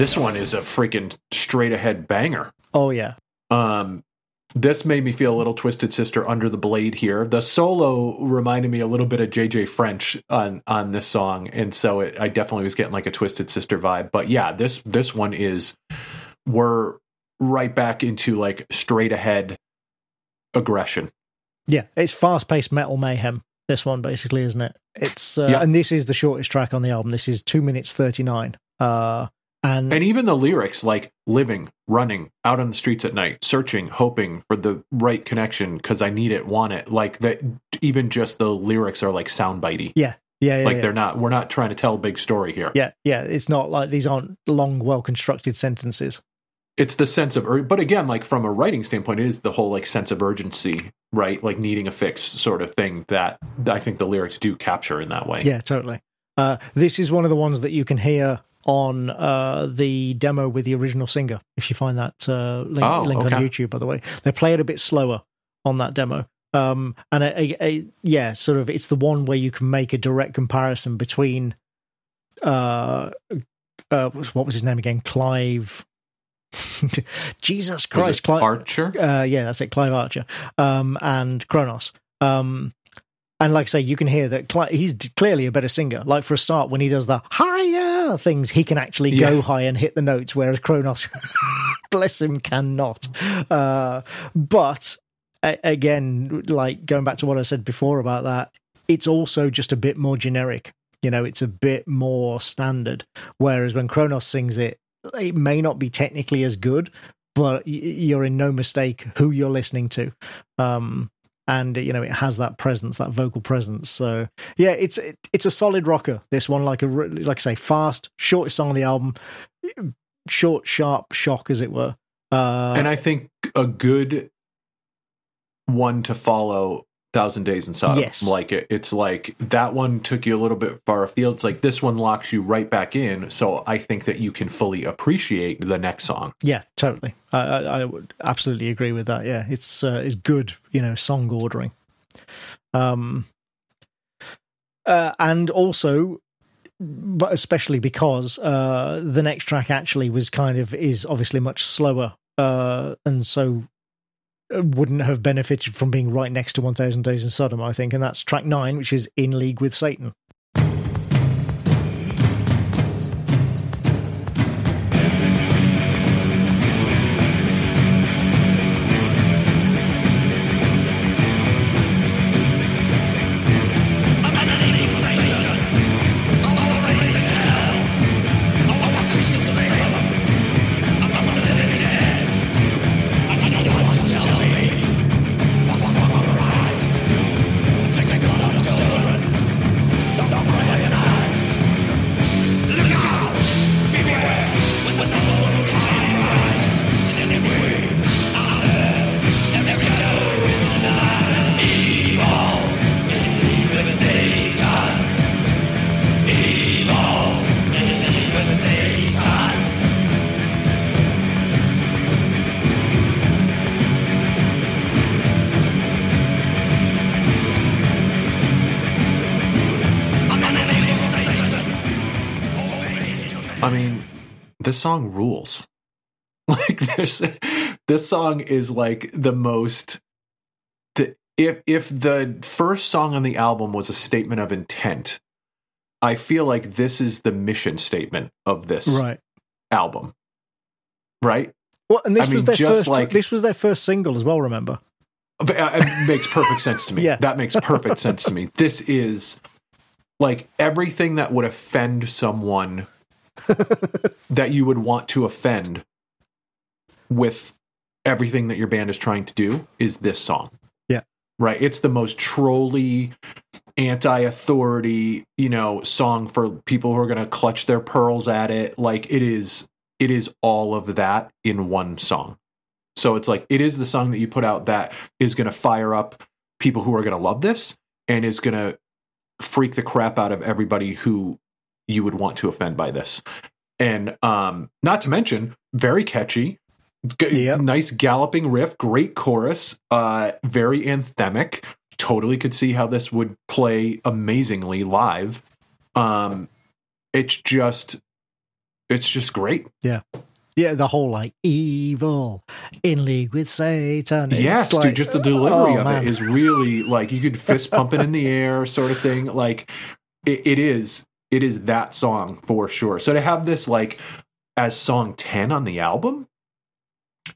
This one is a freaking straight ahead banger. Oh yeah, Um, this made me feel a little Twisted Sister under the blade here. The solo reminded me a little bit of Jay Jay French on on this song, and so it, I definitely was getting like a Twisted Sister vibe. But yeah, this this one is we're right back into like straight ahead aggression. yeah. It's fast paced metal mayhem. This one basically, isn't it? It's uh, Yeah. and this is the shortest track on the album. This is two minutes thirty nine. Uh, and And even the lyrics, like living, running, out on the streets at night, searching, hoping for the right connection because I need it, want it. Like that, even just the lyrics are like soundbitey. yeah, yeah, yeah, like yeah. they're not we're not trying to tell a big story here Yeah, yeah. It's not like these aren't long, well constructed sentences. it's the sense of ur- but again like from a writing standpoint it is the whole like sense of urgency right like needing a fix sort of thing that i think the lyrics do capture in that way Yeah, totally. Uh, this is one of the ones that you can hear on uh, the demo with the original singer. If you find that uh, link, Oh, link on. YouTube, by the way, they play it a bit slower on that demo. Um, and a, a, a, yeah, sort of, it's the one where you can make a direct comparison between uh, uh, what was his name again? Clive. Jesus Christ, Clive. Archer. uh, yeah, that's it, Clive Archer, um, and Cronos. Um, and like I say, you can hear that he's clearly a better singer. Like for a start, when he does the things, he can actually go high and hit the notes, whereas Cronos, bless him, cannot. Uh, but a- again, like going back to what I said before about that, it's also just a bit more generic. You know, it's a bit more standard. Whereas when Cronos sings it, it may not be technically as good, but y- you're in no mistake who you're listening to. Um, and you know it has that presence, that vocal presence. So yeah, it's it, it's a solid rocker. This one, like a like I say, fast, shortest song on the album, short, sharp shock, as it were. Uh, and I think a good one to follow Thousand Days in Sodom. Yes. Like it, it's like that one took you a little bit far afield. It's like this one locks you right back in. So I think that you can fully appreciate the next song. Yeah, totally. I, I, I would absolutely agree with that. Yeah, it's uh, it's good, you know, song ordering. Um, uh, and also, but especially because uh, the next track actually was kind of is obviously much slower, uh, and so wouldn't have benefited from being right next to 1000 Days in Sodom, I think, and that's track nine, which is In League with Satan. Song rules. Like this, this song is like the most. The if if the first song on the album was a statement of intent, I feel like this is the mission statement of this Right. album. Right? Well, and this I was mean, their just first. like- this was their first single as well. Remember? Uh, It makes perfect sense to me. Yeah. That makes perfect sense to me. This is like everything that would offend someone that you would want to offend with everything that your band is trying to do is this song. Yeah. Right. It's the most trolly, anti authority, you know, song for people who are going to clutch their pearls at it. Like it is, it is all of that in one song. So it's like it is the song that you put out that is going to fire up people who are going to love this and is going to freak the crap out of everybody who you would want to offend by this. And um not to mention very catchy, g- Yep. nice galloping riff, great chorus, uh very anthemic. Totally could see how this would play amazingly live. Um it's just it's just great. Yeah, Yeah, the whole like evil in league with Satan. Yes, like- dude, just the delivery oh, of man. it is really like you could fist pump it in the air, sort of thing. Like it, it is, it is that song for sure. So to have this like as song ten on the album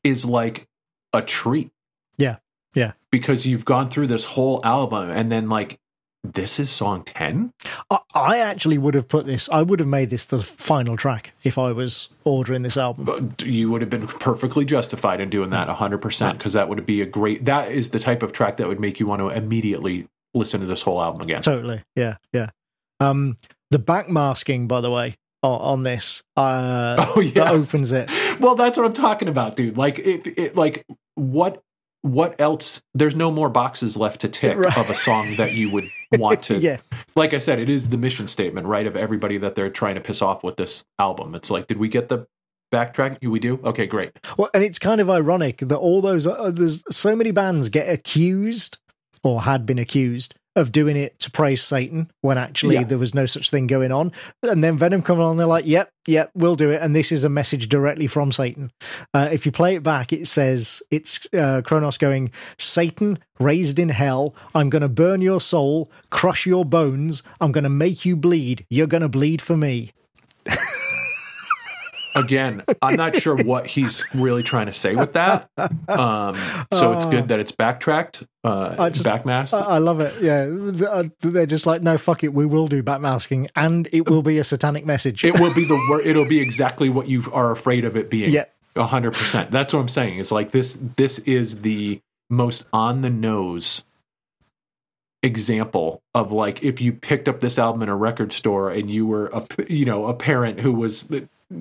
is like a treat. Yeah, yeah. because you've gone through this whole album and then like this is song ten. I, I actually would have put this. I would have made this the final track if I was ordering this album. But You would have been perfectly justified in doing that 100% because that would be a great, that is the type of track that would make you want to immediately listen to this whole album again. Totally. Yeah, yeah. Um, the backmasking, by the way, on, on this, uh, Oh, yeah. that opens it. Well, that's what I'm talking about, dude. Like, it, it, like what, what else? There's no more boxes left to tick Right. of a song that you would want to. Yeah, Like I said, it is the mission statement, right, of everybody that they're trying to piss off with this album. It's like, did we get the backtrack? We do. Okay, great. Well, and it's kind of ironic that all those uh, there's so many bands get accused or had been accused of doing it to praise Satan when actually Yeah. there was no such thing going on. And then Venom come along, they're like, "Yep, yep, we'll do it." And this is a message directly from Satan. Uh, if you play it back, it says it's uh, Cronos going, "Satan raised in hell. I'm going to burn your soul, crush your bones. I'm going to make you bleed. You're going to bleed for me." Again, I'm not sure what he's really trying to say with that. Um, so it's good that it's backtracked, uh, just- backmasked. I, I love it. Yeah, uh, they're just like, "No, fuck it, we will do backmasking, and it will be a satanic message." it will be the wor- it'll be exactly what you are afraid of it being. Yeah. A hundred percent. That's what I'm saying. It's like this this is the most on the nose example of like if you picked up this album in a record store and you were a you know a parent who was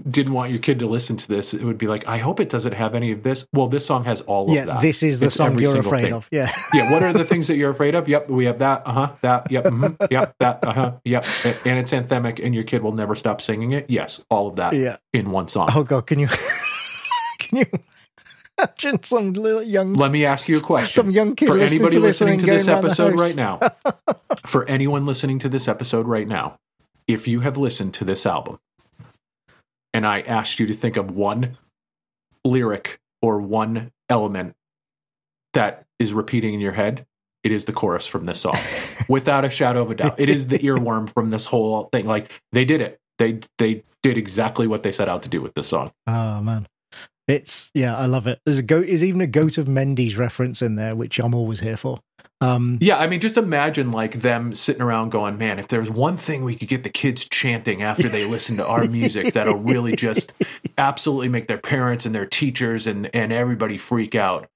didn't want your kid to listen to this it would be like i hope it doesn't have any of this well this song has all of yeah, that this is the It's song you're afraid thing. of. Yeah. yeah what are the things that you're afraid of yep we have that uh-huh that yep mhm, yep that uh-huh yep and it's anthemic and your kid will never stop singing it yes all of that Yeah. in one song Oh god, can you can you imagine some little young let me ask you a question some young kid for listening anybody to this listening to this going around the episode right now for anyone listening to this episode right now if you have listened to this album and i asked you to think of one lyric or one element that is repeating in your head it is the chorus from this song without a shadow of a doubt it is the earworm from this whole thing like they did it they they did exactly what they set out to do with this song Oh man. It's yeah, I love it. There's a goat there's even a goat of Mendes reference in there, which I'm always here for. Um Yeah, I mean, just imagine like them sitting around going, "Man, if there's one thing we could get the kids chanting after they listen to our music, that'll really just absolutely make their parents and their teachers and and everybody freak out."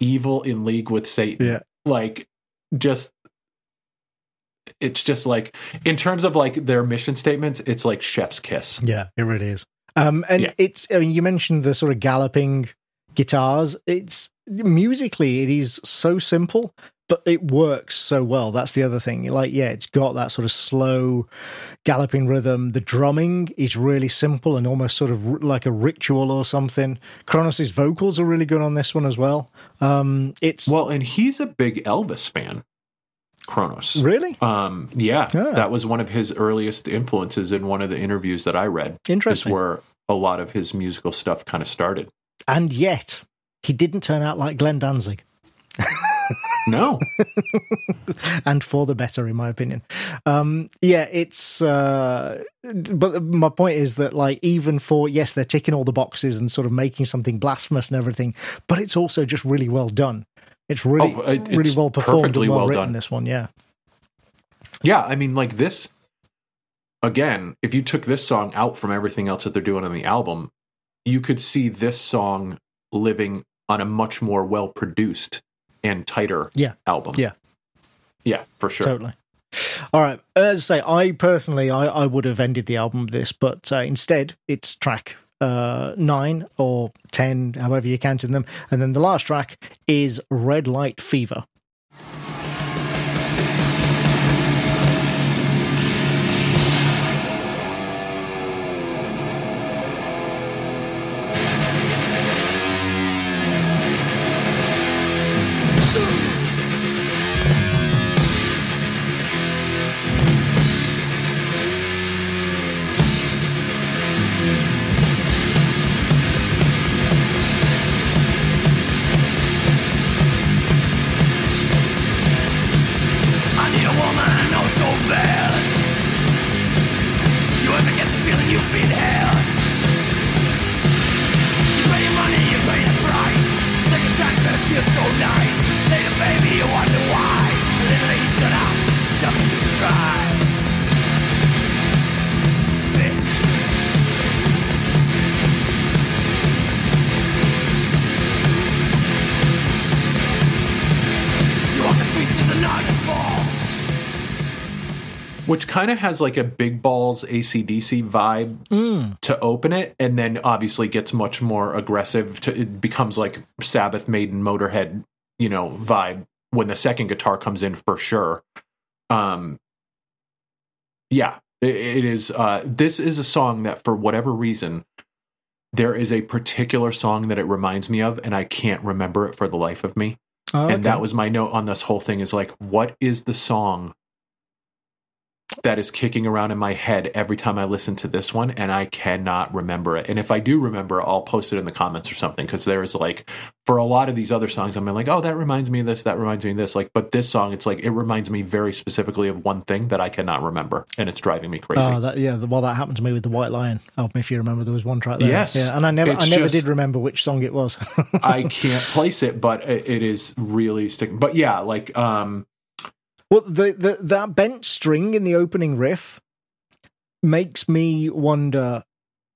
Evil in league with Satan. Yeah. like just it's just like in terms of like their mission statements, it's like chef's kiss. Yeah, it really is. Um, and Yeah. it's, I mean, you mentioned the sort of galloping guitars. It's musically, it is so simple, but it works so well. That's the other thing. Like, yeah, it's got that sort of slow galloping rhythm. The drumming is really simple and almost sort of r- like a ritual or something. Cronos' vocals are really good on this one as well. Um, it's Well, and he's a big Elvis fan. Cronos. really Um, yeah, Ah. that was one of his earliest influences in one of the interviews that I read. Is interesting. where a lot of his musical stuff kind of started. And yet, he didn't turn out like Glenn Danzig. No, and for the better, in my opinion. Um, yeah, it's. Uh, but my point is that, like, even for yes, they're ticking all the boxes and sort of making something blasphemous and everything, but it's also just really well done. It's really, Oh, it- really well performed and well, well written. done. This one, yeah, yeah, I mean, like this. Again, if you took this song out from everything else that they're doing on the album, you could see this song living on a much more well produced and tighter Yeah. album. Yeah. yeah, for sure. totally. All right. As I say, I personally, I, I would have ended the album with this, but uh, instead, it's track uh, nine or ten, however you're counting them, and then the last track is "Red Light Fever." Kind of has like a big balls AC/DC vibe to open it, and then obviously gets much more aggressive. To, it becomes like Sabbath, Maiden, Motorhead, you know, vibe when the second guitar comes in for sure. Um, yeah, it, it is. Uh, this is a song that, for whatever reason, there is a particular song that it reminds me of, and I can't remember it for the life of me. Oh, and that was my note on this whole thing is like what is the song that is kicking around in my head every time I listen to this one and I cannot remember it. And if I do remember, I'll post it in the comments or something because there's like for a lot of these other songs I'm like, "Oh, that reminds me of this, that reminds me of this." Like, but this song it's like it reminds me very specifically of one thing that I cannot remember and it's driving me crazy. Oh, that yeah. Well, that happened to me with the White Lion album. If you remember, there was one track there. Yes. yeah, and I never, I never just- did remember which song it was. I can't place it, but it, it is really sticking. But yeah, like um Well, the, the that bent string in the opening riff makes me wonder,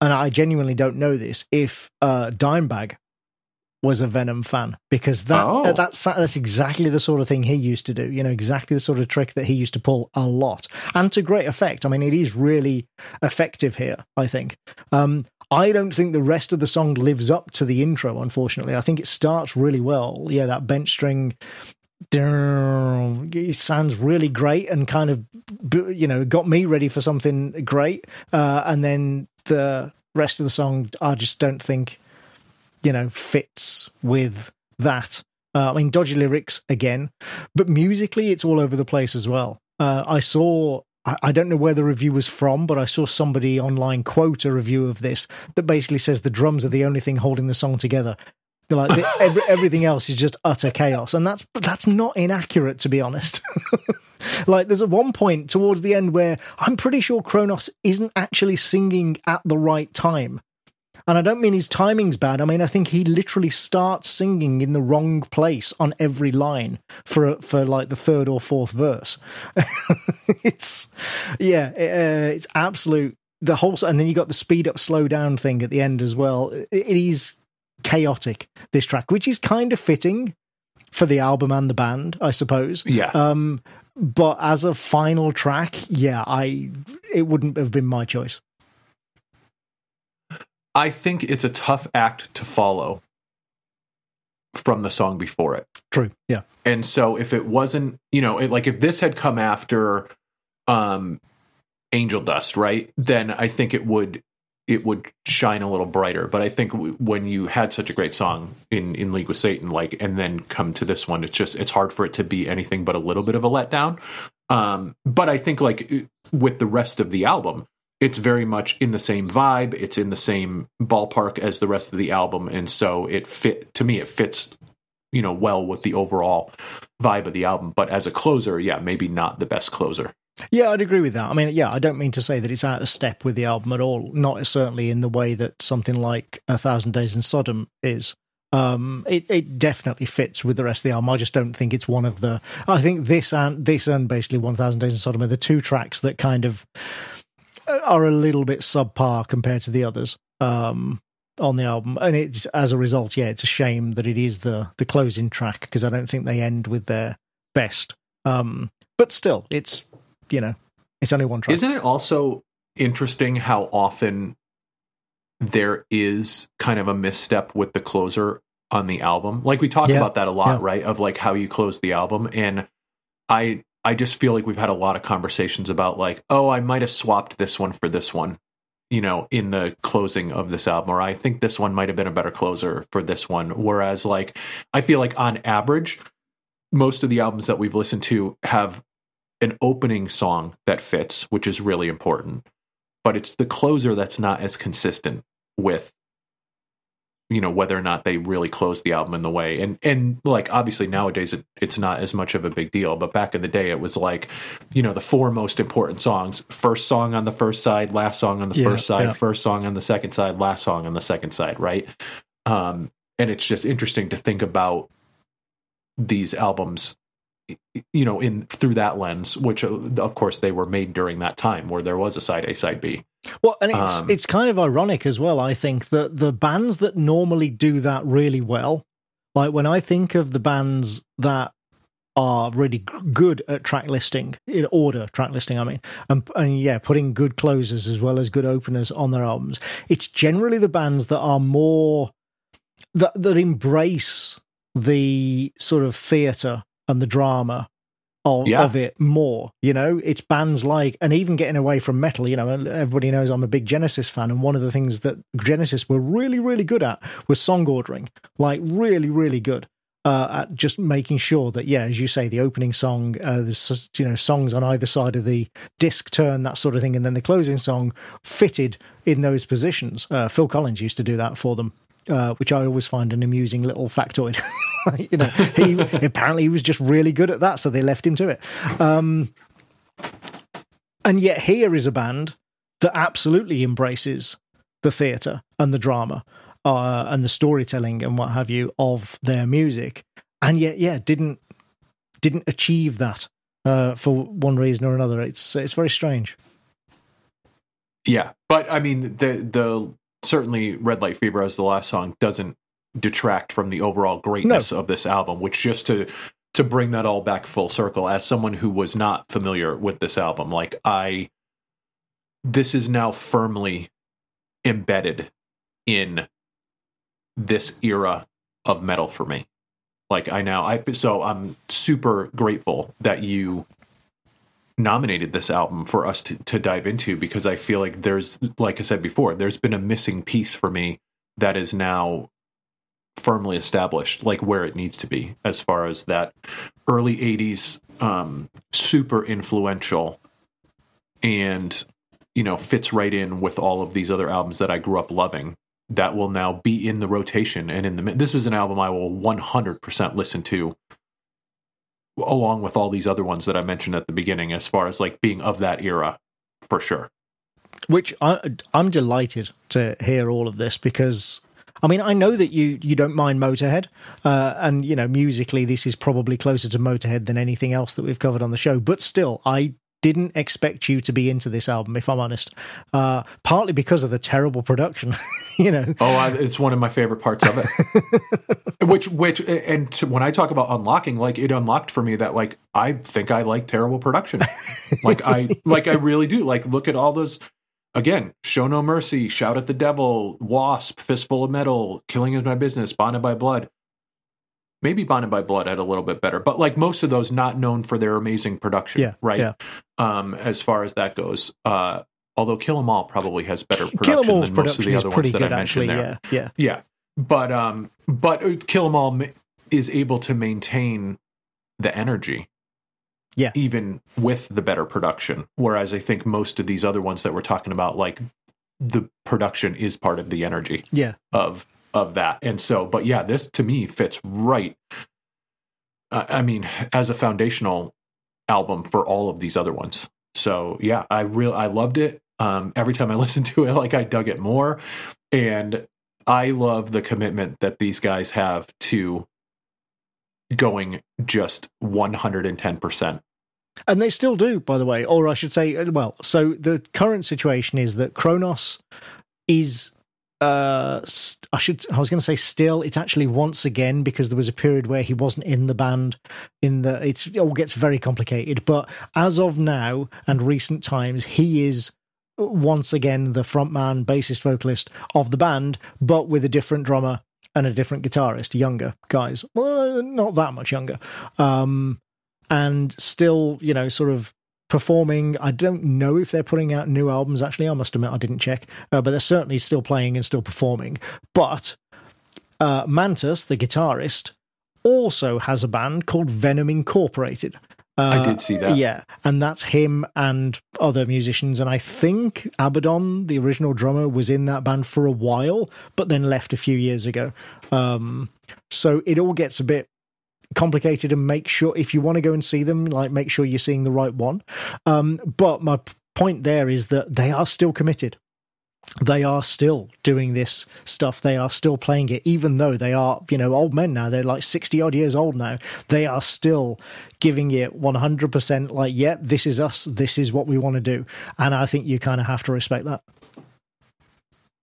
and I genuinely don't know this, if uh, Dimebag was a Venom fan because that Oh. uh, that's that's exactly the sort of thing he used to do. You know, exactly the sort of trick that he used to pull a lot and to great effect. I mean, it is really effective here. I think. Um, I don't think the rest of the song lives up to the intro. Unfortunately, I think it starts really well. Yeah, that bench string it sounds really great and kind of you know got me ready for something great. Uh, and then the rest of the song i just don't think you know fits with that. Uh, i mean dodgy lyrics again but musically it's all over the place as well. Uh, i saw I don't know where the review was from, but I saw somebody online quote a review of this that basically says the drums are the only thing holding the song together. Like the, every, everything else is just utter chaos, and that's that's not inaccurate to be honest. like there's a one point towards the end where I'm pretty sure Cronos isn't actually singing at the right time, and I don't mean his timing's bad. I mean I think he literally starts singing in the wrong place on every line for for like the third or fourth verse. it's yeah, uh, it's absolute the whole, and then you got the speed up, slow down thing at the end as well. It- it is chaotic this track, which is kind of fitting for the album and the band, I suppose. yeah. Um, but as a final track, yeah, I it wouldn't have been my choice. I think it's a tough act to follow from the song before it. True, yeah, And so if it wasn't, you know, it, like if this had come after um Angel Dust, right? Then I think it would it would shine a little brighter. But I think when you had such a great song in in League with Satan like and then come to this one, it's just it's hard for it to be anything but a little bit of a letdown. Um but I think like with the rest of the album, it's very much in the same vibe, it's in the same ballpark as the rest of the album and so it fit to me it fits you know well with the overall vibe of the album but as a closer yeah maybe not the best closer yeah, I'd agree with that. I mean, yeah, I don't mean to say that it's out of step with the album at all. Not certainly in the way that something like A Thousand Days in Sodom is. Um, it it definitely fits with the rest of the album. I just don't think it's one of the. I think this and this and basically One Thousand Days in Sodom are the two tracks that kind of are a little bit subpar compared to the others um, on the album, and it's as a result, yeah, it's a shame that it is the the closing track because I don't think they end with their best. Um, but still, it's you know, it's only one track. isn't it also interesting how often there is kind of a misstep with the closer on the album like we talk Yeah. about that a lot Yeah. right of like how you close the album and i i just feel like we've had a lot of conversations about like oh i might have swapped this one for this one you know in the closing of this album or i think this one might have been a better closer for this one whereas like i feel like on average most of the albums that we've listened to have an opening song that fits which is really important but it's the closer that's not as consistent with you know whether or not they really close the album in the way and and like obviously nowadays it, it's not as much of a big deal but back in the day it was like you know the four most important songs first song on the first side last song on the Yeah, first side yeah. first song on the second side last song on the second side right um and it's just interesting to think about these albums you know in through that lens which uh, of course they were made during that time where there was a side a side b Well, and it's Um, it's kind of ironic as well. I think that the bands that normally do that really well, like when I think of the bands that are really good at track listing in order track listing i mean and, and yeah putting good closers as well as good openers on their albums it's generally the bands that are more that that embrace the sort of theater and the drama of, Yeah. of it more you know it's bands like and even getting away from metal you know everybody knows i'm a big genesis fan and one of the things that genesis were really really good at was song ordering like really really good uh, at just making sure that, yeah, as you say, the opening song, uh, there's you know songs on either side of the disc turn, that sort of thing, and then the closing song fitted in those positions. Uh, Phil Collins used to do that for them. Uh, which I always find an amusing little factoid. you know, he apparently he was just really good at that, so they left him to it. Um, and yet, here is a band that absolutely embraces the theatre and the drama uh, and the storytelling and what have you of their music, and yet, yeah, didn't didn't achieve that uh, for one reason or another. It's it's very strange. Yeah, but I mean the the certainly Red Light Fever as the last song doesn't detract from the overall greatness of this album, which just to to bring that all back full circle as someone who was not familiar with this album, like I this is now firmly embedded in this era of metal for me. Like I now I so I'm super grateful that you nominated this album for us to, to dive into because I feel like there's like I said before, there's been a missing piece for me that is now firmly established like where it needs to be as far as that early 80s um super influential and you know fits right in with all of these other albums that I grew up loving that will now be in the rotation and in the this is an album I will 100% listen to along with all these other ones that I mentioned at the beginning as far as like being of that era for sure. Which I, I'm delighted to hear all of this because I mean, I know that you you don't mind Motorhead, uh, and you know musically this is probably closer to Motorhead than anything else that we've covered on the show. But still, I didn't expect you to be into this album, if I'm honest. Uh, partly because of the terrible production, you know. Oh, I, it's one of my favorite parts of it. which, which, and to, when I talk about unlocking, like it unlocked for me that, like, I think I like terrible production. like I, like I really do. Like, look at all those. Again, show no mercy, shout at the devil, W.A.S.P., fistful of metal, killing is my business, bonded by blood maybe Bonded by Blood had a little bit better, but like most of those, not known for their amazing production, Yeah, right? yeah. Um, as far as that goes, uh, although Kill 'Em All probably has better production than most of the other ones that I mentioned actually. there. Yeah, yeah. Yeah, but um, but uh, Kill 'Em All ma- is able to maintain the energy. Yeah. even with the better production. Whereas I think most of these other ones that we're talking about, like the production is part of the energy Yeah. of of that. And so, but yeah, this to me fits right. Uh, I mean, as a foundational album for all of these other ones. So yeah, I real I loved it. Um, every time I listened to it, like I dug it more, and I love the commitment that these guys have to going just one hundred and ten percent. And they still do, by the way. Or I should say, uh, well, so the current situation is that Cronos is. Uh, st- I should. I was going to say still. It's actually once again because there was a period where he wasn't in the band. In the, it's it all gets very complicated. But as of now and recent times, he is once again the frontman, bassist, vocalist of the band, but with a different drummer and a different guitarist, younger guys. Well, not that much younger. Um, and still, you know, sort of performing. I don't know if they're putting out new albums. Actually, I must admit I didn't check, uh, but they're certainly still playing and still performing. But uh, Mantas, the guitarist, also has a band called Venom Incorporated. Uh, I did see that. Yeah, and that's him and other musicians. And I think Abaddon, the original drummer, was in that band for a while, but then left a few years ago. Um, so it all gets a bit complicated and make sure if you want to go and see them like make sure you're seeing the right one. Um but my point there is that they are still committed. They are still doing this stuff. They are still playing it even though they are you know old men now. They're like 60 odd years old now. They are still giving it 100% like yeah this is us. This is what we want to do. And i think you kind of have to respect that.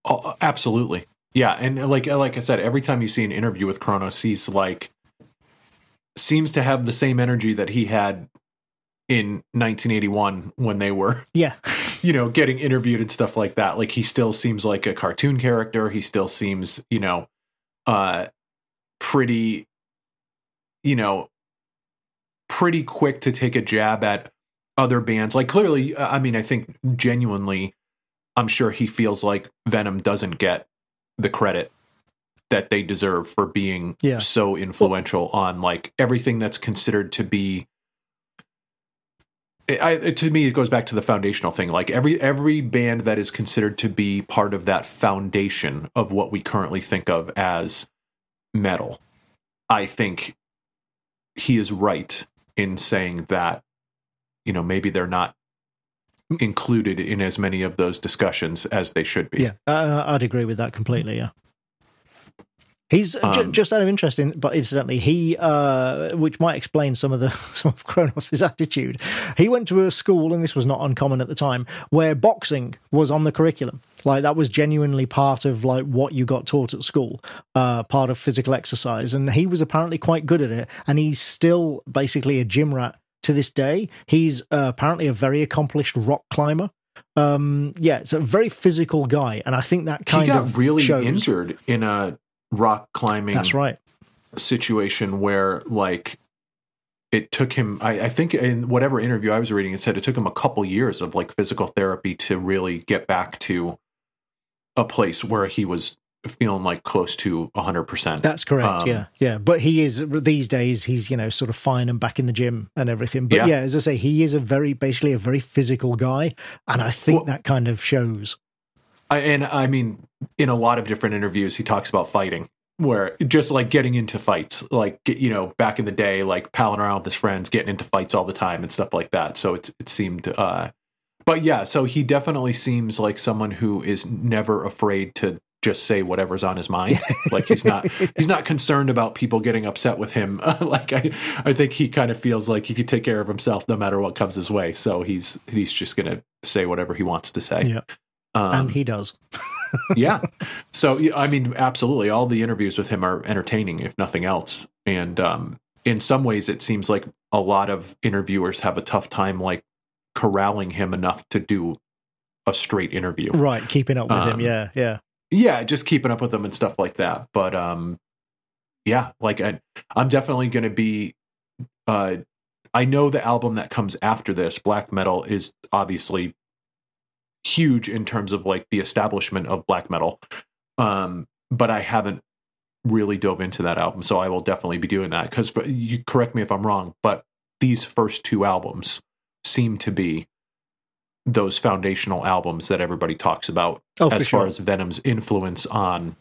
Oh, absolutely. Yeah, and like like I said, every time you see an interview with Cronos, he's like seems to have the same energy that he had in 1981 when they were, yeah you know, getting interviewed and stuff like that. Like he still seems like a cartoon character. He still seems, you know, uh pretty you know, pretty quick to take a jab at other bands. Like clearly, I mean, I think genuinely I'm sure he feels like Venom doesn't get the credit that they deserve for being Yeah. so influential on like everything that's considered to be I, to me it goes back to the foundational thing like every every band that is considered to be part of that foundation of what we currently think of as metal i think he is right in saying that you know maybe they're not included in as many of those discussions as they should be Yeah, I'd agree with that completely. Yeah. He's ju- Um, just out of interest, in, but incidentally, he, uh, which might explain some of the some of Cronos' attitude. He went to a school, and this was not uncommon at the time, where boxing was on the curriculum. Like that was genuinely part of like what you got taught at school, uh, part of physical exercise, and he was apparently quite good at it. And he's still basically a gym rat to this day. He's uh, apparently a very accomplished rock climber. Um, yeah, it's a very physical guy, and I think that kind he got of really shows. injured in a rock climbing That's right. situation where like it took him I, I think in whatever interview i was reading it said it took him a couple years of like physical therapy to really get back to a place where he was feeling like close to 100% That's correct. Um, yeah, yeah. But he is these days. He's you know sort of fine and back in the gym and everything. But Yeah. yeah, as I say, he is a very basically a very physical guy, and I think Well- that kind of shows. I, and i mean in a lot of different interviews he talks about fighting where just like getting into fights like you know back in the day like palling around with his friends getting into fights all the time and stuff like that. So it's it seemed uh but yeah so he definitely seems like someone who is never afraid to just say whatever's on his mind. Like he's not he's not concerned about people getting upset with him. Like i i think he kind of feels like he could take care of himself no matter what comes his way. So he's he's just gonna say whatever he wants to say. Yeah. Um, and he does. yeah. So I mean, absolutely, all the interviews with him are entertaining, if nothing else. And um, in some ways, it seems like a lot of interviewers have a tough time like corralling him enough to do a straight interview. Right, keeping up with him. Um, Yeah, yeah. Yeah, just keeping up with him and stuff like that. But um, yeah, like I, I'm definitely going to be. Uh, I know the album that comes after this, Black Metal, is obviously huge in terms of like the establishment of black metal. Um, but I haven't really dove into that album, so I will definitely be doing that. Because you correct me if I'm wrong, but these first two albums seem to be those foundational albums that everybody talks about Oh, as far sure. as Venom's influence on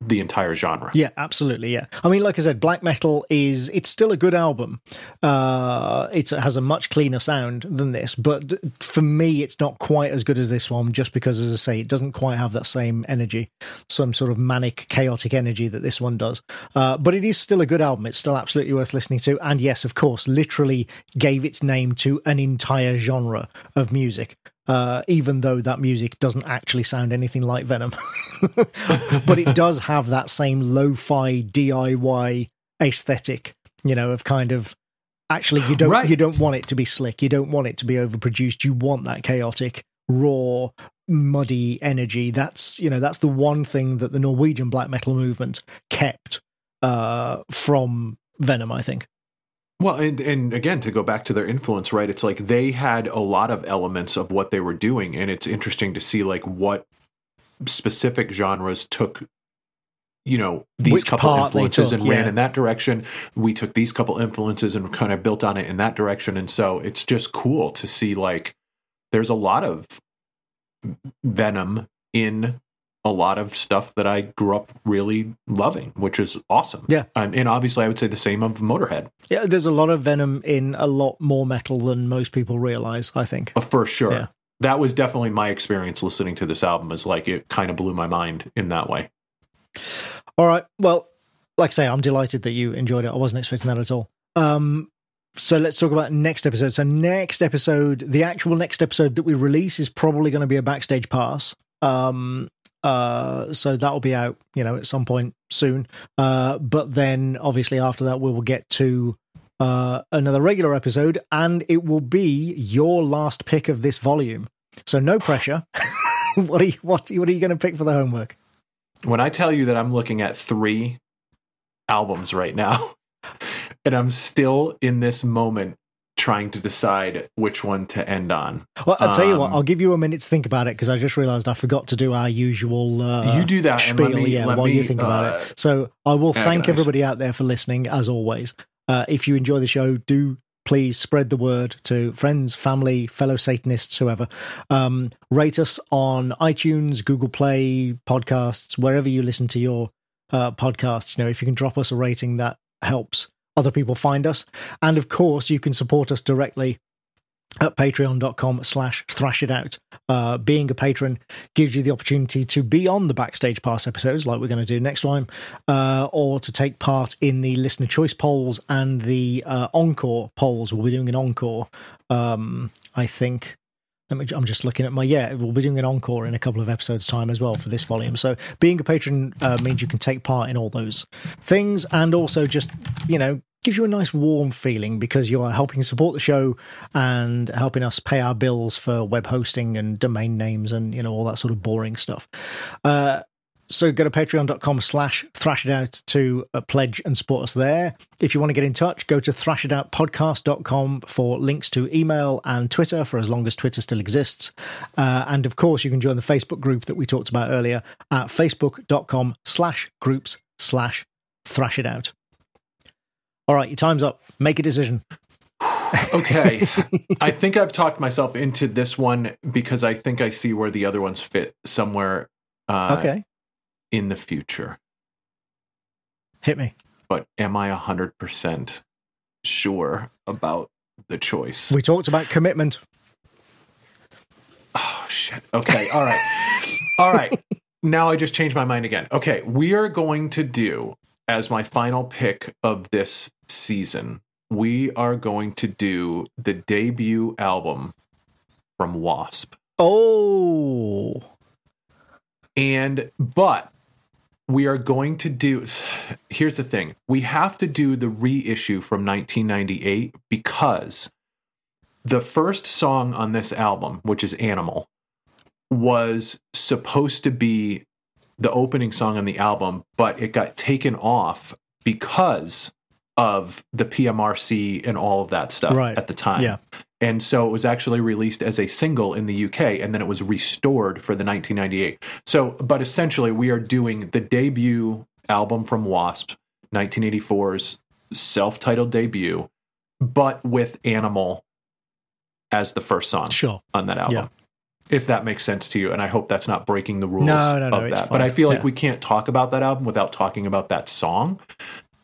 the entire genre. Yeah, absolutely. Yeah, I mean, like I said, black metal is it's still a good album. Uh, it has a much cleaner sound than this, but for me, it's not quite as good as this one. Just because, as I say, it doesn't quite have that same energy, some sort of manic, chaotic energy that this one does. Uh, but it is still a good album. It's still absolutely worth listening to. And yes, of course, literally gave its name to an entire genre of music. Uh, even though that music doesn't actually sound anything like Venom, but it does have that same lo-fi DIY aesthetic, you know, of kind of actually you don't Right. you don't want it to be slick, you don't want it to be overproduced, you want that chaotic, raw, muddy energy. That's you know that's the one thing that the Norwegian black metal movement kept uh, from Venom, I think. Well, and and again to go back to their influence, right? It's like they had a lot of elements of what they were doing, and it's interesting to see like what specific genres took you know these Which couple influences took, and ran yeah. in that direction we took these couple influences and kind of built on it in that direction and so it's just cool to see like there's a lot of venom in a lot of stuff that i grew up really loving which is awesome Yeah. um, and obviously i would say the same of motorhead Yeah, there's a lot of Venom in a lot more metal than most people realize. I think. Uh, for sure Yeah. that was definitely my experience listening to this album is like it kind of blew my mind in that way All right. Well, like I say, I'm delighted that you enjoyed it. I wasn't expecting that at all. Um, so let's talk about next episode. So next episode, the actual next episode that we release is probably going to be a backstage pass. Um, uh, so that'll be out, you know, at some point soon. Uh, but then obviously after that, we will get to uh, another regular episode, and it will be your last pick of this volume. So no pressure. what are you, what, what are you going to pick for the homework? when I tell you that I'm looking at three albums right now, and I'm still in this moment trying to decide which one to end on. Well, I'll tell you what. Um, I'll give you a minute to think about it because I just realised I forgot to do our usual. Uh, You do that, and spiel. let me- yeah, while you me, think about uh, it. So I will thank agonize. everybody out there for listening, as always. Uh, if you enjoy the show, do please spread the word to friends, family, fellow Satanists, whoever. Um, rate us on iTunes, Google Play, podcasts, wherever you listen to your uh, podcasts. You know, if you can drop us a rating, that helps other people find us. And of course, you can support us directly at patreon.com slash thrash it out. Uh, being a patron gives you the opportunity to be on the backstage pass episodes like we're going to do next time, uh, or to take part in the listener choice polls and the uh, encore polls. We'll be doing an encore, um, I think. Me, I'm just looking at my yeah. We'll be doing an encore in a couple of episodes' time as well for this volume. So being a patron uh, means you can take part in all those things, and also just you know gives you a nice warm feeling because you are helping support the show and helping us pay our bills for web hosting and domain names and you know all that sort of boring stuff. Uh, so go to patreon.com slash thrash it out to uh, pledge and support us there. If you want to get in touch, go to thrashitoutpodcast.com for links to email and Twitter for as long as Twitter still exists. Uh, and of course, you can join the Facebook group that we talked about earlier at facebook.com slash groups slash thrash it out. All right, your time's up. Make a decision. Okay. I think I've talked myself into this one because I think I see where the other ones fit somewhere uh, okay, in the future. hit me. But am I 100% sure about the choice? We talked about commitment. Oh, shit. Okay. All right. All right. Now I just changed my mind again. Okay. We are going to do, as my final pick of this season, we are going to do the debut album from Wasp. Oh, And but we are going to do here's the thing. We have to do the reissue from 1998 because the first song on this album, which is Animal, was supposed to be the opening song on the album, but it got taken off because of the PMRC and all of that stuff Right. at the time. Yeah. And so it was actually released as a single in the UK and then it was restored for the 1998. So, but essentially, we are doing the debut album from W.A.S.P., 1984's self titled debut, but with Animal as the first song sure. on that album. Yeah. If that makes sense to you, and I hope that's not breaking the rules No, no, no, of that. But I feel like Yeah. we can't talk about that album without talking about that song.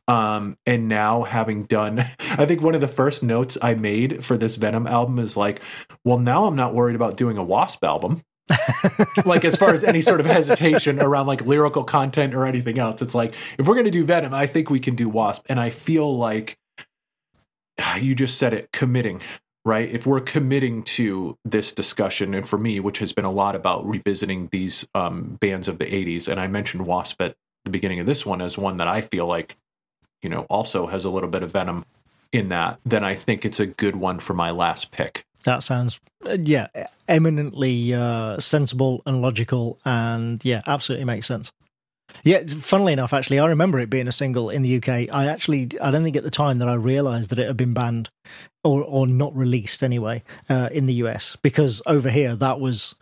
Um, and now having done, I think one of the first notes I made for this Venom album is like, well, now I'm not worried about doing a W.A.S.P. album. like as far as any sort of hesitation around like lyrical content or anything else, it's like if we're gonna do Venom, I think we can do W.A.S.P., and I feel like you just said it, committing right? If we're committing to this discussion, and for me, which has been a lot about revisiting these um, bands of the 80s, and I mentioned W.A.S.P. at the beginning of this one as one that I feel like, you know, also has a little bit of venom in that, then I think it's a good one for my last pick. That sounds, uh, yeah, eminently uh, sensible and logical, and yeah, absolutely makes sense. Yeah, funnily enough, actually, I remember it being a single in the UK. I actually, I don't think at the time that I realised that it had been banned or or not released anyway uh, in the US because over here that was,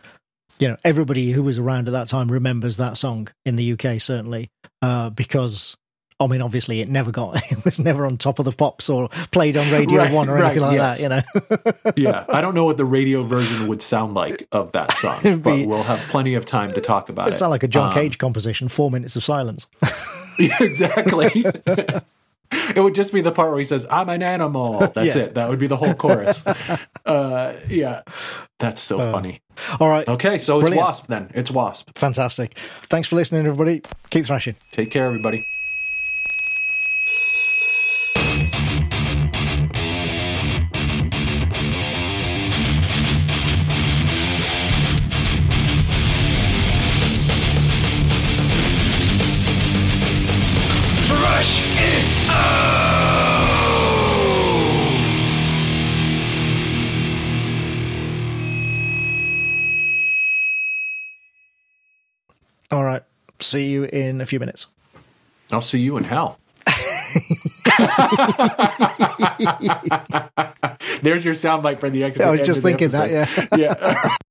you know, everybody who was around at that time remembers that song in the UK certainly uh, because. I mean, obviously, it never got. It was never on top of the pops or played on Radio Right, One or right, anything like yes. that. You know, Yeah, I don't know what the radio version would sound like of that song, It'd but we'll have plenty of time to talk about It it. sounded like a John Um, Cage composition, Four Minutes of Silence. Exactly. it would just be the part where he says, "I'm an animal." That's Yeah. it. That would be the whole chorus. uh, yeah, that's so funny. All right, Okay, so it's W.A.S.P. then. It's W.A.S.P. fantastic. Thanks for listening, everybody. Keep thrashing. Take care, everybody. See you in a few minutes. I'll see you in hell. There's your soundbite for the exit. I was just thinking that, yeah. yeah.